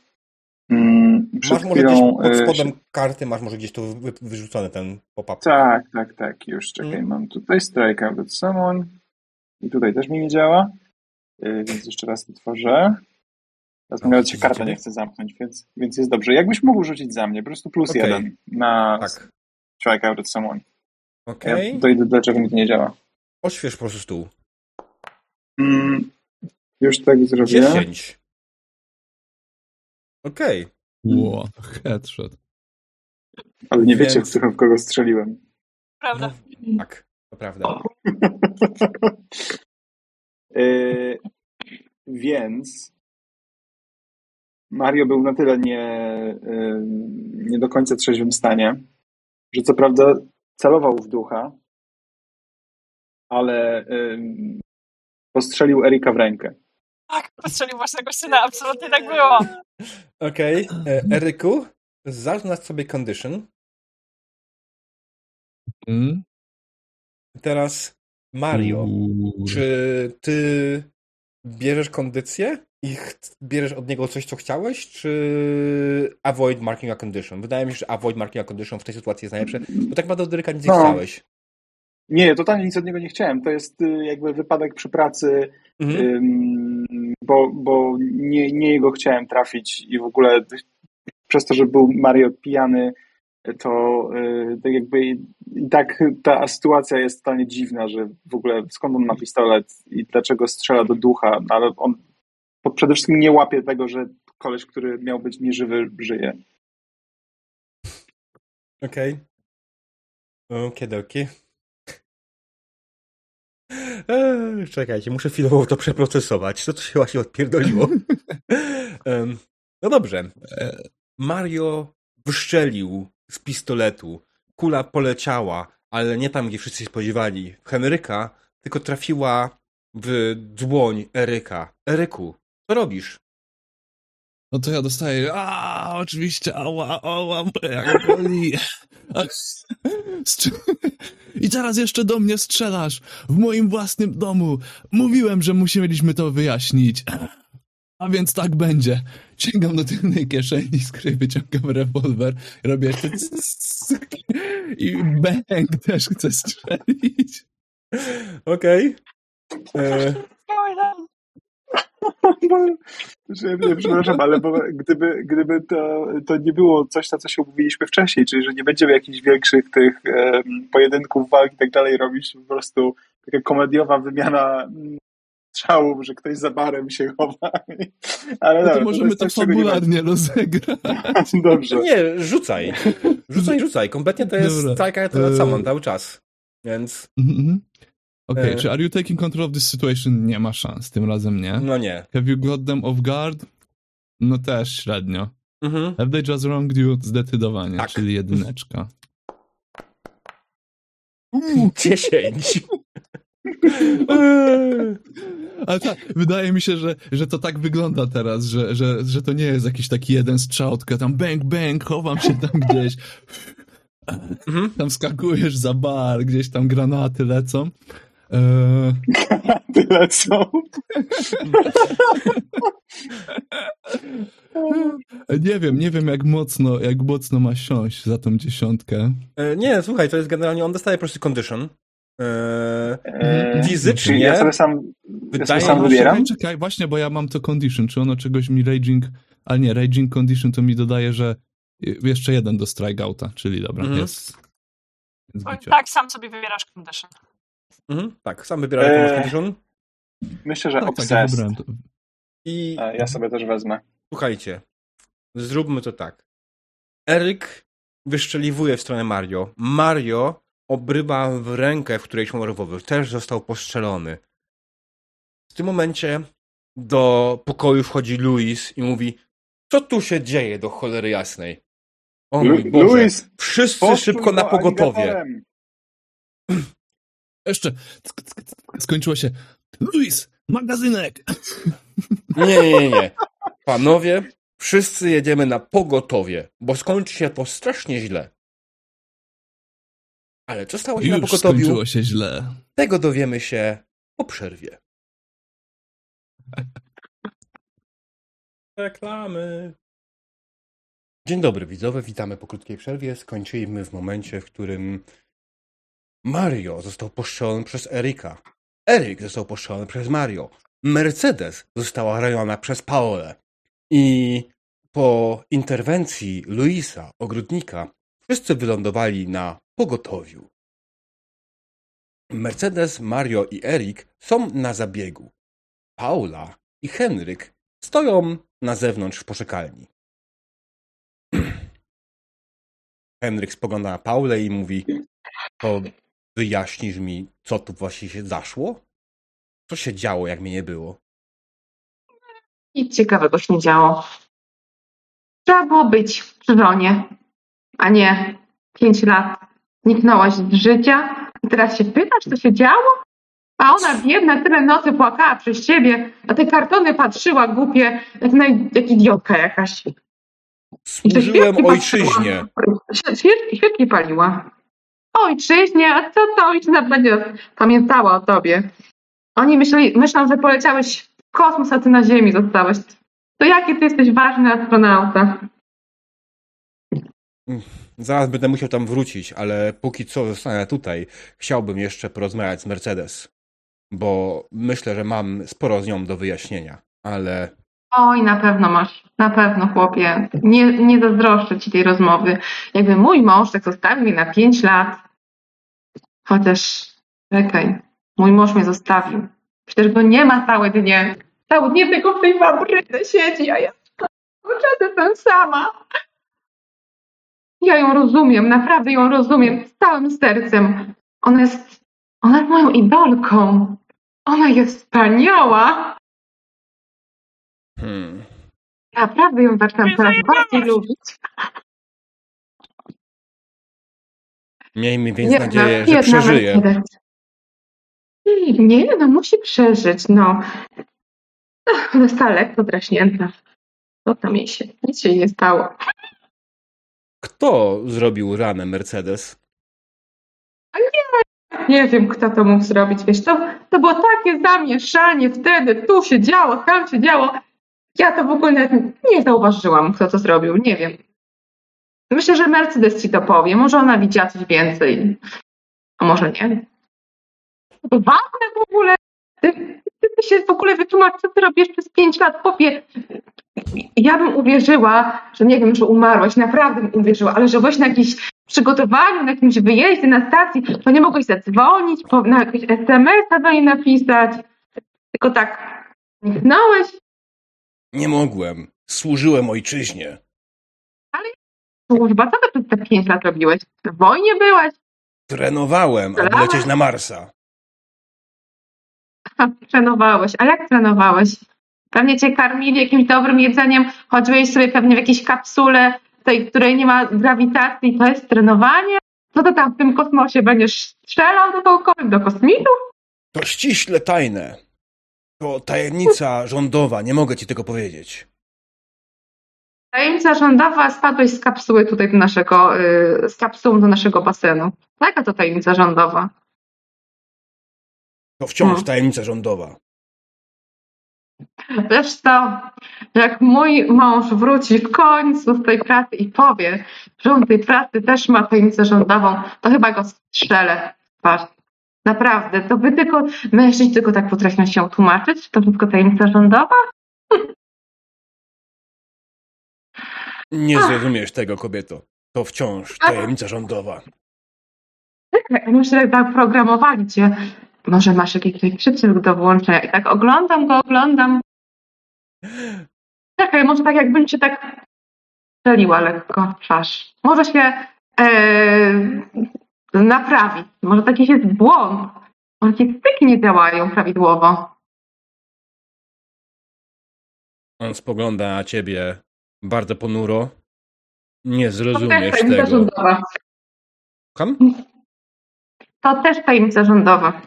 mm, Masz może gdzieś chwilą... pod yy, spodem się- karty, masz może gdzieś to wy, wyrzucony ten pop-up. Tak, tak, tak. Już czekaj. Mhm. Mam tutaj strike out at someone. I tutaj też mi nie działa. Yy, więc jeszcze raz to tworzę. Teraz nawet się karta nie chce zamknąć, więc, więc jest dobrze. Jakbyś mógł rzucić za mnie, po prostu plus Okej. jeden na Tak. strike out at someone. Okej. Ja dojdę, dlaczego mi to nie działa. Ośwież po prostu stół. Mm, już tak zrobię. 10. Okej. Ło, headshot. Ale nie wiecie, Więc- w kogo strzeliłem. Prawda? Tak, to prawda. Yy, więc Mario był na tyle nie, yy, nie do końca trzeźwym stanie, że co prawda celował w ducha, ale yy, postrzelił Erika w rękę. Tak, postrzelił własnego syna, absolutnie tak było. Okej, okay. Eryku, zaznacz sobie condition. Mm? Teraz Mario, Uuu. czy ty bierzesz kondycję i bierzesz od niego coś, co chciałeś, czy avoid marking a condition? Wydaje mi się, że avoid marking a condition w tej sytuacji jest najlepsze, bo tak naprawdę od Eryka nic nie No. chciałeś. Nie, totalnie nic od niego nie chciałem. To jest y, jakby wypadek przy pracy, Mhm. ym, bo, bo nie, nie jego chciałem trafić i w ogóle przez to, że był Mario pijany, to y, tak jakby i tak ta sytuacja jest totalnie dziwna, że w ogóle skąd on ma pistolet i dlaczego strzela do ducha, no, ale on przede wszystkim nie łapie tego, że koleś, który miał być nieżywy, żyje. Okej. Okidoki. Eee, Czekajcie, muszę chwilowo to przeprocesować. Co to się właśnie odpierdoliło? No dobrze. E, Mario wyszczelił z pistoletu. Kula poleciała, ale nie tam, gdzie wszyscy się spodziewali. W Henryka, tylko trafiła w dłoń Eryka. Eryku, co robisz? No to ja dostaję, a oczywiście, ała, ała, jak boli. I teraz jeszcze do mnie strzelasz, w moim własnym domu. Mówiłem, że musieliśmy to wyjaśnić. A więc tak będzie. Sięgam do tylnej kieszeni, z której wyciągam rewolwer, robię jeszcze i bang też chcę strzelić. Okej. E, Że, nie, przepraszam, ale bo gdyby, gdyby to, to nie było coś, na co się umówiliśmy wcześniej, czyli że nie będziemy jakichś większych tych em, pojedynków, walk i tak dalej robić, po prostu taka komediowa wymiana mm, strzałów, że ktoś za barem się chowa. Ale No to dobra, możemy to nie fabularnie rozegrać. Dobrze. Nie, rzucaj. Rzucaj, rzucaj. Kompletnie to jest Dobra. tak, jak to nad samą cały czas. Więc, Mhm. Okej, E. czy are you taking control of this situation? Nie ma szans, tym razem nie. no nie. Have you got them off guard? No też średnio. Mhm. Have they just wronged you? Zdecydowanie, Tak. czyli jedyneczka. Dziesięć. Ale tak, wydaje mi się, że, że to tak wygląda teraz, że, że, że to nie jest jakiś taki jeden strzał, tylko tam bang, bang, chowam się tam gdzieś. Mhm. Tam skakujesz za bar, gdzieś tam granaty lecą. Eee, Tyle są. nie wiem, nie wiem jak mocno, jak mocno ma siąść za tą dziesiątkę. E, Nie, słuchaj, to jest generalnie, on dostaje po prostu condition. E, E, Fizycznie Czyli ja sobie sam, ja sobie sam mi się, wybieram? Czekaj, czekaj, właśnie, bo ja mam to condition. Czy ono czegoś mi raging... Ale nie, raging condition to mi dodaje, że jeszcze jeden do strikeouta, czyli dobra, Mhm. jest... bicie. Tak, sam sobie wybierasz condition. Mhm, tak, sam wybiera jaką masz E, condition. Myślę, że Tak, tak, ja obsessed. wybrałem to. I Ja sobie też wezmę. słuchajcie, zróbmy to tak. Eryk wyszczeliwuje w stronę Mario. Mario obrywa w rękę, w której trzymał rewolwer. Też został postrzelony. W tym momencie do pokoju wchodzi Luis i mówi co tu się dzieje do cholery jasnej? O mój Boże. Luis, Wszyscy szybko na go pogotowie. Jeszcze skończyło się. Luis, magazynek! Nie, nie, nie, nie. Panowie, wszyscy jedziemy na pogotowie, bo skończy się to strasznie źle. Ale co stało się na Już pogotowiu? skończyło się źle. Tego dowiemy się po przerwie. Reklamy. Dzień dobry widzowie, witamy po krótkiej przerwie. Skończyliśmy w momencie, w którym Mario został postrzelony przez Erika. Erik został postrzelony przez Mario. Mercedes została raniona przez Paolę. I po interwencji Luisa, ogrodnika, wszyscy wylądowali na pogotowiu. Mercedes, Mario i Erik są na zabiegu. Paula i Henryk stoją na zewnątrz w poszekalni. Henryk spogląda na Paulę i mówi: To wyjaśnisz mi, co tu właśnie się zaszło? Co się działo, jak mnie nie było? Nic ciekawego się nie działo. Trzeba było być przy żonie, a nie pięć lat. Zniknąłaś z życia i teraz się pytasz, co się działo? A ona biedna tyle nocy płakała przez ciebie, a te kartony patrzyła głupie, jak, naj, jak idiotka jakaś. Służyłem ojczyźnie. paliła. Świeczki, świeczki paliła. Ojczyźnie, a co to ojczyzna będzie pamiętała o tobie? Oni myśleli, myślą, że poleciałeś w kosmos, a ty na Ziemi zostałeś. To jaki ty jesteś ważny astronauta? Zaraz będę musiał tam wrócić, ale póki co zostanę tutaj. Chciałbym jeszcze porozmawiać z Mercedes, bo myślę, że mam sporo z nią do wyjaśnienia, ale Oj, na pewno masz, na pewno chłopie. Nie, nie zazdroszczę ci tej rozmowy. Jakby mój mąż tak zostawił mnie na pięć lat, chociaż czekaj, mój mąż mnie zostawił. Przecież go nie ma całe dnie. Całe dnie tylko w tej fabryce siedzi, a ja cały czas jestem sama. Ja ją rozumiem, naprawdę ją rozumiem z całym sercem. Ona jest, ona jest moją idolką. Ona jest wspaniała. hmm, Naprawdę ją zaczynam coraz bardziej lubić. Miejmy więc Jedna- nadzieję, że jedna przeżyje. Mercedes. Nie, no musi przeżyć, no. Ach, Została lekko draśnięta. Co tam jej się? Nic się nie stało. Kto zrobił ranę Mercedes? Nie wiem, kto to mógł zrobić, wiesz, to, to było takie zamieszanie wtedy, tu się działo, tam się działo. Ja to w ogóle nie zauważyłam, kto to zrobił, nie wiem. Myślę, że Mercedes ci to powie, może ona widziała coś więcej, a może nie. Ważne w ogóle, ty, ty, się w ogóle wytłumacz, co ty robisz przez pięć lat, popie. Ja bym uwierzyła, że nie wiem, że umarłeś, naprawdę bym uwierzyła, ale że byłeś na jakimś przygotowaniu, na jakimś wyjeździe na stacji, to nie mogłeś zadzwonić, po, na jakieś SMS-a do niej napisać, tylko tak zniknąłeś. Nie mogłem. Służyłem ojczyźnie. Służba, co ty przez te pięć lat robiłeś? W wojnie byłeś? Trenowałem, aby lecieć na Marsa. Trenowałeś. A jak trenowałeś? Pewnie cię karmili jakimś dobrym jedzeniem, chodziłeś sobie pewnie w jakiejś kapsule, tej, której nie ma grawitacji. To jest trenowanie? Co ty tam w tym kosmosie będziesz strzelał do kogokolwiek, do kosmitów? To ściśle tajne. To tajemnica rządowa, nie mogę ci tego powiedzieć. Tajemnica rządowa, spadłeś z kapsuły tutaj do naszego, yy, z kapsułą do naszego basenu. Jaka to tajemnica rządowa? To wciąż Hmm. tajemnica rządowa. Co, jak mój mąż wróci w końcu z tej pracy i powie, że on tej pracy też ma tajemnicę rządową, to chyba go strzelę w twarz. Naprawdę, to wy tylko, mężczyźni tylko tak potrafią się tłumaczyć? To tylko tajemnica rządowa? Nie zrozumiesz tego, kobieto. To wciąż tajemnica rządowa. Czekaj, może tak programowali cię. Może masz jakiś przycisk do włączenia. I tak oglądam go, oglądam. Czekaj, może tak jakbym cię tak strzeliła lekko w twarz. Może się e, naprawi. Może taki jest błąd. Może ci styki nie działają prawidłowo. On spogląda na ciebie bardzo ponuro. Nie To też zrozumiesz tego. rządowa. Kam? To też tajemnica rządowa.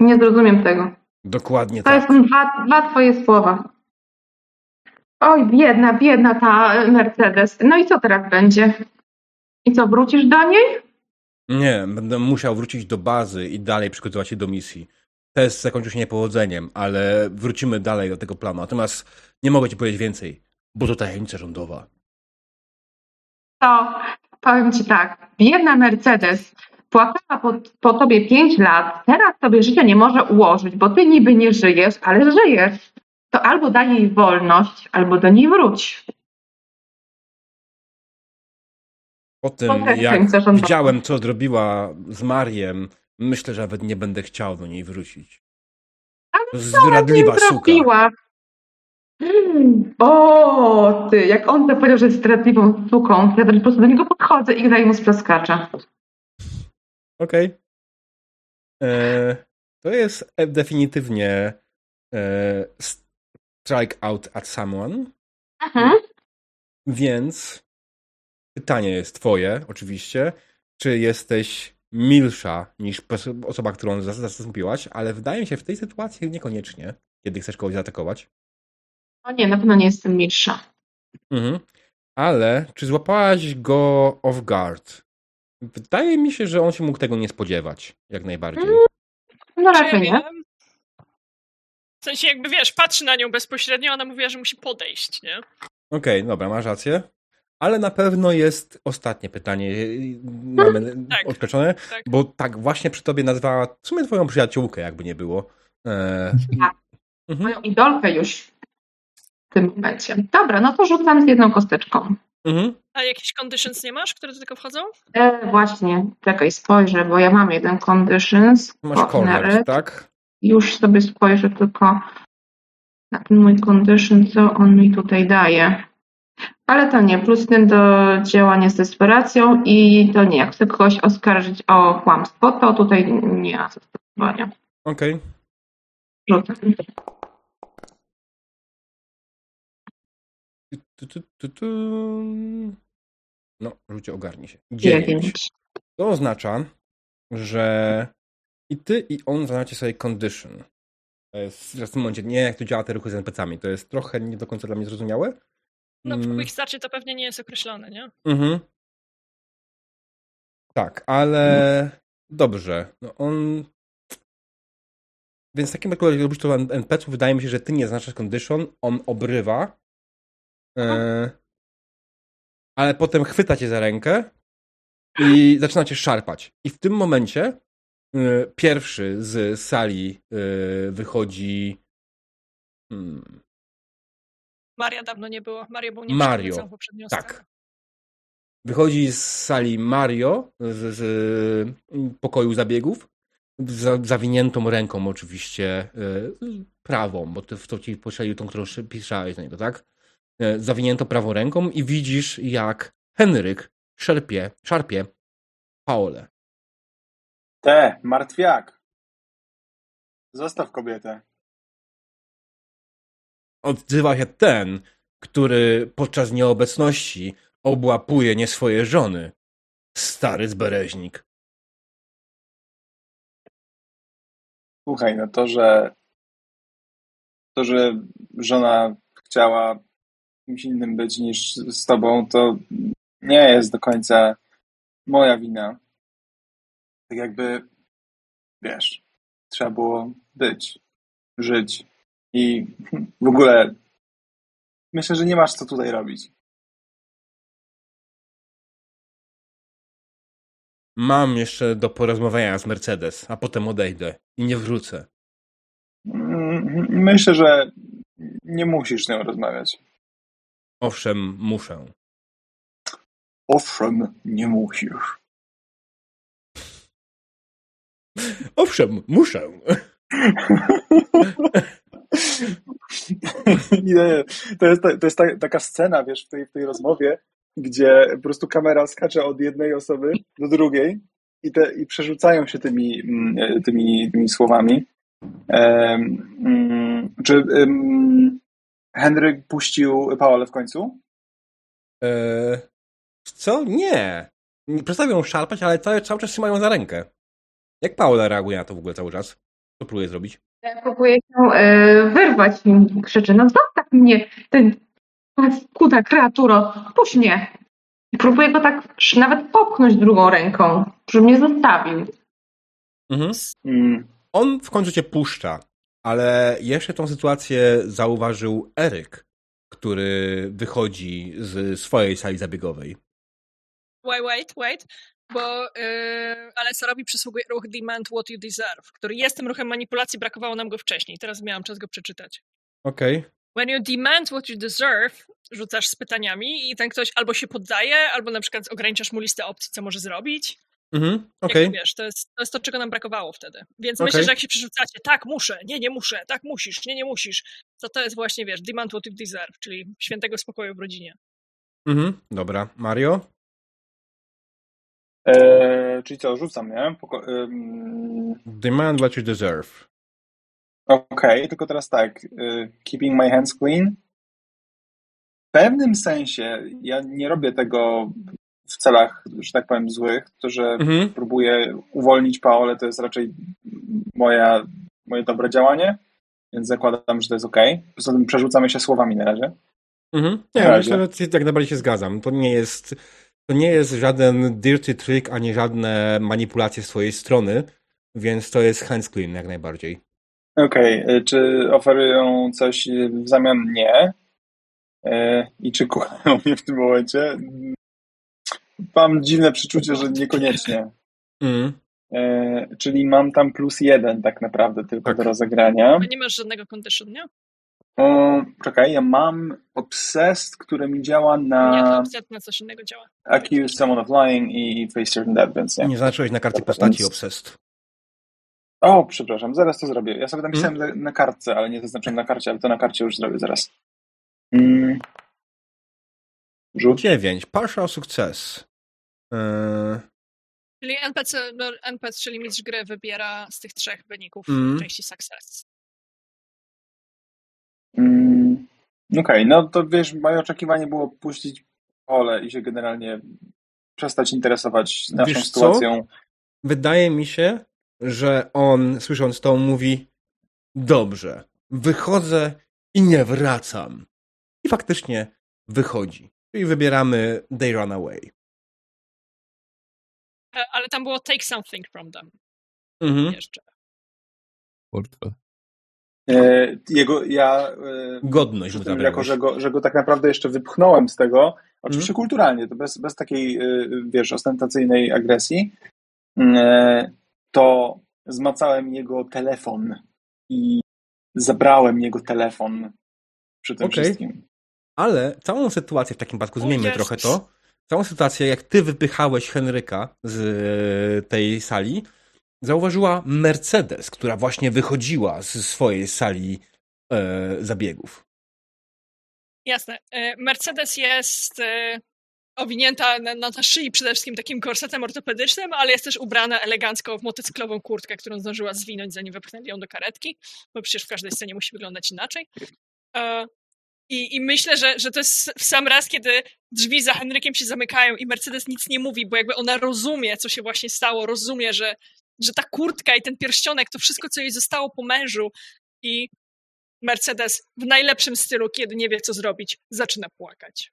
Nie zrozumiem tego. Dokładnie To tak. są dwa, dwa twoje słowa. Oj, biedna, biedna ta Mercedes. No i co teraz będzie? I co, wrócisz do niej? Nie, będę musiał wrócić do bazy i dalej przygotować się do misji. Test zakończył się niepowodzeniem, ale wrócimy dalej do tego planu. Natomiast nie mogę ci powiedzieć więcej, bo to tajemnica rządowa. To powiem ci tak. Biedna Mercedes płakała po, po tobie pięć lat. Teraz tobie życie nie może ułożyć, bo ty niby nie żyjesz, ale żyjesz. To albo daj jej wolność, albo do niej wróć. Po tym, jak widziałem, co zrobiła z Mariem, myślę, że nawet nie będę chciał do niej wrócić. Ale Zdradliwa suka. zrobiła. O, ty, jak on to powiedział, że jest zdradliwą to ja po prostu do niego podchodzę i daję mu splaskacza. Okej. Eee, To jest e, definitywnie e, strike out at someone. Mhm. Więc pytanie jest twoje, oczywiście. Czy jesteś milsza niż osoba, którą zas- zastąpiłaś, ale wydaje mi się w tej sytuacji niekoniecznie, kiedy chcesz kogoś zaatakować. O nie, na pewno nie jestem milsza. Mhm. Ale czy złapałaś go off guard? Wydaje mi się, że on się mógł tego nie spodziewać, jak najbardziej. No Czy ja raczej nie. W sensie jakby, wiesz, patrzy na nią bezpośrednio, ona mówiła, że musi podejść, nie? Okej, dobra, masz rację. Ale na pewno jest ostatnie pytanie. Mamy Tak. odpeczone, Tak. bo tak właśnie przy tobie nazwała w sumie twoją przyjaciółkę, jakby nie było. E, Tak. mhm, Moją idolkę już w tym momencie. Dobra, no to rzucam z jedną kosteczką. mhm. A jakieś conditions nie masz, które do tego wchodzą? E, właśnie, czekaj, spojrzę, bo ja mam jeden conditions. Masz Cornery. corner, tak? Już sobie spojrzę tylko na ten mój condition, co on mi tutaj daje. Ale to nie, plus jeden do działania z desperacją i to nie, jak chcę kogoś oskarżyć o kłamstwo, to tutaj nie ma zastosowania. Okej. Rzucam. Tu, tu, tu, tu. No, rzucie ogarnij się. Dziewięć. Dziewięć. To oznacza, że i ty, i on znacie sobie condition. To jest w tym momencie nie jak to działa te ruchy z NPC-ami. To jest trochę nie do końca dla mnie zrozumiałe. No w Quick Starcie to pewnie nie jest określone, nie? Mhm. Tak, ale dobrze. No on. Więc w takim razie, jak robisz to NPC-u, wydaje mi się, że ty nie znaczasz condition, on obrywa. E, ale potem chwyta cię za rękę i zaczyna cię szarpać. I w tym momencie e, pierwszy z sali e, wychodzi. Hmm, Maria dawno nie było. Mario był Mario, całą poprzednią tak. Wychodzi z sali Mario, z, z y, pokoju zabiegów, z zawiniętą ręką oczywiście, y, prawą, bo ty w to ci postrzelił tą, którą pisałeś na niego, tak? Y, Zawinięto prawą ręką i widzisz, jak Henryk szarpie, szarpie Paolę. Te, martwiak. Zostaw kobietę. Odzywa się ten, który podczas nieobecności obłapuje nie swoje żony. Stary zbereźnik. Słuchaj, no to, że to, że żona chciała kimś innym być niż z tobą, to nie jest do końca moja wina. Tak jakby, wiesz, trzeba było być, żyć i w ogóle myślę, że nie masz co tutaj robić. Mam jeszcze do porozmawiania z Mercedes, a potem odejdę i nie wrócę. Mm, Myślę, że nie musisz z nią rozmawiać. Owszem, muszę. Owszem, nie musisz. Owszem, muszę. Nie, to jest, to jest ta, taka scena, wiesz, w tej, w tej rozmowie, gdzie po prostu kamera skacze od jednej osoby do drugiej i, te, i przerzucają się tymi, mm, tymi, tymi słowami. Mm, czy em, Henryk puścił Paolę w końcu? Eee, co? Nie. Nie Przestawią ją szarpać, ale cały, cały czas trzymają za rękę. Jak Paula reaguje na to w ogóle cały czas? Co próbuje zrobić? Ja próbuję się e, wyrwać i krzyczę, no zostaw mnie, ten kuda kreaturo, puść mnie. I próbuję go tak nawet popchnąć drugą ręką, żeby mnie zostawił. Mhm. Mm, On w końcu cię puszcza, ale jeszcze tą sytuację zauważył Eryk, który wychodzi z swojej sali zabiegowej. Wait, wait, wait. Bo yy, Alessarowi przysługuje ruch Demand What You Deserve, który jest tym ruchem manipulacji, brakowało nam go wcześniej. Teraz miałam czas go przeczytać. Okej. When you demand what you deserve, rzucasz z pytaniami i ten ktoś albo się poddaje, albo na przykład ograniczasz mu listę opcji, co może zrobić. Mhm. Okej. Jak wiesz, to jest, to jest to, czego nam brakowało wtedy. Więc Okej. myślę, że jak się przerzucacie, tak, muszę, nie, nie muszę, tak, musisz, nie, nie musisz, to to jest właśnie, wiesz, demand what you deserve, czyli świętego spokoju w rodzinie. Mhm. Dobra. Mario? E, czyli co, rzucam, nie? Poko- ym, Demand what you deserve. Okej, tylko teraz tak. y, Keeping my hands clean. W pewnym sensie ja nie robię tego celach, że tak powiem, złych. To, że Mhm. próbuję uwolnić Paolę, to jest raczej moja, moje dobre działanie, więc zakładam, że to jest ok. Poza tym przerzucamy się słowami na razie. Mhm. Nie, Na razie. myślę, że jak najbardziej się zgadzam. To nie jest, to nie jest żaden dirty trick, ani żadne manipulacje z twojej strony, więc to jest hands clean jak najbardziej. Okej, y, czy oferują coś w zamian? Nie. Y, I czy kochają mnie w tym momencie? Mm, Mam dziwne przeczucie, że niekoniecznie. Mhm. E, czyli mam tam plus jeden tak naprawdę tylko Tak. do rozegrania. Bo nie masz żadnego condition, nie? O, czekaj, ja mam Obsessed, które mi działa Nie, to na obset na coś innego działa. Accuse Someone of Lying i Face Certain Death, więc nie. Nie zaznaczyłeś na karcie postaci obsessed. O, przepraszam, zaraz to zrobię. Ja sobie tam pisałem na, na kartce, ale nie zaznaczyłem na karcie, ale to na karcie już zrobię zaraz. Mm. Rzut. 9. Partial success. Eee, Czyli NPC, no, NPC, czyli mistrz gry wybiera z tych trzech wyników Mhm. części success. Mm. Okej, no to wiesz, moje oczekiwanie było puścić pole i się generalnie przestać interesować naszą Wiesz co? sytuacją. wydaje mi się, że on, słysząc to, mówi dobrze, wychodzę i nie wracam. I faktycznie wychodzi. Czyli wybieramy They Run Away. E, Ale tam było take something from them Mhm. jeszcze. Portfel. E, Jego, ja e, Godność mu tym, jako że go, że go tak naprawdę jeszcze wypchnąłem z tego, oczywiście Mhm. kulturalnie, to bez, bez takiej, y, wiesz, ostentacyjnej agresji, y, to zmacałem jego telefon i zabrałem jego telefon przy tym Okej. wszystkim. Ale całą sytuację w takim przypadku, Jezus. trochę to. Całą sytuację, jak ty wypychałeś Henryka z e, tej sali, zauważyła Mercedes, która właśnie wychodziła z swojej sali e, zabiegów. Jasne. E, Mercedes jest e, owinięta na, na szyi przede wszystkim takim korsetem ortopedycznym, ale jest też ubrana elegancko w motocyklową kurtkę, którą zdążyła zwinąć, zanim wepchnęli ją do karetki, bo przecież w każdej scenie musi wyglądać inaczej. I, I myślę, że, że to jest w sam raz, kiedy drzwi za Henrykiem się zamykają i Mercedes nic nie mówi, bo jakby ona rozumie, co się właśnie stało, rozumie, że, że ta kurtka i ten pierścionek, to wszystko, co jej zostało po mężu i Mercedes w najlepszym stylu, kiedy nie wie, co zrobić, zaczyna płakać.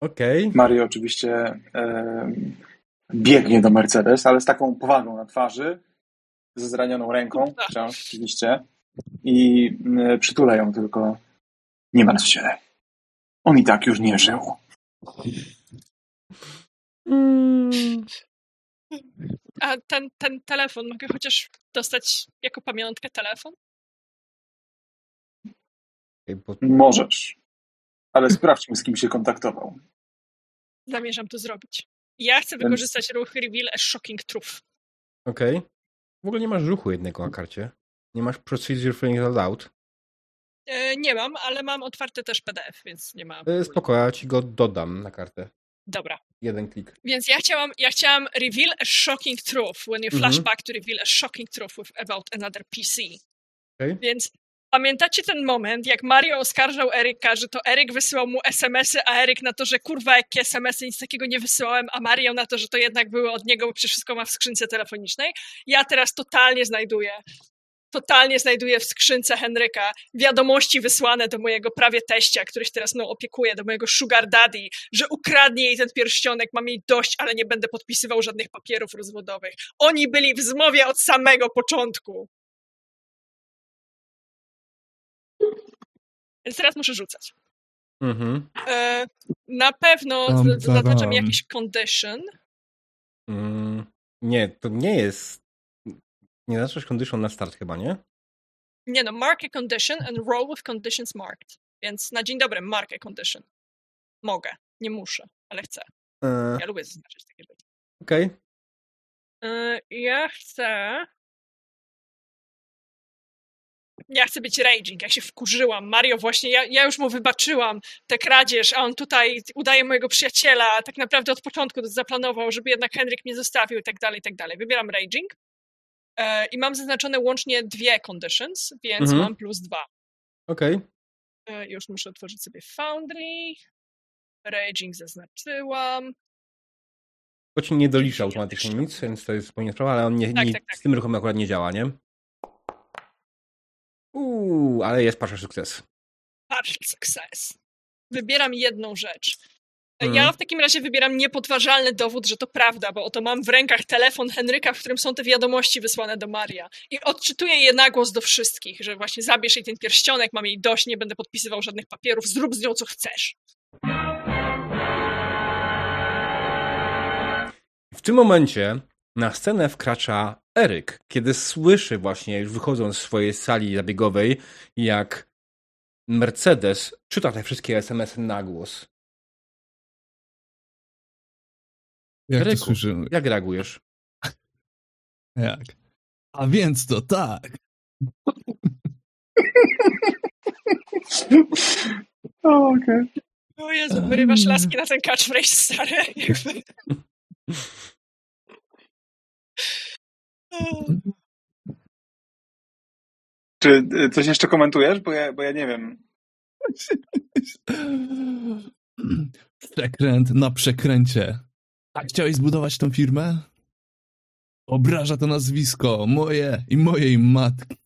Okej. Mario oczywiście e, biegnie do Mercedes, ale z taką powagą na twarzy, ze zranioną ręką, Tak. wciąż oczywiście, i y, przytula ją tylko. Nie martw się. On i tak już nie żył. A ten, ten telefon, mogę chociaż dostać jako pamiątkę telefon? Możesz. Ale sprawdźmy, z kim się kontaktował. Zamierzam to zrobić. Ja chcę wykorzystać ruch Reveal a Shocking Truth. Okej. W ogóle nie masz ruchu jednego na karcie. Nie masz procedure filling allowed. E, nie mam, ale mam otwarty też PDF, więc nie ma. E, Spoko, ja ci go dodam na kartę. Dobra. Jeden klik. Więc ja chciałam, ja chciałam reveal a shocking truth when you Mhm. flash back to reveal a shocking truth with about another PC. Okej. Więc pamiętacie ten moment, jak Mario oskarżał Eryka, że to Eryk wysyłał mu SMS-y, a Eryk na to, że kurwa jakie SMS-y, nic takiego nie wysyłałem, a Mario na to, że to jednak były od niego, bo przecież wszystko ma w skrzynce telefonicznej. Ja teraz totalnie znajduję totalnie znajduję w skrzynce Henryka wiadomości wysłane do mojego prawie teścia, który się teraz mną opiekuje, do mojego sugar daddy, że ukradnie jej ten pierścionek, mam jej dość, ale nie będę podpisywał żadnych papierów rozwodowych. Oni byli w zmowie od samego początku. Więc teraz muszę rzucać. Mhm. E, na pewno Tam, zaznaczam jakiś condition. Mm, nie, to nie jest... Nie zaczniesz condition na start chyba, nie? Nie no, mark a condition and roll with conditions marked. Więc na dzień dobry, mark a condition. Mogę, nie muszę, ale chcę. E, Ja lubię zaznaczyć takie rzeczy. Okej. E, Ja chcę. ja chcę być raging, ja się wkurzyłam. Mario właśnie, ja, ja już mu wybaczyłam tę kradzież, a on tutaj udaje mojego przyjaciela, tak naprawdę od początku to zaplanował, żeby jednak Henryk mnie zostawił i tak dalej, i tak dalej. Wybieram raging i mam zaznaczone łącznie dwie conditions, więc Mhm. mam plus dwa. Okej. E, już muszę otworzyć sobie Foundry. Raging zaznaczyłam. To ci nie dolicza automatycznie nic, więc to jest zupełnie sprawa, ale on nie, Tak, nie, tak, tak. z tym ruchem akurat nie działa, nie? Uuu, ale jest partial sukces. Partial success. Wybieram jedną rzecz. E, Mhm. Ja w takim razie wybieram niepodważalny dowód, że to prawda, bo oto mam w rękach telefon Henryka, w którym są te wiadomości wysłane do Maria. I odczytuję je na głos do wszystkich, że właśnie zabierz jej ten pierścionek, mam jej dość, nie będę podpisywał żadnych papierów, zrób z nią co chcesz. W tym momencie na scenę wkracza Eryk, kiedy słyszy właśnie, już wychodząc z swojej sali zabiegowej, jak Mercedes czyta te wszystkie SMS-y na głos. Jak to słyszymy? Jak reagujesz? Jak? A więc to tak. O, okej. O Jezu, wyrywasz laski na ten catchphrase, stary. Czy y, coś jeszcze komentujesz? Bo ja, bo ja nie wiem. Przekręt na przekręcie. Tak chciałeś zbudować tą firmę? Obraża to nazwisko moje i mojej matki.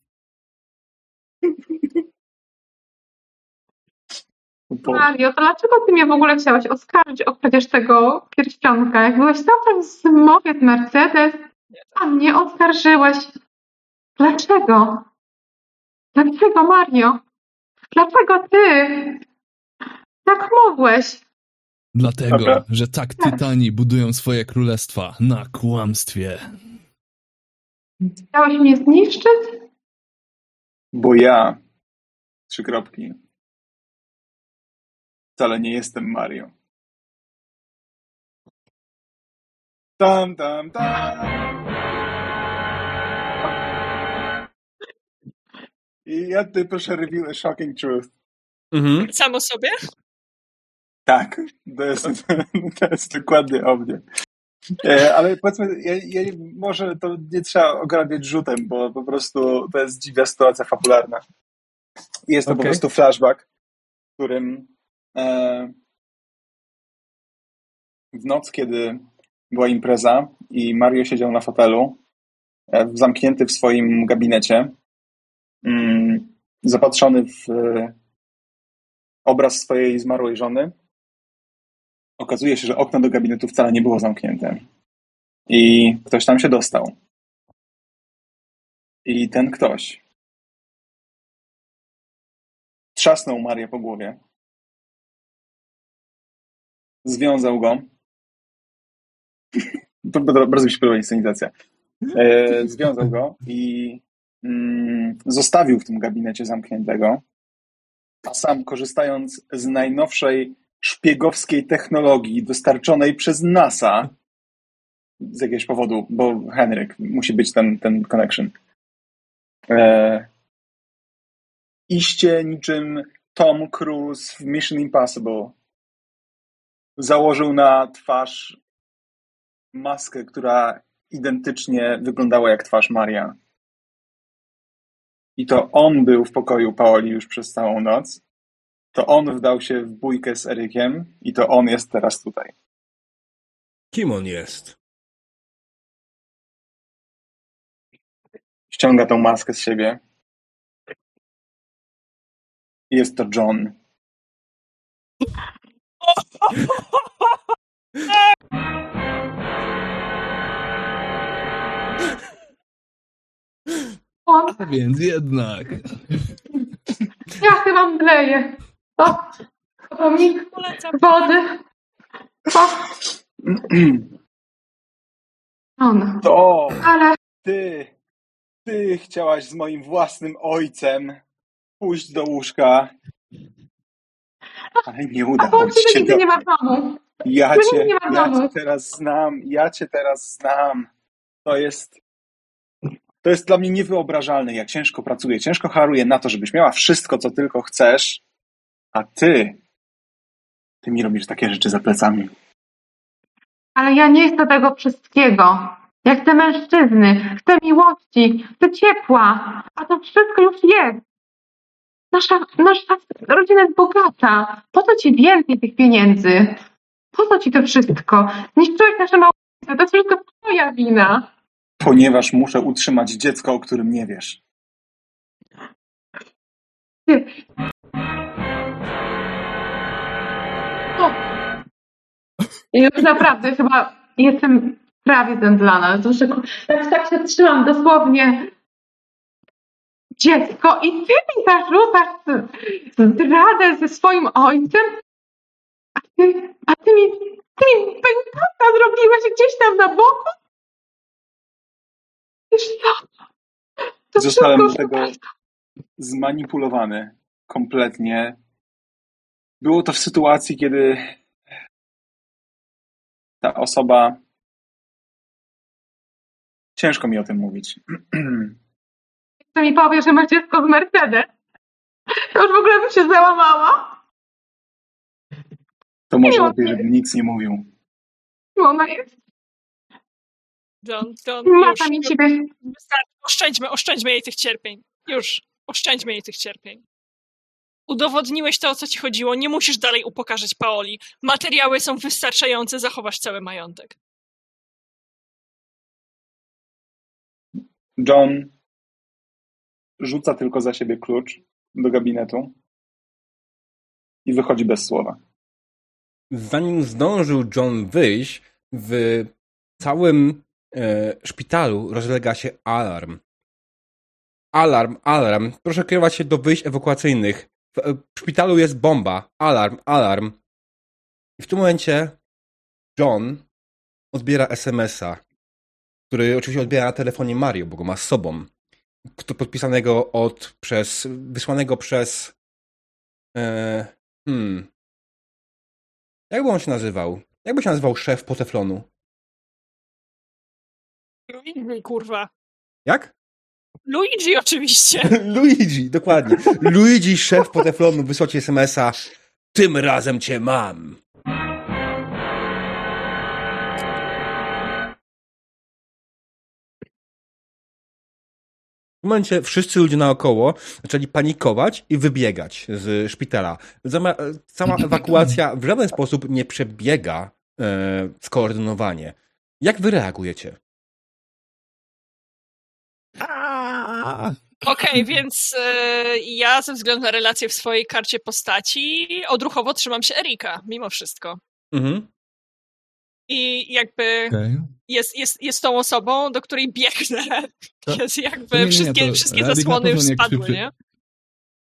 Mario, to dlaczego ty mnie w ogóle chciałeś oskarżyć o kradzież tego pierścionka? Jak byłeś cały czas w Mercedes, a mnie oskarżyłeś. Dlaczego? Dlaczego, Mario? Dlaczego ty? Jak mogłeś? Dlatego, Dobra. że tak tytani budują swoje królestwa na kłamstwie. Chciałeś mnie zniszczyć? bo ja, trzy kropki, wcale nie jestem Mario. Tam, tam, tam. I ja tutaj proszę reveal a shocking truth. Mhm. Samo sobie? Tak, to jest, to jest dokładnie o mnie. Ale powiedzmy, ja, ja, może to nie trzeba ograbiać rzutem, bo po prostu to jest dziwna sytuacja fabularna. Jest to po Okej. prostu flashback, w którym e, w noc, kiedy była impreza i Mario siedział na fotelu, e, zamknięty w swoim gabinecie, mm, zapatrzony w e, obraz swojej zmarłej żony, okazuje się, że okno do gabinetu wcale nie było zamknięte. I ktoś tam się dostał. I ten ktoś trzasnął Marię po głowie, związał go. Bardzo mi się podoba inscenizacja. E, związał go i mm, zostawił w tym gabinecie zamkniętego, a sam korzystając z najnowszej szpiegowskiej technologii dostarczonej przez NASA z jakiegoś powodu, bo Henryk musi być ten, ten connection. E, iście niczym Tom Cruise w Mission Impossible założył na twarz maskę, która identycznie wyglądała jak twarz Maria. I to on był w pokoju Paoli już przez całą noc. To on wdał się w bójkę z Erykiem i to on jest teraz tutaj. Kim on jest? Ściąga tą maskę z siebie. Jest to John. On, A więc jednak. ja chyba mdleję. O, pomnik Polecam. wody. O, on. To Ale ty, ty chciałaś z moim własnym ojcem pójść do łóżka. Ale nie a udało po ci się. nigdy to. nie ma domu. Ja cię, nie ma ja domu. cię teraz znam, ja cię teraz znam. To jest To jest dla mnie niewyobrażalne, jak ciężko pracuję, ciężko haruję na to, żebyś miała wszystko, co tylko chcesz, a ty, ty mi robisz takie rzeczy za plecami. Ale ja nie chcę tego wszystkiego. Ja chcę mężczyzny, chcę miłości, chcę ciepła, a to wszystko już jest. Nasza, nasza rodzina jest bogata. Po co ci więcej tych pieniędzy? Po co ci to wszystko? Zniszczyłeś nasze małżeństwo, to jest wszystko twoja wina. Ponieważ muszę utrzymać dziecko, o którym nie wiesz. O. I już naprawdę chyba jestem prawie zemdlana. To, że, tak, tak się trzymam dosłownie. Dziecko i ty mi zarzucasz zdradę ze swoim ojcem? A ty, a ty mi, ty mi pękata zrobiłeś gdzieś tam na boku? Wiesz co? To Zostałem do tego zmanipulowany kompletnie. Było to w sytuacji, kiedy ta osoba. Ciężko mi o tym mówić. Jeszcze mi powie, że masz dziecko z Mercedes. To już w ogóle bym się załamała. To może lepiej, żebym nic nie mówił. Ona jest. John, John, już. Wystarczy. Oszczędźmy, oszczędźmy jej tych cierpień. Już. Oszczędźmy jej tych cierpień. Udowodniłeś to, o co ci chodziło. Nie musisz dalej upokarzać Paoli. Materiały są wystarczające, zachowasz cały majątek. John rzuca tylko za siebie klucz do gabinetu i wychodzi bez słowa. Zanim zdążył John wyjść, w całym e, szpitalu rozlega się alarm. Alarm, alarm. Proszę kierować się do wyjść ewakuacyjnych. W, e, w szpitalu jest bomba. Alarm, alarm. I w tym momencie John odbiera SMS-a, który oczywiście odbiera na telefonie Mario, bo go ma z sobą. Podpisanego od, przez, wysłanego przez e, hmm, jak by on się nazywał? Jak by się nazywał szef Poteflonu? Luigi, kurwa. Jak? Luigi oczywiście. Luigi, dokładnie. Luigi, szef Poteflonu, wysłał ci SMS-a. Tym razem cię mam. W momencie wszyscy ludzie naokoło zaczęli panikować i wybiegać z szpitala. Zama- Cała ewakuacja w żaden sposób nie przebiega e, skoordynowanie. Jak wy reagujecie? Okej, więc e, ja ze względu na relacje w swojej karcie postaci odruchowo trzymam się Erika, mimo wszystko. Mhm. I jakby Okej. jest, jest, jest tą osobą, do której biegnę. To- Jest to jakby nie, nie, wszystkie, wszystkie zasłony już spadły, nie?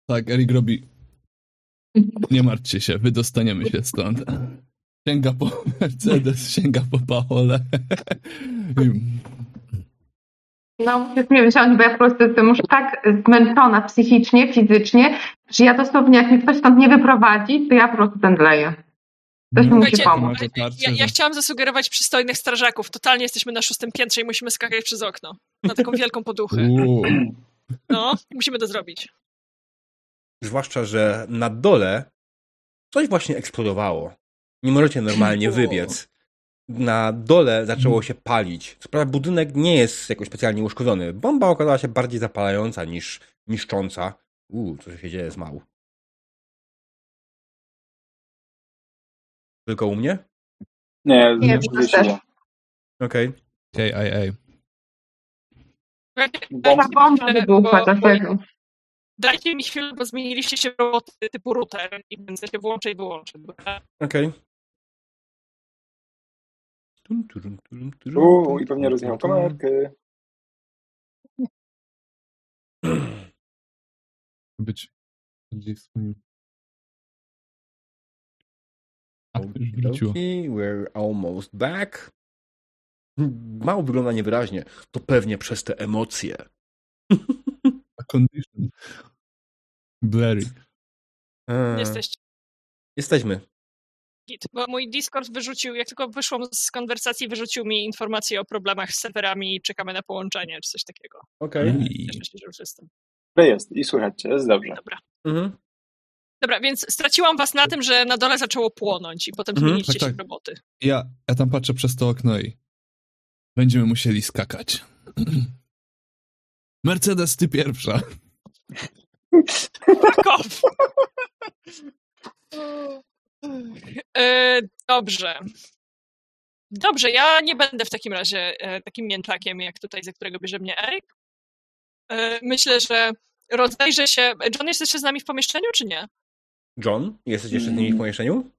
Tak, Erik robi. Nie martwcie się, wydostaniemy się stąd. Sięga po Mercedes, sięga po Paole. No, musisz mnie wziąć, bo ja po prostu jestem już tak zmęczona psychicznie, fizycznie, że ja dosłownie, jak mnie ktoś stąd nie wyprowadzi, to ja po prostu zemdleję. Ktoś mi musi pomóc. Ja, ja chciałam zasugerować przystojnych strażaków. Totalnie jesteśmy na szóstym piętrze i musimy skakać przez okno. Na taką wielką poduchę. No, musimy to zrobić. Zwłaszcza, że na dole coś właśnie eksplodowało. Nie możecie normalnie wybiec. Na dole zaczęło się palić. Co prawda budynek nie jest jakoś specjalnie uszkodzony. Bomba okazała się bardziej zapalająca niż niszcząca. Uuu, co się dzieje z mału. Tylko u mnie? Nie, Nie, nie też. Okej. KIA. Ta bomba wybuchła, Bo- dlatego. Dajcie mi chwilę, bo zmieniliście się w roboty typu router i będę się włączę i wyłączę. dobra? Okej. Tum, turum, turum, turum, Uuu, tum, i pewnie tum. kamerkę. Być bardziej swoim. A, wróciło. We're almost back. Mało wygląda niewyraźnie. To pewnie przez te emocje. A condition. Blurry. Eee, Jesteście. Jesteśmy. Git, bo mój Discord wyrzucił, jak tylko wyszłam z konwersacji, wyrzucił mi informacje o problemach z serwerami i czekamy na połączenie, czy coś takiego. Okej. Mm. Cieszę się, że już jestem. To jest i słuchajcie, jest dobrze. Dobra. Mhm. Dobra, więc straciłam was na tym, że na dole zaczęło płonąć i potem Mhm, zmieniliście tak, się tak. w roboty. Ja, ja tam patrzę przez to okno i będziemy musieli skakać. Mercedes, ty pierwsza. Fuck off! E, dobrze. Dobrze, ja nie będę w takim razie e, takim mięczakiem, jak tutaj, za którego bierze mnie Erik. E, myślę, że rozejrzę się. John jest jeszcze z nami w pomieszczeniu, czy nie? John, jesteś jeszcze z nimi w pomieszczeniu?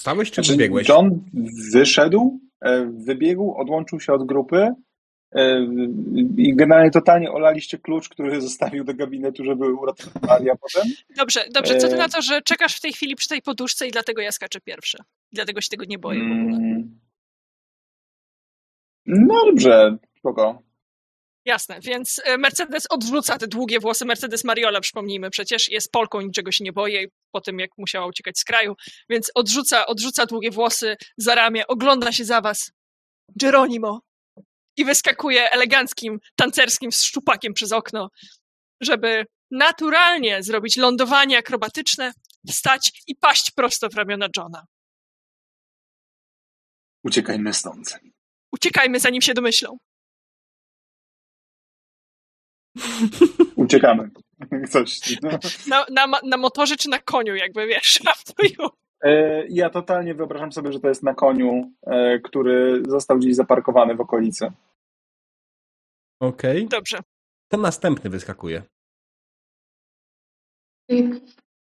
Stałeś czy Znaczy, wybiegłeś? John wyszedł, wybiegł, odłączył się od grupy i generalnie totalnie olaliście klucz, który zostawił do gabinetu, żeby uratować Maria potem. Dobrze, dobrze. Co ty E. na to, że czekasz w tej chwili przy tej poduszce i dlatego ja skaczę pierwszy? Dlatego się tego nie boję w ogóle. Mm. No dobrze, spoko. Jasne, więc e, Mercedes odrzuca te długie włosy. Mercedes Mariola, przypomnijmy, przecież jest Polką, niczego się nie boi po tym, jak musiała uciekać z kraju, więc odrzuca, odrzuca długie włosy za ramię, ogląda się za was. Geronimo! I wyskakuje eleganckim, tancerskim szczupakiem przez okno, żeby naturalnie zrobić lądowanie akrobatyczne, wstać i paść prosto w ramiona Johna. Uciekajmy stąd. Uciekajmy, zanim się domyślą. Uciekamy. Coś. No. Na, na, na motorze czy na koniu, jakby wiesz. E, Ja totalnie wyobrażam sobie, że to jest na koniu, e, który został gdzieś zaparkowany w okolicy. Okej. Dobrze. To następny wyskakuje.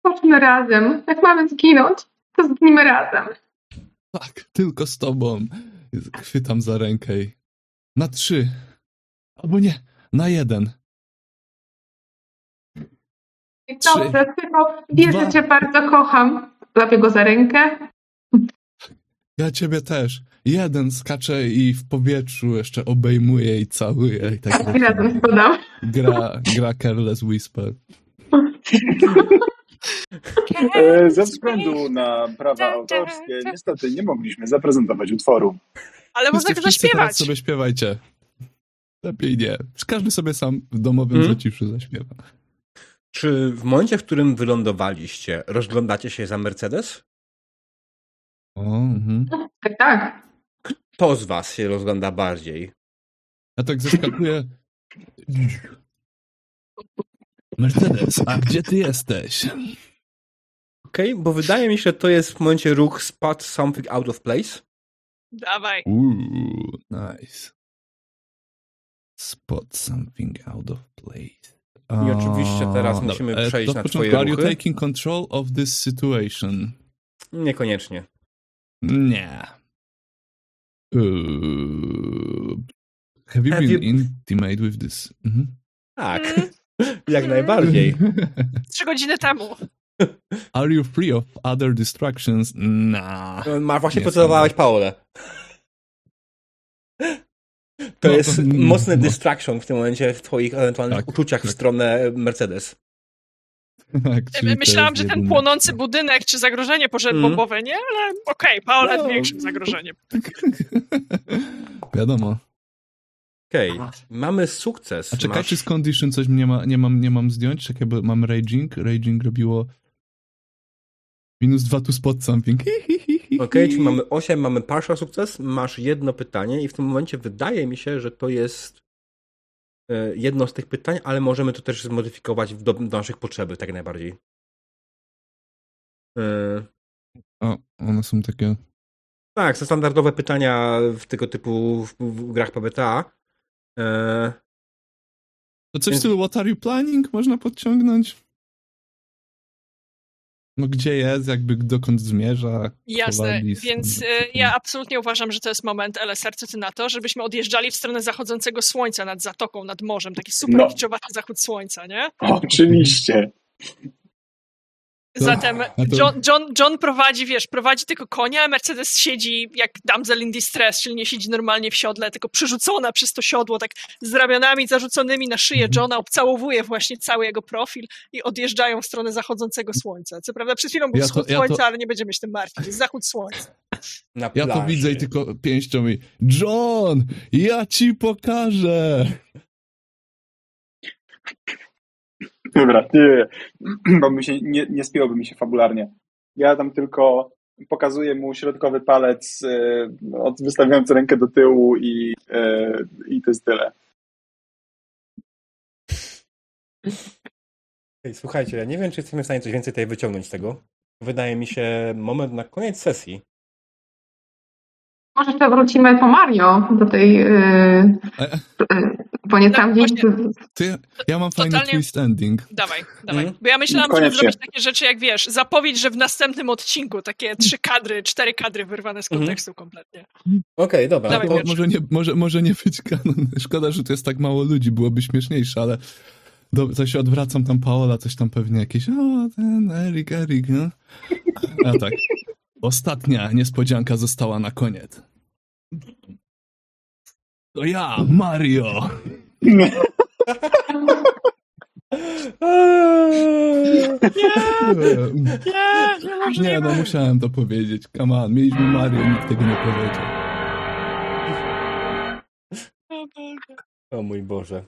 Chodźmy razem. Jak mamy zginąć, to zgnimy razem. Tak, tylko z tobą. Chwytam za rękę i... Na trzy. Albo nie, na jeden. Dobrze, tylko wiesz, Dwa. że cię bardzo kocham. Łapię go za rękę. Ja ciebie też. Jeden skacze i w powietrzu jeszcze obejmuje i całuje. I tak I razem spadam. gra, gra Careless Whisper. E, Ze względu na prawa autorskie, niestety nie mogliśmy zaprezentować utworu. Ale można go zaśpiewać. sobie śpiewajcie. Lepiej nie. Każdy sobie sam w domowym Mhm. zaciszu zaśpiewa. Czy w momencie, w którym wylądowaliście, rozglądacie się za Mercedes? O, mhm. Tak, tak. Kto z was się rozgląda bardziej? Ja tak zeskakuję. Mercedes, a gdzie ty jesteś? Okej, bo wydaje mi się, że to jest w momencie ruch spot something out of place. Dawaj. Uuu, nice. Spot something out of place. I oczywiście teraz musimy. E, przejść na twoje Are you ruchy? taking control of this situation? Niekoniecznie. Nie. Uh, have you Have been you- intimate with this? Mhm. Tak, Mm, jak najbardziej. Trzy godziny temu. Are you free of other distractions? Nah. Ma właśnie Nie pocałowałeś Paulę. To No, jest to- mocny no. distraction w tym momencie w twoich ewentualnych Tak, uczuciach w tak. stronę Mercedes. Tak, Myślałam, że ten płonący budynek czy zagrożenie pożarebombowe, nie? Ale okej, Paola No. większym zagrożeniem. Wiadomo. Okej, mamy sukces. A czekaj, czy z condition coś nie, ma, nie, mam, nie mam zdjąć? Czekaj, bo mam raging. Raging robiło minus dwa tu spot something. Okej, czyli mamy 8, mamy partial sukces, masz jedno pytanie i w tym momencie wydaje mi się, że to jest jedno z tych pytań, ale możemy to też zmodyfikować do, do naszych potrzeby, tak najbardziej. E, O, one są takie... Tak, są standardowe pytania w tego typu w, w grach PBTA. E, To coś w stylu what are you planning można podciągnąć? No gdzie jest, jakby dokąd zmierza? Jasne, więc takie- ja absolutnie uważam, że to jest moment, LSR, co ty na to, żebyśmy odjeżdżali w stronę zachodzącego słońca nad zatoką, nad morzem, taki super No. kiczowaty zachód słońca, nie? Oczywiście. Zatem to- John, John, John prowadzi, wiesz, prowadzi tylko konia, a Mercedes siedzi jak damsel in distress, czyli nie siedzi normalnie w siodle, tylko przerzucona przez to siodło, tak z ramionami zarzuconymi na szyję Mhm. Johna, obcałowuje właśnie cały jego profil i odjeżdżają w stronę zachodzącego słońca. Co prawda przed chwilą był Ja to- wschód ja to- słońca, ale nie będziemy się tym martwić. Jest zachód słońca. Na Ja to widzę i tylko pięścią mi John, ja ci pokażę. Dobra, nie, bo mi się, nie, nie spiłoby mi się fabularnie. Ja tam tylko pokazuję mu środkowy palec, e, od- wystawiając rękę do tyłu i, e, i to jest tyle. Ej, Słuchajcie, ja nie wiem, czy jesteśmy w stanie coś więcej tutaj wyciągnąć z tego. Wydaje mi się moment na koniec sesji. Może jeszcze wrócimy po Mario do tej. Yy, bo nie No, tam gdzieś. Ty, ja mam fajny Totalnie- twist ending. Dawaj, dawaj. Mhm. Bo ja myślałam, żeby Koniecznie. zrobić takie rzeczy jak, wiesz, zapowiedź, że w następnym odcinku takie trzy kadry, cztery kadry wyrwane z Mhm. kontekstu kompletnie. Okej, dobra. Dawaj, może, nie, może, może nie być kanon. Szkoda, że tu jest tak mało ludzi, byłoby śmieszniejsze, ale do, się odwracam tam Paola, coś tam pewnie jakieś, o ten Erik, Erik, no. A tak. Ostatnia niespodzianka została na koniec. To ja, Mario. Nie, Nie, no musiałem to powiedzieć. Come on, mieliśmy Mario, nikt tego nie powiedział. O mój Boże.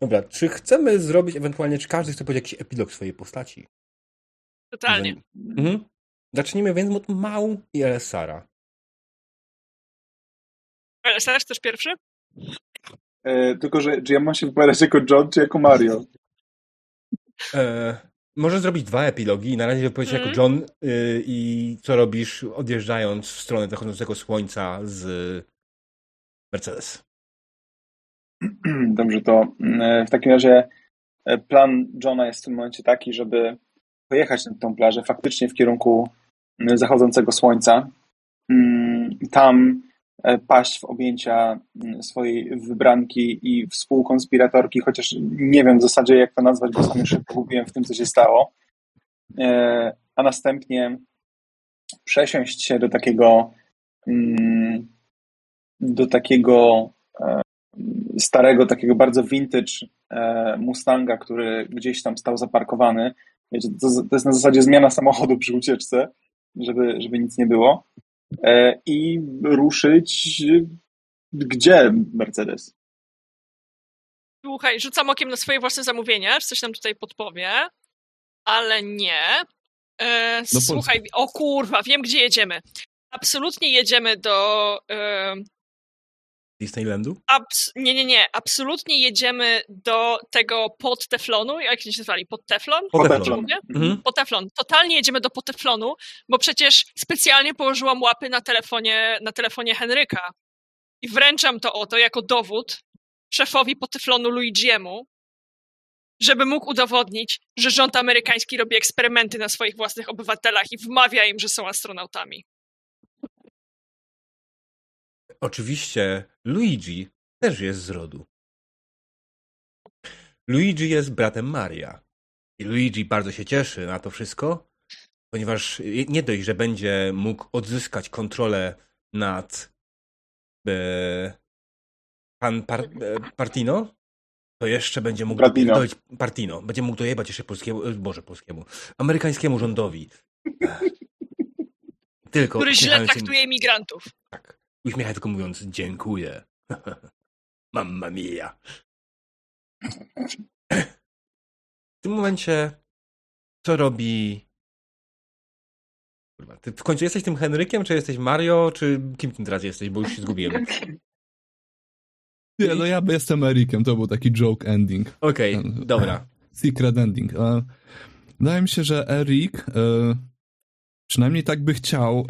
Dobra, czy chcemy zrobić ewentualnie, czy każdy chce powiedzieć jakiś epilog swojej postaci? Totalnie. Mhm. Zacznijmy więc od Mał i Elesara. Ale Starasz też pierwszy? E, tylko, że czy ja mam się wypowiadać jako John, czy jako Mario? E, może zrobić dwa epilogi i na razie wypowiedzieć Mhm. jako John y, i co robisz odjeżdżając w stronę zachodzącego słońca z Mercedes. Dobrze, to e, w takim razie e, plan Johna jest w tym momencie taki, żeby pojechać na tą plażę faktycznie w kierunku zachodzącego słońca. Mm, Tam e, paść w objęcia m, swojej wybranki i współkonspiratorki, chociaż nie wiem w zasadzie jak to nazwać, bo sam już się pogubiłem w tym, co się stało. E, A następnie przesiąść się do takiego mm, do takiego e, starego, takiego bardzo vintage Mustanga, który gdzieś tam stał zaparkowany. Wiecie, to, to jest na zasadzie zmiana samochodu przy ucieczce, żeby, żeby nic nie było. E, I ruszyć gdzie Mercedes? Słuchaj, rzucam okiem na swoje własne zamówienia, czy coś nam tutaj podpowie, ale nie. E, Do słuchaj, o kurwa, wiem gdzie jedziemy. Absolutnie jedziemy do. E, Disneylandu? abs- nie, nie, nie. Absolutnie jedziemy do tego pod Teflonu. Jak się nazwali? Pod Teflon? Po Teflon. Mhm. Po Teflon. Totalnie jedziemy do Poteflonu, bo przecież specjalnie położyłam łapy na telefonie, na telefonie Henryka. I wręczam to oto jako dowód szefowi Poteflonu Luigiemu, żeby mógł udowodnić, że rząd amerykański robi eksperymenty na swoich własnych obywatelach i wmawia im, że są astronautami. Oczywiście Luigi też jest z rodu. Luigi jest bratem Maria. I Luigi bardzo się cieszy na to wszystko, ponieważ nie dość, że będzie mógł odzyskać kontrolę nad e, pan Par, e, Partino, to jeszcze będzie mógł Partino. dopierdolić Partino. Będzie mógł dojebać jeszcze polskiemu, e, boże polskiemu, amerykańskiemu rządowi. Tylko Który źle traktuje imigrantów. tak. Uśmiecha tylko mówiąc dziękuję. Mamma mia. W tym momencie co robi... Kurwa, ty w końcu jesteś tym Henrykiem, czy jesteś Mario, czy kim ty teraz jesteś, bo już się zgubiłem. Nie, no ja jestem Erikiem, to był taki joke ending. Okej, dobra. Secret ending. E, Wydaje mi się, że Erik e, przynajmniej tak by chciał.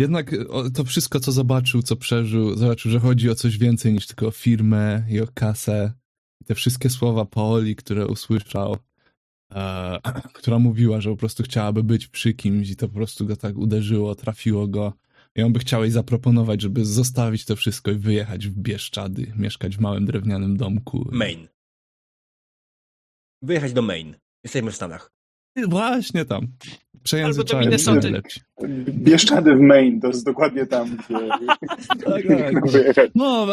Jednak o, to wszystko, co zobaczył, co przeżył, zobaczył, że chodzi o coś więcej niż tylko o firmę i o kasę. I te wszystkie słowa Paoli, które usłyszał, e, która mówiła, że po prostu chciałaby być przy kimś i to po prostu go tak uderzyło, trafiło go. I on by chciał jej zaproponować, żeby zostawić to wszystko i wyjechać w Bieszczady, mieszkać w małym drewnianym domku. Main. wyjechać do Maine. Jesteśmy w Stanach. Właśnie tam. Przejęzyczałem Albo do Minnesoty. Bieszczady w Maine, to jest dokładnie tam, gdzie Tak, tak. No,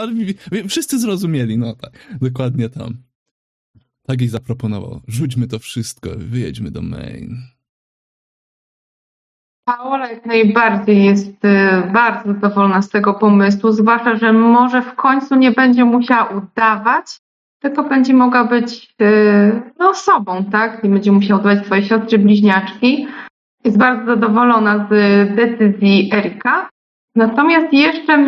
wszyscy zrozumieli, no tak. Dokładnie tam. Tak jej zaproponował. Rzućmy to wszystko, wyjedźmy do Maine. Paola jak najbardziej jest y, bardzo zadowolona z tego pomysłu, zwłaszcza, że może w końcu nie będzie musiała udawać, tylko będzie mogła być y, no, sobą, tak? Nie będzie musiała udawać swojej siostry bliźniaczki. Jest bardzo zadowolona z decyzji Erika. Natomiast jeszcze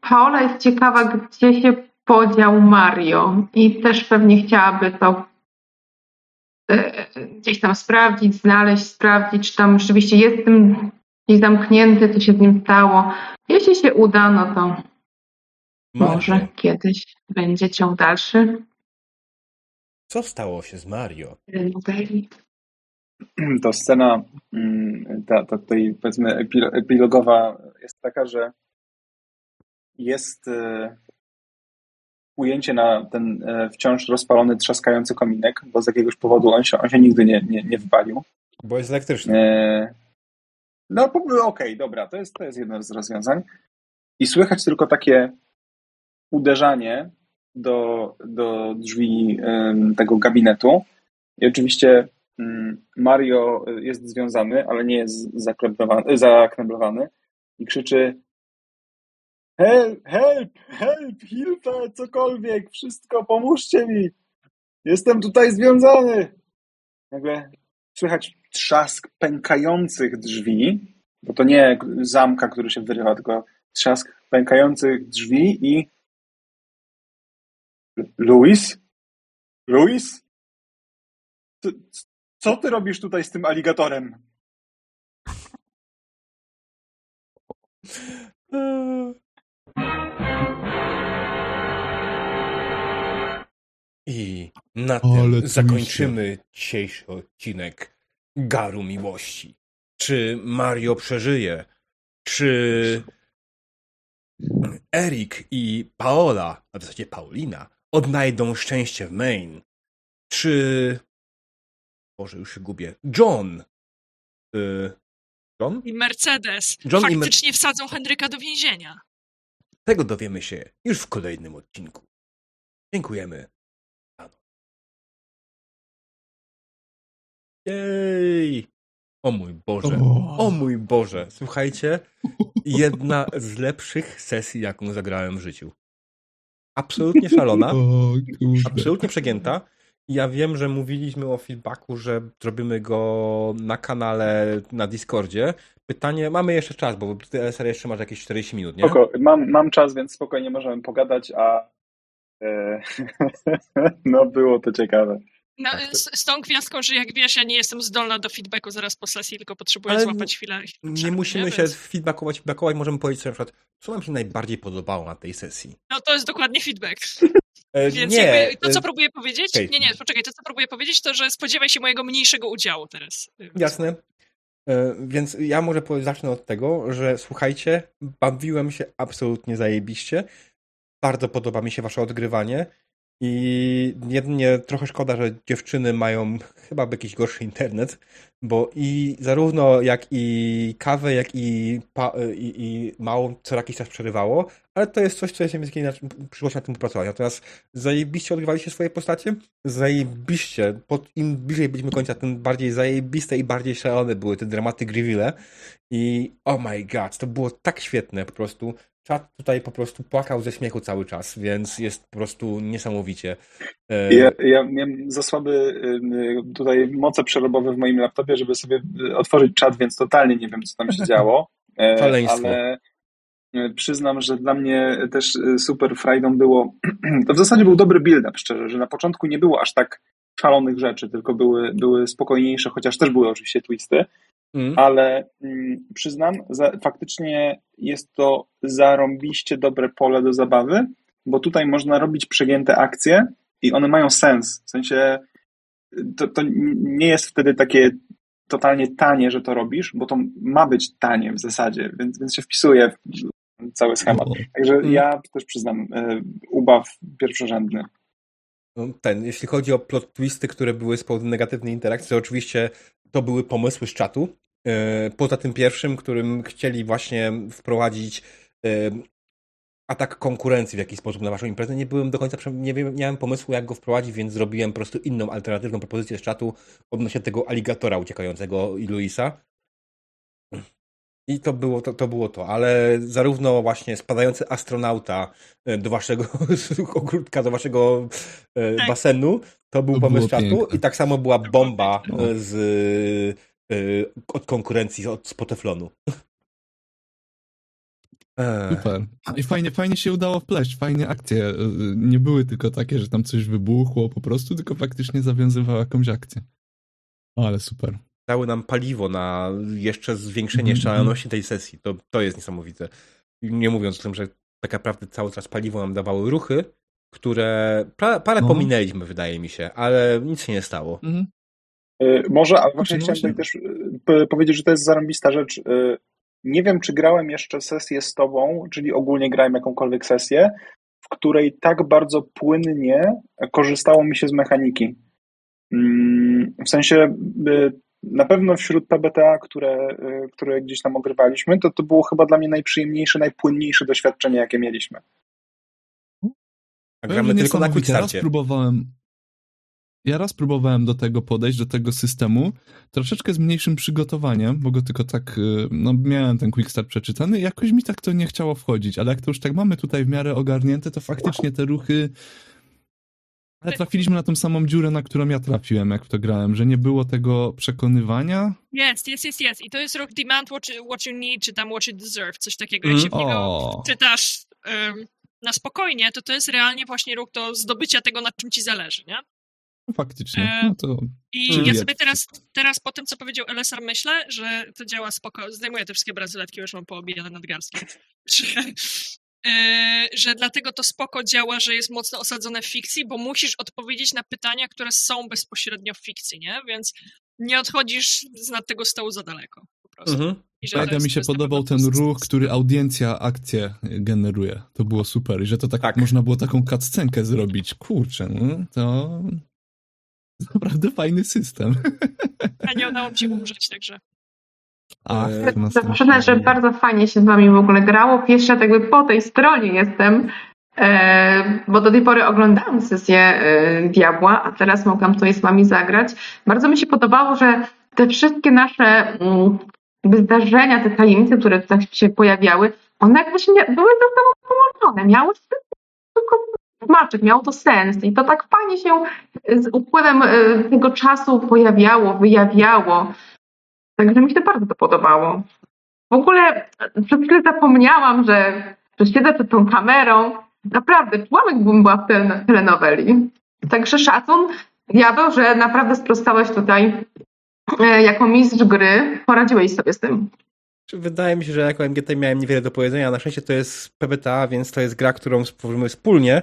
Paola jest ciekawa, gdzie się podział Mario i też pewnie chciałaby to e, gdzieś tam sprawdzić, znaleźć, sprawdzić, czy tam rzeczywiście jest tym gdzieś zamknięty, co się z nim stało. Jeśli się uda, no to może kiedyś będzie ciąg dalszy co stało się z Mario? To scena, mm, ta, ta tutaj powiedzmy epilo- epilogowa jest taka, że jest e, ujęcie na ten e, wciąż rozpalony, trzaskający kominek, bo z jakiegoś powodu on się, on się nigdy nie, nie, nie wypalił. Bo jest elektryczny. E, No, okej, dobra, to jest, to jest jedno z rozwiązań. I słychać tylko takie uderzanie do, do drzwi tego gabinetu. I oczywiście Mario jest związany, ale nie jest zakneblowany i krzyczy Help, help, help, hilfe, cokolwiek, wszystko, pomóżcie mi. Jestem tutaj związany. Nagle słychać trzask pękających drzwi, bo to nie zamka, który się wyrywa, tylko trzask pękających drzwi i Luis? Luis? Co, co ty robisz tutaj z tym aligatorem? I na Ale tym twiście. zakończymy dzisiejszy odcinek Garu Miłości. Czy Mario przeżyje? Czy Erik i Paola, a w zasadzie Paulina, odnajdą szczęście w Maine? Czy... Boże, już się gubię. John. Y... John? I Mercedes John i Mer- faktycznie wsadzą Henryka do więzienia. Tego dowiemy się już w kolejnym odcinku. Dziękujemy. Jej! O mój Boże. O mój Boże. Słuchajcie, jedna z lepszych sesji, jaką zagrałem w życiu. Absolutnie szalona, O, absolutnie przegięta. Ja wiem, że mówiliśmy o feedbacku, że zrobimy go na kanale na Discordzie. Pytanie, mamy jeszcze czas, bo LSR jeszcze masz jakieś 40 minut, nie? Spoko, mam, mam czas, więc spokojnie możemy pogadać, a e, no było to ciekawe. No, Tak, to- z, z tą gwiazdką, że jak wiesz, ja nie jestem zdolna do feedbacku zaraz po sesji, tylko potrzebuję złapać chwilę. Nie przerwy, musimy się Więc- feedbackować, feedbackować, możemy powiedzieć sobie na przykład, co nam się najbardziej podobało na tej sesji. No to jest dokładnie feedback. E, Więc nie, to, co e, próbuję powiedzieć, okej. nie, nie, poczekaj, to, co próbuję powiedzieć, to, że spodziewaj się mojego mniejszego udziału teraz. Jasne. E, Więc ja może zacznę od tego, że słuchajcie, bawiłem się absolutnie zajebiście. Bardzo podoba mi się wasze odgrywanie. I jedynie trochę szkoda, że dziewczyny mają chyba jakiś gorszy internet, bo i zarówno jak i kawę, jak i, pa, i, i małą co jakiś czas przerywało, ale to jest coś, co jest mi na przyszłość na tym popracować. Natomiast zajebiście odgrywaliście swoje postacie, zajebiście, pod, im bliżej byliśmy końca, tym bardziej zajebiste i bardziej szalone były te dramaty Griville i oh my god, to było tak świetne po prostu. Czat tutaj po prostu płakał ze śmiechu cały czas, więc jest po prostu niesamowicie. E, Ja, ja miałem za słaby y, tutaj moce przerobowe w moim laptopie, żeby sobie y, otworzyć czat, więc totalnie nie wiem, co tam się działo. E, Szaleństwo. Ale e, przyznam, że dla mnie też y, super frajdą było. To w zasadzie był dobry build-up, szczerze, że na początku nie było aż tak szalonych rzeczy, tylko były, były spokojniejsze, chociaż też były oczywiście twisty. Mm, ale mm, przyznam, za, faktycznie jest to zarąbiście dobre pole do zabawy, bo tutaj można robić przegięte akcje i one mają sens. W sensie to, to nie jest wtedy takie totalnie tanie, że to robisz, bo to ma być tanie w zasadzie, więc, więc się wpisuje w cały schemat. Także Mm. ja też przyznam, y, ubaw pierwszorzędny. No, ten, jeśli chodzi o plot twisty, które były z powodu negatywnej interakcji, to oczywiście to były pomysły z czatu. E, poza tym pierwszym, którym chcieli właśnie wprowadzić e, atak konkurencji w jakiś sposób na waszą imprezę. Nie byłem do końca, nie, wiem, miałem pomysłu, jak go wprowadzić, więc zrobiłem po prostu inną, alternatywną propozycję z czatu odnośnie tego aligatora uciekającego i Luisa. I to było to, to było to, ale zarówno właśnie spadający astronauta e, do waszego ogródka, do waszego tak. basenu, to był to pomysł czatu piękne. i tak samo była bomba no. Z, od konkurencji od, z Poteflonu. Super. I fajnie, fajnie się udało wpleść, fajnie akcje. Nie były tylko takie, że tam coś wybuchło po prostu, tylko faktycznie zawiązywało jakąś akcję. Ale super. Dały nam paliwo na jeszcze zwiększenie mm -hmm. szaloności tej sesji. To, to jest niesamowite. Nie mówiąc o tym, że tak naprawdę cały czas paliwo nam dawały ruchy, które pra, parę no. pominęliśmy, wydaje mi się, ale nic się nie stało. Mm -hmm. Może, a właśnie chciałem tutaj też y, powiedzieć, że to jest zarąbista rzecz. Y, nie wiem, czy grałem jeszcze sesję z tobą, czyli ogólnie grałem jakąkolwiek sesję, w której tak bardzo płynnie korzystało mi się z mechaniki. Mm, w sensie y, na pewno wśród PBTA, które, y, które gdzieś tam ogrywaliśmy, to to było chyba dla mnie najprzyjemniejsze, najpłynniejsze doświadczenie, jakie mieliśmy. A gramy tylko na quickstarcie. próbowałem, ja raz próbowałem do tego podejść, do tego systemu, troszeczkę z mniejszym przygotowaniem, bo go tylko tak, y, no miałem ten quick start przeczytany jakoś mi tak to nie chciało wchodzić, ale jak to już tak mamy tutaj w miarę ogarnięte, to faktycznie te ruchy ale trafiliśmy na tą samą dziurę, na którą ja trafiłem, jak w to grałem, że nie było tego przekonywania. Jest, jest, jest, jest. I to jest ruch demand what you, what you need, czy tam what you deserve, coś takiego. Jak mm. się w niego czytasz um, na spokojnie, to to jest realnie właśnie ruch do zdobycia tego, na czym ci zależy, nie? Faktycznie. E, no to I ja sobie teraz, teraz po tym, co powiedział LSR, myślę, że to działa spoko. Zdejmuję te wszystkie bransoletki, już mam poobijane nadgarstki. że, e, że dlatego to spoko działa, że jest mocno osadzone w fikcji, bo musisz odpowiedzieć na pytania, które są bezpośrednio w fikcji, nie? Więc nie odchodzisz z nad tego stołu za daleko. Po prostu. Mhm. Mega mi się podobał ten ruch, który audiencja akcję generuje. To było super. I że to tak, tak. można było taką cutscenkę zrobić. Kurczę, no, to Naprawdę fajny system. A nie udało mi się umrzeć, także. Ach, Przyznać, że bardzo fajnie się z wami w ogóle grało. Pierwsza tak jakby po tej stronie jestem, e, bo do tej pory oglądałam sesję e, Diabła, a teraz mogłam tutaj z wami zagrać. Bardzo mi się podobało, że te wszystkie nasze mm, zdarzenia, te tajemnice, które tutaj się pojawiały, one jakby się nie, były ze sobą połączone, miały tylko smaczek, miało to sens i to tak fajnie się z upływem e, tego czasu pojawiało, wyjawiało. Także mi się bardzo to podobało. W ogóle przez chwilę zapomniałam, że, że siedzę przed tą kamerą. Naprawdę, czułam jakbym była w telenoweli. Także szacun, Diabeł, że naprawdę sprostałeś tutaj e, jako mistrz gry. Poradziłeś sobie z tym. Wydaje mi się, że jako MGT miałem niewiele do powiedzenia. Na szczęście to jest PBTA, więc to jest gra, którą stworzymy wspólnie.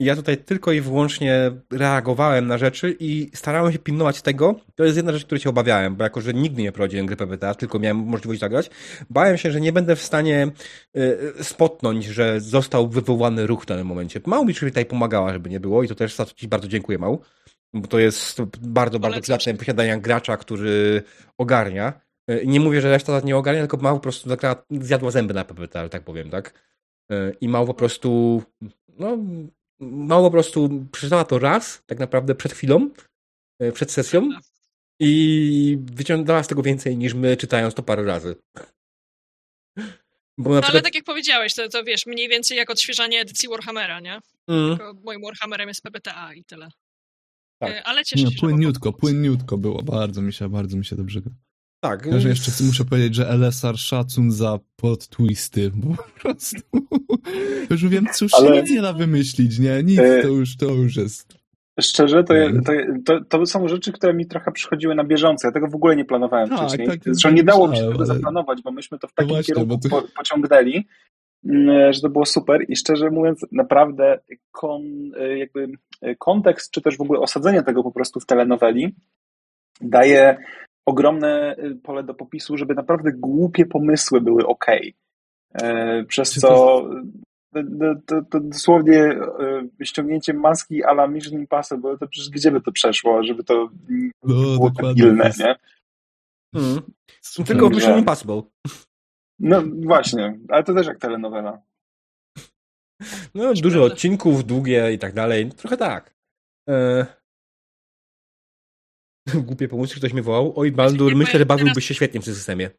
I ja tutaj tylko i wyłącznie reagowałem na rzeczy i starałem się pilnować tego. To jest jedna rzecz, której się obawiałem, bo jako, że nigdy nie prowadziłem gry PBTA, tylko miałem możliwość zagrać, bałem się, że nie będę w stanie y, spotnąć, że został wywołany ruch w danym momencie. Mał mi tutaj pomagała, żeby nie było i to też za to Ci bardzo dziękuję, Mał. Bo to jest bardzo, bardzo przydatne posiadanie gracza, który ogarnia. E, nie mówię, że reszta nie ogarnia, tylko Mał po prostu zjadła zęby na PPT, ale tak powiem, tak? E, I Mał po prostu, no, Mał po prostu przeczytała to raz, tak naprawdę przed chwilą, e, przed sesją i wyciągnęła z tego więcej niż my, czytając to parę razy. Bo no, przykład... Ale tak jak powiedziałeś, to, to wiesz, mniej więcej jak odświeżanie edycji Warhammera, nie? Mm. Tylko moim Warhammerem jest PBTA i tyle. Tak. Ale cieszę się, Płynniutko, płynniutko było, bardzo mi się, bardzo mi się dobrze tak. Ja, że jeszcze muszę powiedzieć, że LSR szacun za pod twisty, bo po prostu już wiem, cóż Ale... nic nie da wymyślić, nie? Nic, e, to już, to już jest. Szczerze, to, to, to, to, są rzeczy, które mi trochę przychodziły na bieżąco. Ja tego w ogóle nie planowałem tak, wcześniej. Tak, Zresztą nie dało mi się tego zaplanować, bo myśmy to w takim właśnie, kierunku to... po, pociągnęli, mm, że to było super i szczerze mówiąc, naprawdę kon, e, jakby e, kontekst, czy też w ogóle osadzenie tego po prostu w telenoweli daje ogromne y, pole do popisu, żeby naprawdę głupie pomysły były ok. E, przez co to, to, to dosłownie e, ściągnięcie maski a la Mission Impossible, to przecież gdzie by to przeszło, żeby to No, było tak dokładnie. ilne, nie? Mm. Tylko w Mission Impossible. No właśnie, ale to też jak telenowela. No, dużo odcinków, długie i tak dalej. Trochę tak. E... Głupie pomysły, ktoś mnie wołał. Oj, Baldur, myślę, że bawiłbyś teraz- się świetnie w tym systemie.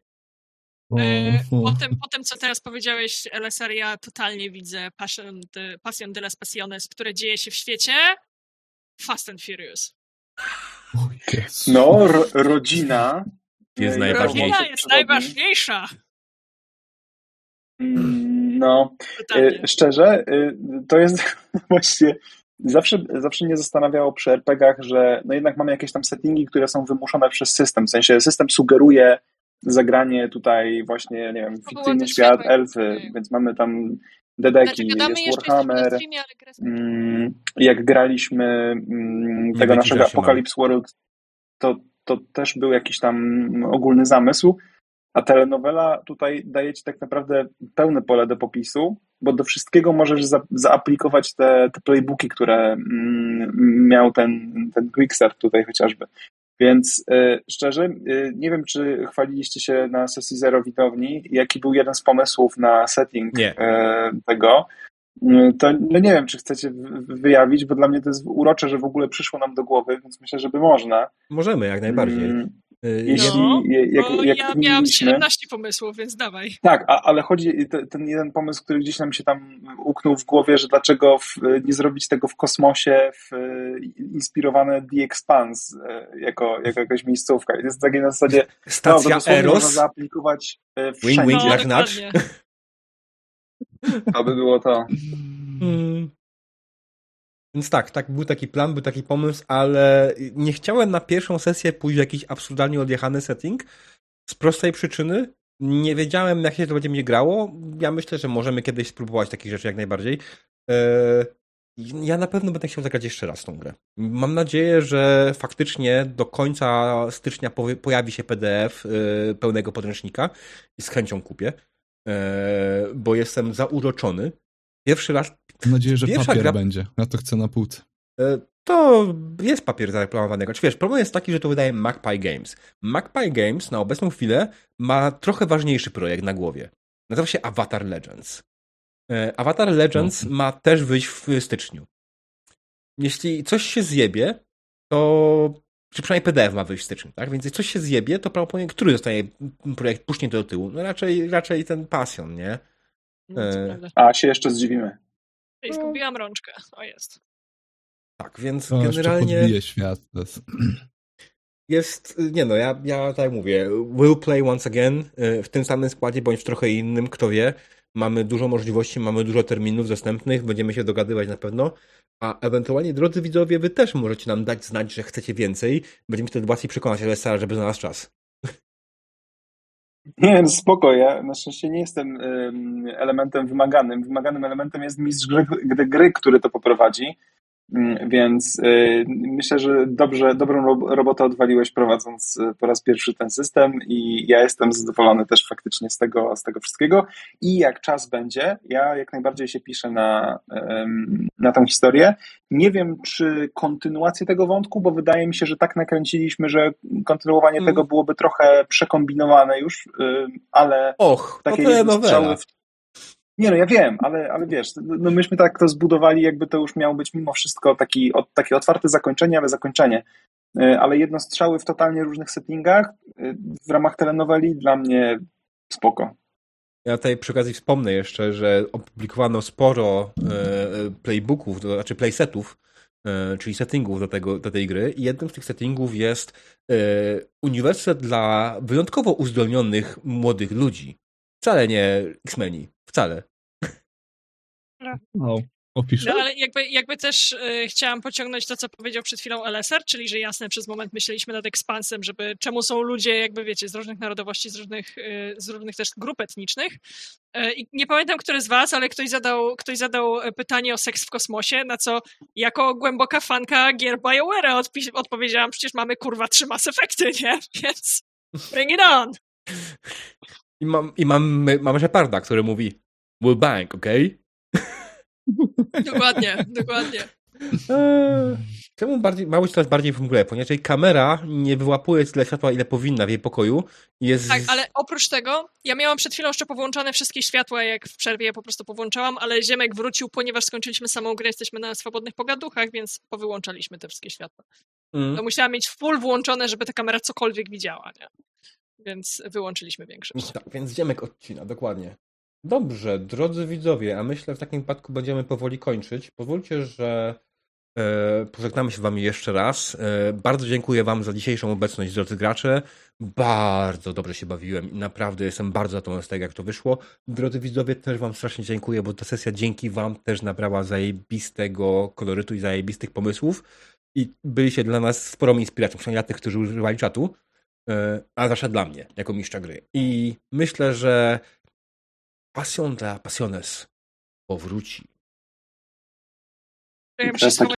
O, E, o. po, tym, po tym, co teraz powiedziałeś, LSR, ja totalnie widzę Passion, de, Passion de las Passiones, które dzieje się w świecie Fast and Furious. No, ro, rodzina. Jest najważniejsza. Rodzina jest najważniejsza. Mm, No, Totalnie. E, Szczerze, e, to jest właśnie. Zawsze, zawsze mnie zastanawiało przy RPG-ach, że no jednak mamy jakieś tam settingi, które są wymuszone przez system. W sensie system sugeruje zagranie tutaj właśnie, nie wiem, fikcyjny świat, elfy, Okej. więc mamy tam Znaczy, dedeki, gadamy jest Warhammer. streamie, Mm, Jak graliśmy mm, tego naszego. Apocalypse World, to, to też był jakiś tam ogólny zamysł, a telenowela tutaj daje ci tak naprawdę pełne pole do popisu, bo do wszystkiego możesz za, zaaplikować te, te playbooki, które mm, miał ten, ten Quickstart tutaj chociażby. Więc y, szczerze, y, nie wiem, czy chwaliliście się na sesji Zero widowni, jaki był jeden z pomysłów na setting y, tego. Y, To no nie wiem, czy chcecie wyjawić, bo dla mnie to jest urocze, że w ogóle przyszło nam do głowy, więc myślę, że by można. Możemy, jak najbardziej. Mm, E, Jeśli, No, je- jak, Bo jak ja miałam mieliśmy- 17 pomysłów, więc dawaj. tak, a, ale chodzi te, ten jeden pomysł, który gdzieś nam się tam uknął w głowie, że dlaczego w, nie zrobić tego w kosmosie, w, inspirowane The Expanse e, jako, jako jakaś miejscówka. I to jest takie na zasadzie, no, Stacja można Eros. zaaplikować e, Wing, wszędzie. wing, No, jak dokładnie. To by było to. Mm. Więc tak, tak, był taki plan, był taki pomysł, ale nie chciałem na pierwszą sesję pójść w jakiś absurdalnie odjechany setting z prostej przyczyny. Nie wiedziałem, jak się to będzie mnie grało. Ja myślę, że możemy kiedyś spróbować takich rzeczy jak najbardziej. Eee, Ja na pewno będę chciał zagrać jeszcze raz tą grę. Mam nadzieję, że faktycznie do końca stycznia pojawi się PDF yy, pełnego podręcznika i z chęcią kupię, yy, bo jestem zauroczony. Pierwszy raz Mam nadzieję, że Pierwsza papier gra- będzie. Ja to chcę na półce. E, To jest papier zareklamowanego. Czy wiesz, problem jest taki, że to wydaje Magpie Games. Magpie Games na obecną chwilę ma trochę ważniejszy projekt na głowie. Nazywa się Avatar Legends. E, Avatar Legends ma też wyjść w styczniu. Jeśli coś się zjebie, to. Czy przynajmniej PDF ma wyjść w styczniu, tak? Więc jeśli coś się zjebie, to prawdopodobnie który zostaje projekt puśnięty do tyłu? No raczej, raczej ten Passion, nie? No, E. A się jeszcze zdziwimy. Ej, Zgubiłam rączkę. O jest. Tak, więc To generalnie. świat. Jest... Jest, nie no, ja, ja tak mówię, will play once again y, w tym samym składzie, bądź w trochę innym, kto wie. Mamy dużo możliwości, mamy dużo terminów dostępnych, będziemy się dogadywać na pewno. A ewentualnie, drodzy widzowie, wy też możecie nam dać znać, że chcecie więcej. Będziemy wtedy łatwiej przekonać Alessara, żeby znalazł czas. Nie, no spoko, ja na szczęście nie jestem elementem wymaganym. Wymaganym elementem jest mistrz gry, gry który to poprowadzi. Ym, Więc y, myślę, że dobrze, dobrą rob- robotę odwaliłeś prowadząc y, po raz pierwszy ten system i ja jestem zadowolony też faktycznie z tego, z tego wszystkiego. I jak czas będzie, ja jak najbardziej się piszę na, na tą historię. Nie wiem, czy kontynuację tego wątku, bo wydaje mi się, że tak nakręciliśmy, że kontynuowanie Mm. tego byłoby trochę przekombinowane już, ym, ale Och, takie to jedno strzały w... Nie no, ja wiem, ale, ale wiesz, no myśmy tak to zbudowali, jakby to już miało być mimo wszystko taki, o, takie otwarte zakończenie, ale zakończenie. Y, Ale jedno strzały w totalnie różnych settingach y, w ramach telenoweli dla mnie spoko. Ja tutaj przy okazji wspomnę jeszcze, że opublikowano sporo e, playbooków, to znaczy playsetów, e, czyli settingów do, tego, do tej gry. I jednym z tych settingów jest e, uniwersytet dla wyjątkowo uzdolnionych młodych ludzi. Wcale nie X-Meni. Wcale. O, opiszę. No ale jakby, jakby też y, chciałam pociągnąć to, co powiedział przed chwilą LSR, czyli że jasne, przez moment myśleliśmy nad ekspansem, żeby czemu są ludzie, jakby wiecie, z różnych narodowości, z różnych, y, z różnych też grup etnicznych. Y, I nie pamiętam, który z was, ale ktoś zadał, ktoś zadał e, pytanie o seks w kosmosie, na co jako głęboka fanka gier BioWare'a odpi- odpowiedziałam, przecież mamy kurwa trzy Mass Effecty, nie? Więc bring it on! I mam, i mam, mamy Sheparda, który mówi Will bang, okej? Dokładnie, dokładnie. Eee, Czemu bardziej, ma być coraz bardziej w? Ponieważ jej kamera nie wyłapuje tyle światła, ile powinna w jej pokoju. Jest... Tak, ale oprócz tego, ja miałam przed chwilą jeszcze powłączane wszystkie światła, jak w przerwie je po prostu powłączałam, ale Ziemek wrócił, ponieważ skończyliśmy samą grę, jesteśmy na swobodnych pogaduchach, więc powyłączaliśmy te wszystkie światła. Mm. To musiałam mieć full włączone, żeby ta kamera cokolwiek widziała, nie? Więc wyłączyliśmy większość. Tak, więc Ziemek odcina, dokładnie. Dobrze, drodzy widzowie, a myślę, że w takim wypadku będziemy powoli kończyć. Pozwólcie, że e, pożegnamy się wami jeszcze raz. E, bardzo dziękuję wam za dzisiejszą obecność, drodzy gracze. Bardzo dobrze się bawiłem i naprawdę jestem bardzo zadowolony z tego, jak to wyszło. Drodzy widzowie, też wam strasznie dziękuję, bo ta sesja dzięki wam też nabrała zajebistego kolorytu i zajebistych pomysłów i byliście dla nas sporą inspiracją, przynajmniej dla tych, którzy używali czatu, a zwłaszcza dla mnie, jako mistrza gry. I myślę, że pasjon dla pasjones powróci. Ja muszę